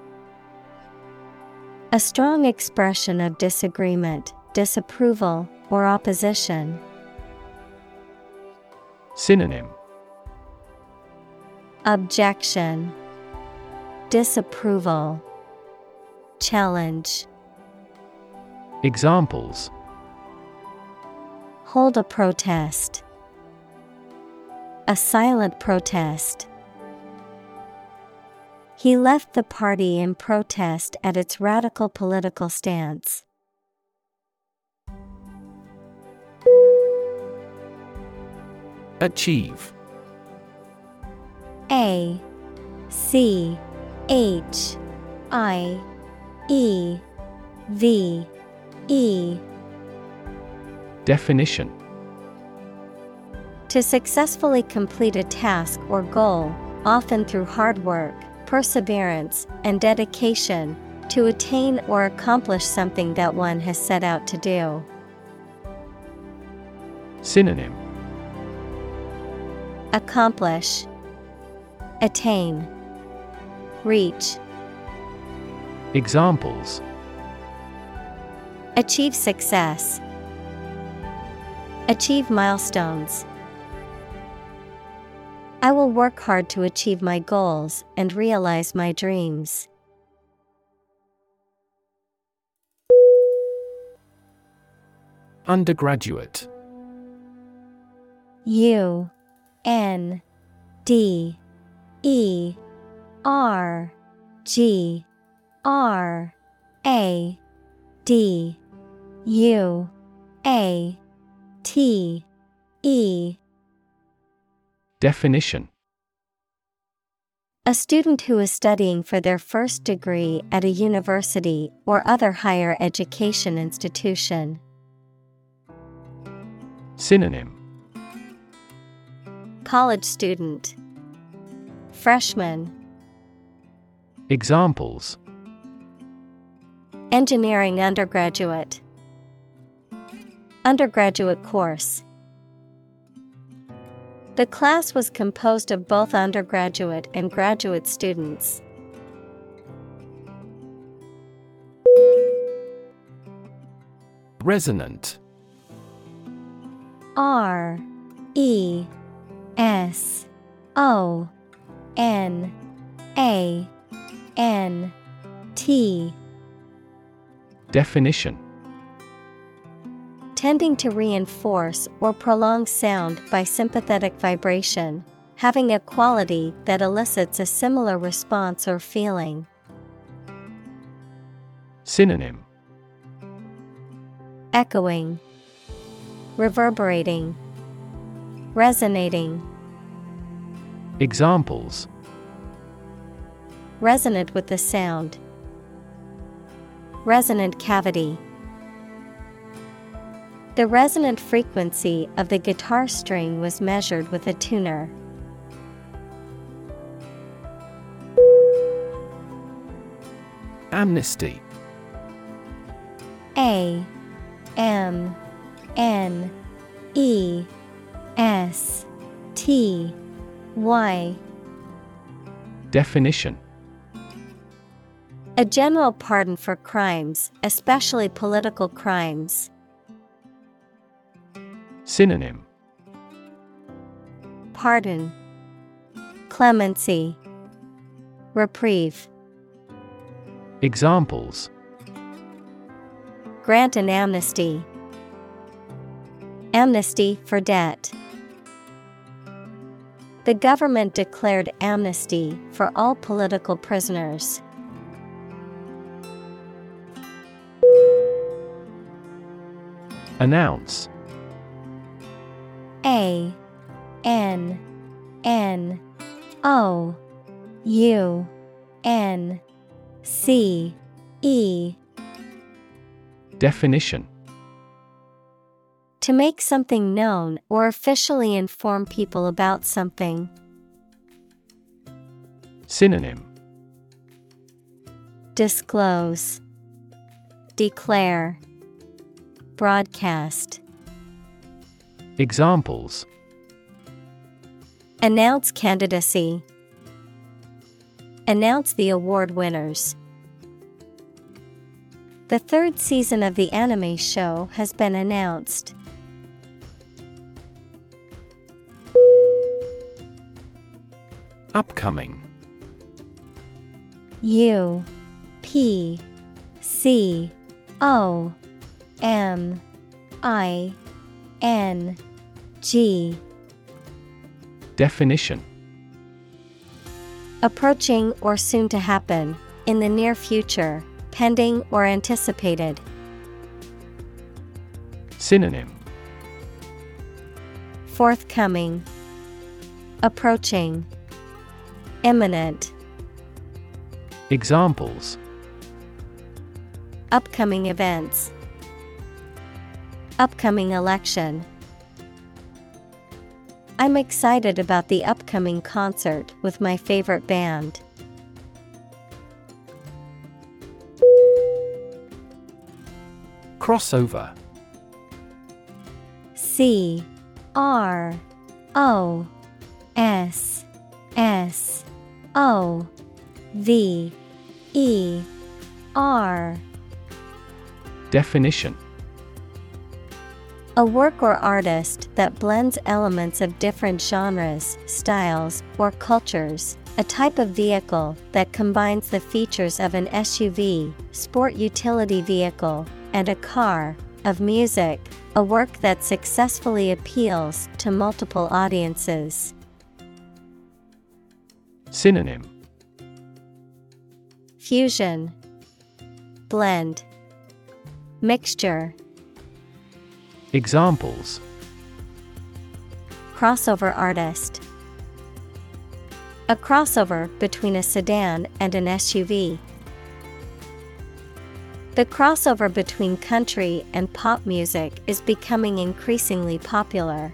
A strong expression of disagreement, disapproval, or opposition. Synonym Objection, Disapproval, Challenge. Examples Hold a protest. A silent protest. He left the party in protest at its radical political stance. Achieve. A C H I E V E. Definition. To successfully complete a task or goal, often through hard work, perseverance, and dedication, to attain or accomplish something that one has set out to do. Synonym Accomplish, Attain, Reach, Examples Achieve success, Achieve milestones. I will work hard to achieve my goals and realize my dreams. Undergraduate U N D E R G R A D U A T E. Definition. A student who is studying for their first degree at a university or other higher education institution. Synonym College student, Freshman, Examples. Engineering undergraduate, Undergraduate course. The class was composed of both undergraduate and graduate students. Resonant. R E S O N A N T. Definition. Tending to reinforce or prolong sound by sympathetic vibration, having a quality that elicits a similar response or feeling. Synonym. Echoing, Reverberating, Resonating, Examples Resonant with the sound. Resonant cavity. The resonant frequency of the guitar string was measured with a tuner. Amnesty A M N E S T Y Definition A general pardon for crimes, especially political crimes. Synonym Pardon, Clemency, Reprieve. Examples Grant an amnesty. Amnesty for debt. The government declared amnesty for all political prisoners. Announce. A N N O U N C E. Definition To make something known or officially inform people about something. Synonym Disclose Declare Broadcast Examples Announce candidacy. Announce the award winners. The third season of the anime show has been announced. Upcoming. U P C O M I N G. Definition. Approaching or soon to happen, in the near future, pending or anticipated. Synonym. Forthcoming, Approaching, Imminent, Examples. Upcoming events, Upcoming election. I'm excited about the upcoming concert with my favorite band. Crossover. C R O S S O V E R Definition A work or artist that blends elements of different genres, styles, or cultures. A type of vehicle that combines the features of an SUV, sport utility vehicle, and a car, of music, a work that successfully appeals to multiple audiences. Synonym Fusion, Blend, Mixture, Examples Crossover artist. A crossover between a sedan and an SUV. The crossover between country and pop music is becoming increasingly popular.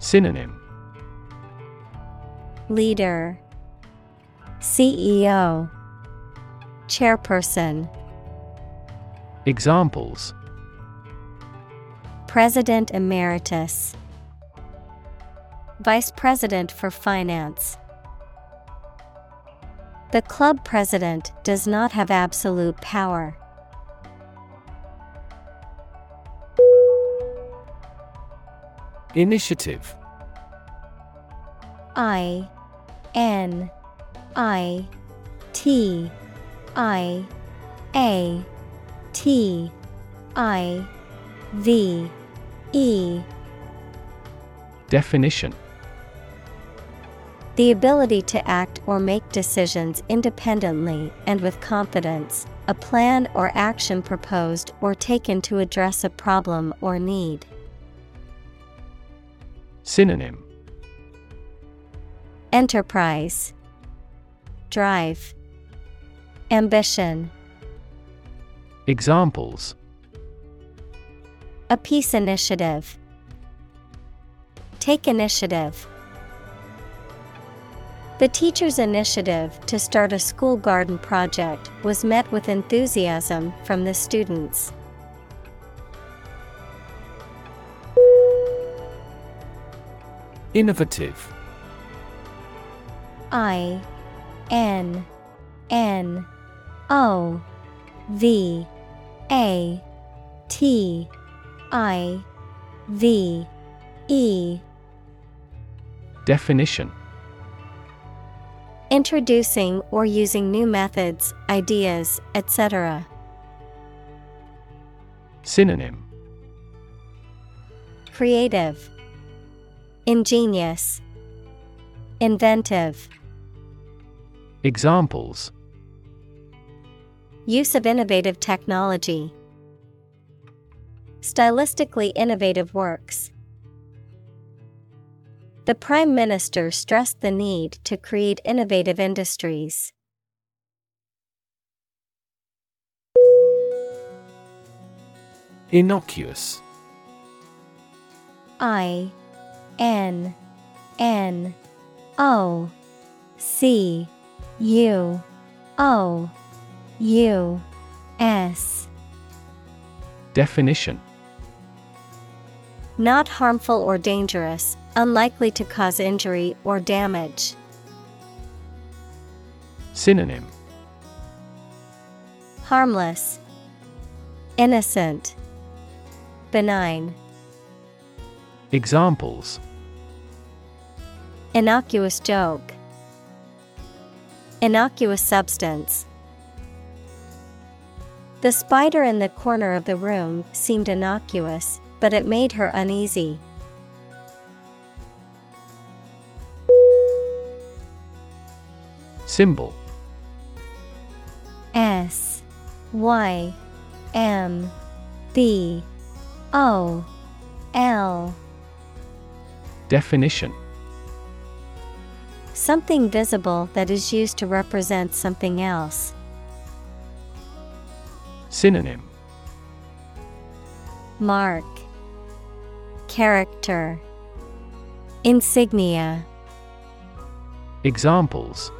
Synonym. Leader, CEO, Chairperson, Examples. President Emeritus, Vice President for Finance. The club president does not have absolute power. Initiative. I N I T I A T I V E. Definition. The ability to act or make decisions independently and with confidence, a plan or action proposed or taken to address a problem or need. Synonym Enterprise, Drive, Ambition, Examples a peace initiative. Take initiative. The teacher's initiative to start a school garden project was met with enthusiasm from the students. Innovative. I N N O V A T I V E. Definition. Introducing or using new methods, ideas, etc. Synonym. Creative, Ingenious, Inventive. Examples Use of innovative technology. Stylistically innovative works. The Prime Minister stressed the need to create innovative industries. Innocuous I N N O C U O U S. Definition. Not harmful or dangerous, unlikely to cause injury or damage. Synonym. Harmless, Innocent, Benign. Examples Innocuous joke, Innocuous substance. The spider in the corner of the room seemed innocuous, but it made her uneasy. Symbol. S. Y. M. B. O. L. Definition Something visible that is used to represent something else. Synonym Mark Character Insignia Examples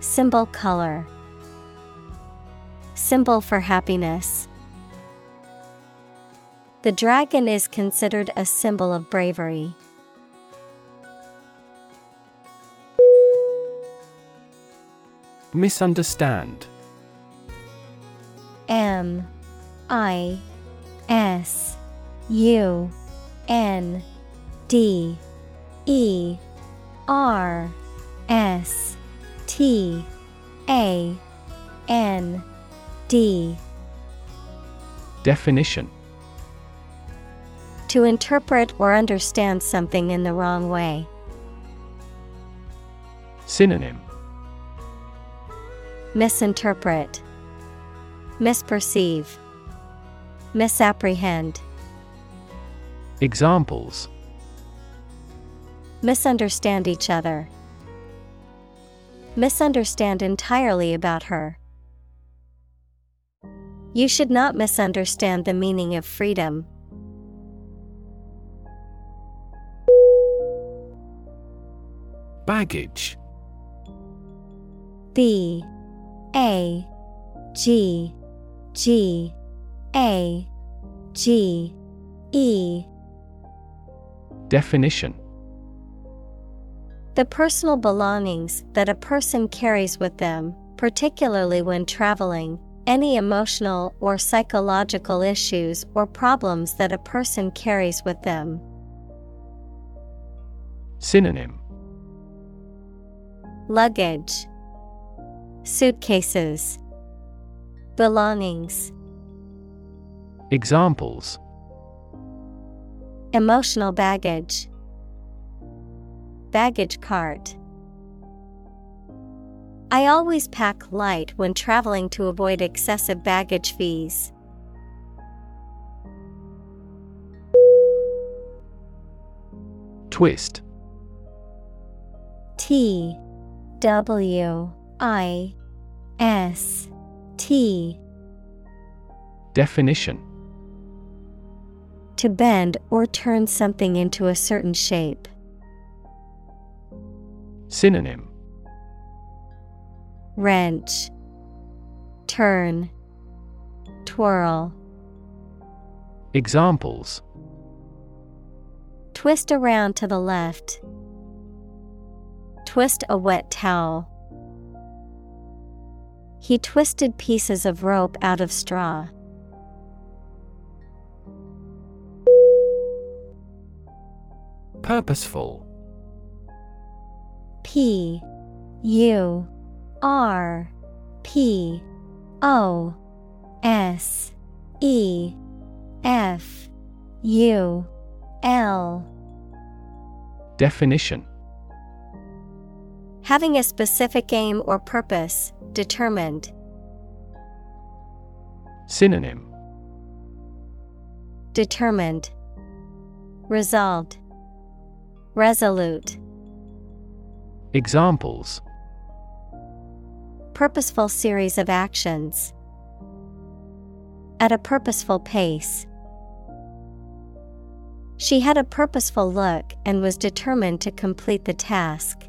Symbol color Symbol for happiness. The dragon is considered a symbol of bravery. Misunderstand. M I S U N D E R S T A N D. Definition. To interpret or understand something in the wrong way. Synonym Misinterpret, Misperceive, Misapprehend. Examples Misunderstand each other. Misunderstand entirely about her. You should not misunderstand the meaning of freedom. Baggage B A G G A G E. Definition. The personal belongings that a person carries with them, particularly when traveling, any emotional or psychological issues or problems that a person carries with them. Synonym. Luggage, Suitcases, Belongings, Examples. Emotional baggage, Baggage cart. I always pack light when traveling to avoid excessive baggage fees. Twist. T W I S T Definition To bend or turn something into a certain shape. Synonym Wrench, Turn, Twirl. Examples Twist around to the left. Twist a wet towel. He twisted pieces of rope out of straw. Purposeful. P U R P O S E F U L. Definition Having a specific aim or purpose, determined. Synonym Determined, Resolved, Resolute. Examples Purposeful series of actions. At a purposeful pace. She had a purposeful look and was determined to complete the task.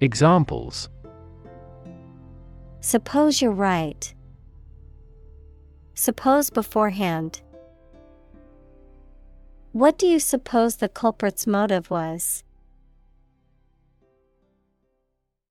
Examples Suppose you're right. Suppose beforehand. What do you suppose the culprit's motive was?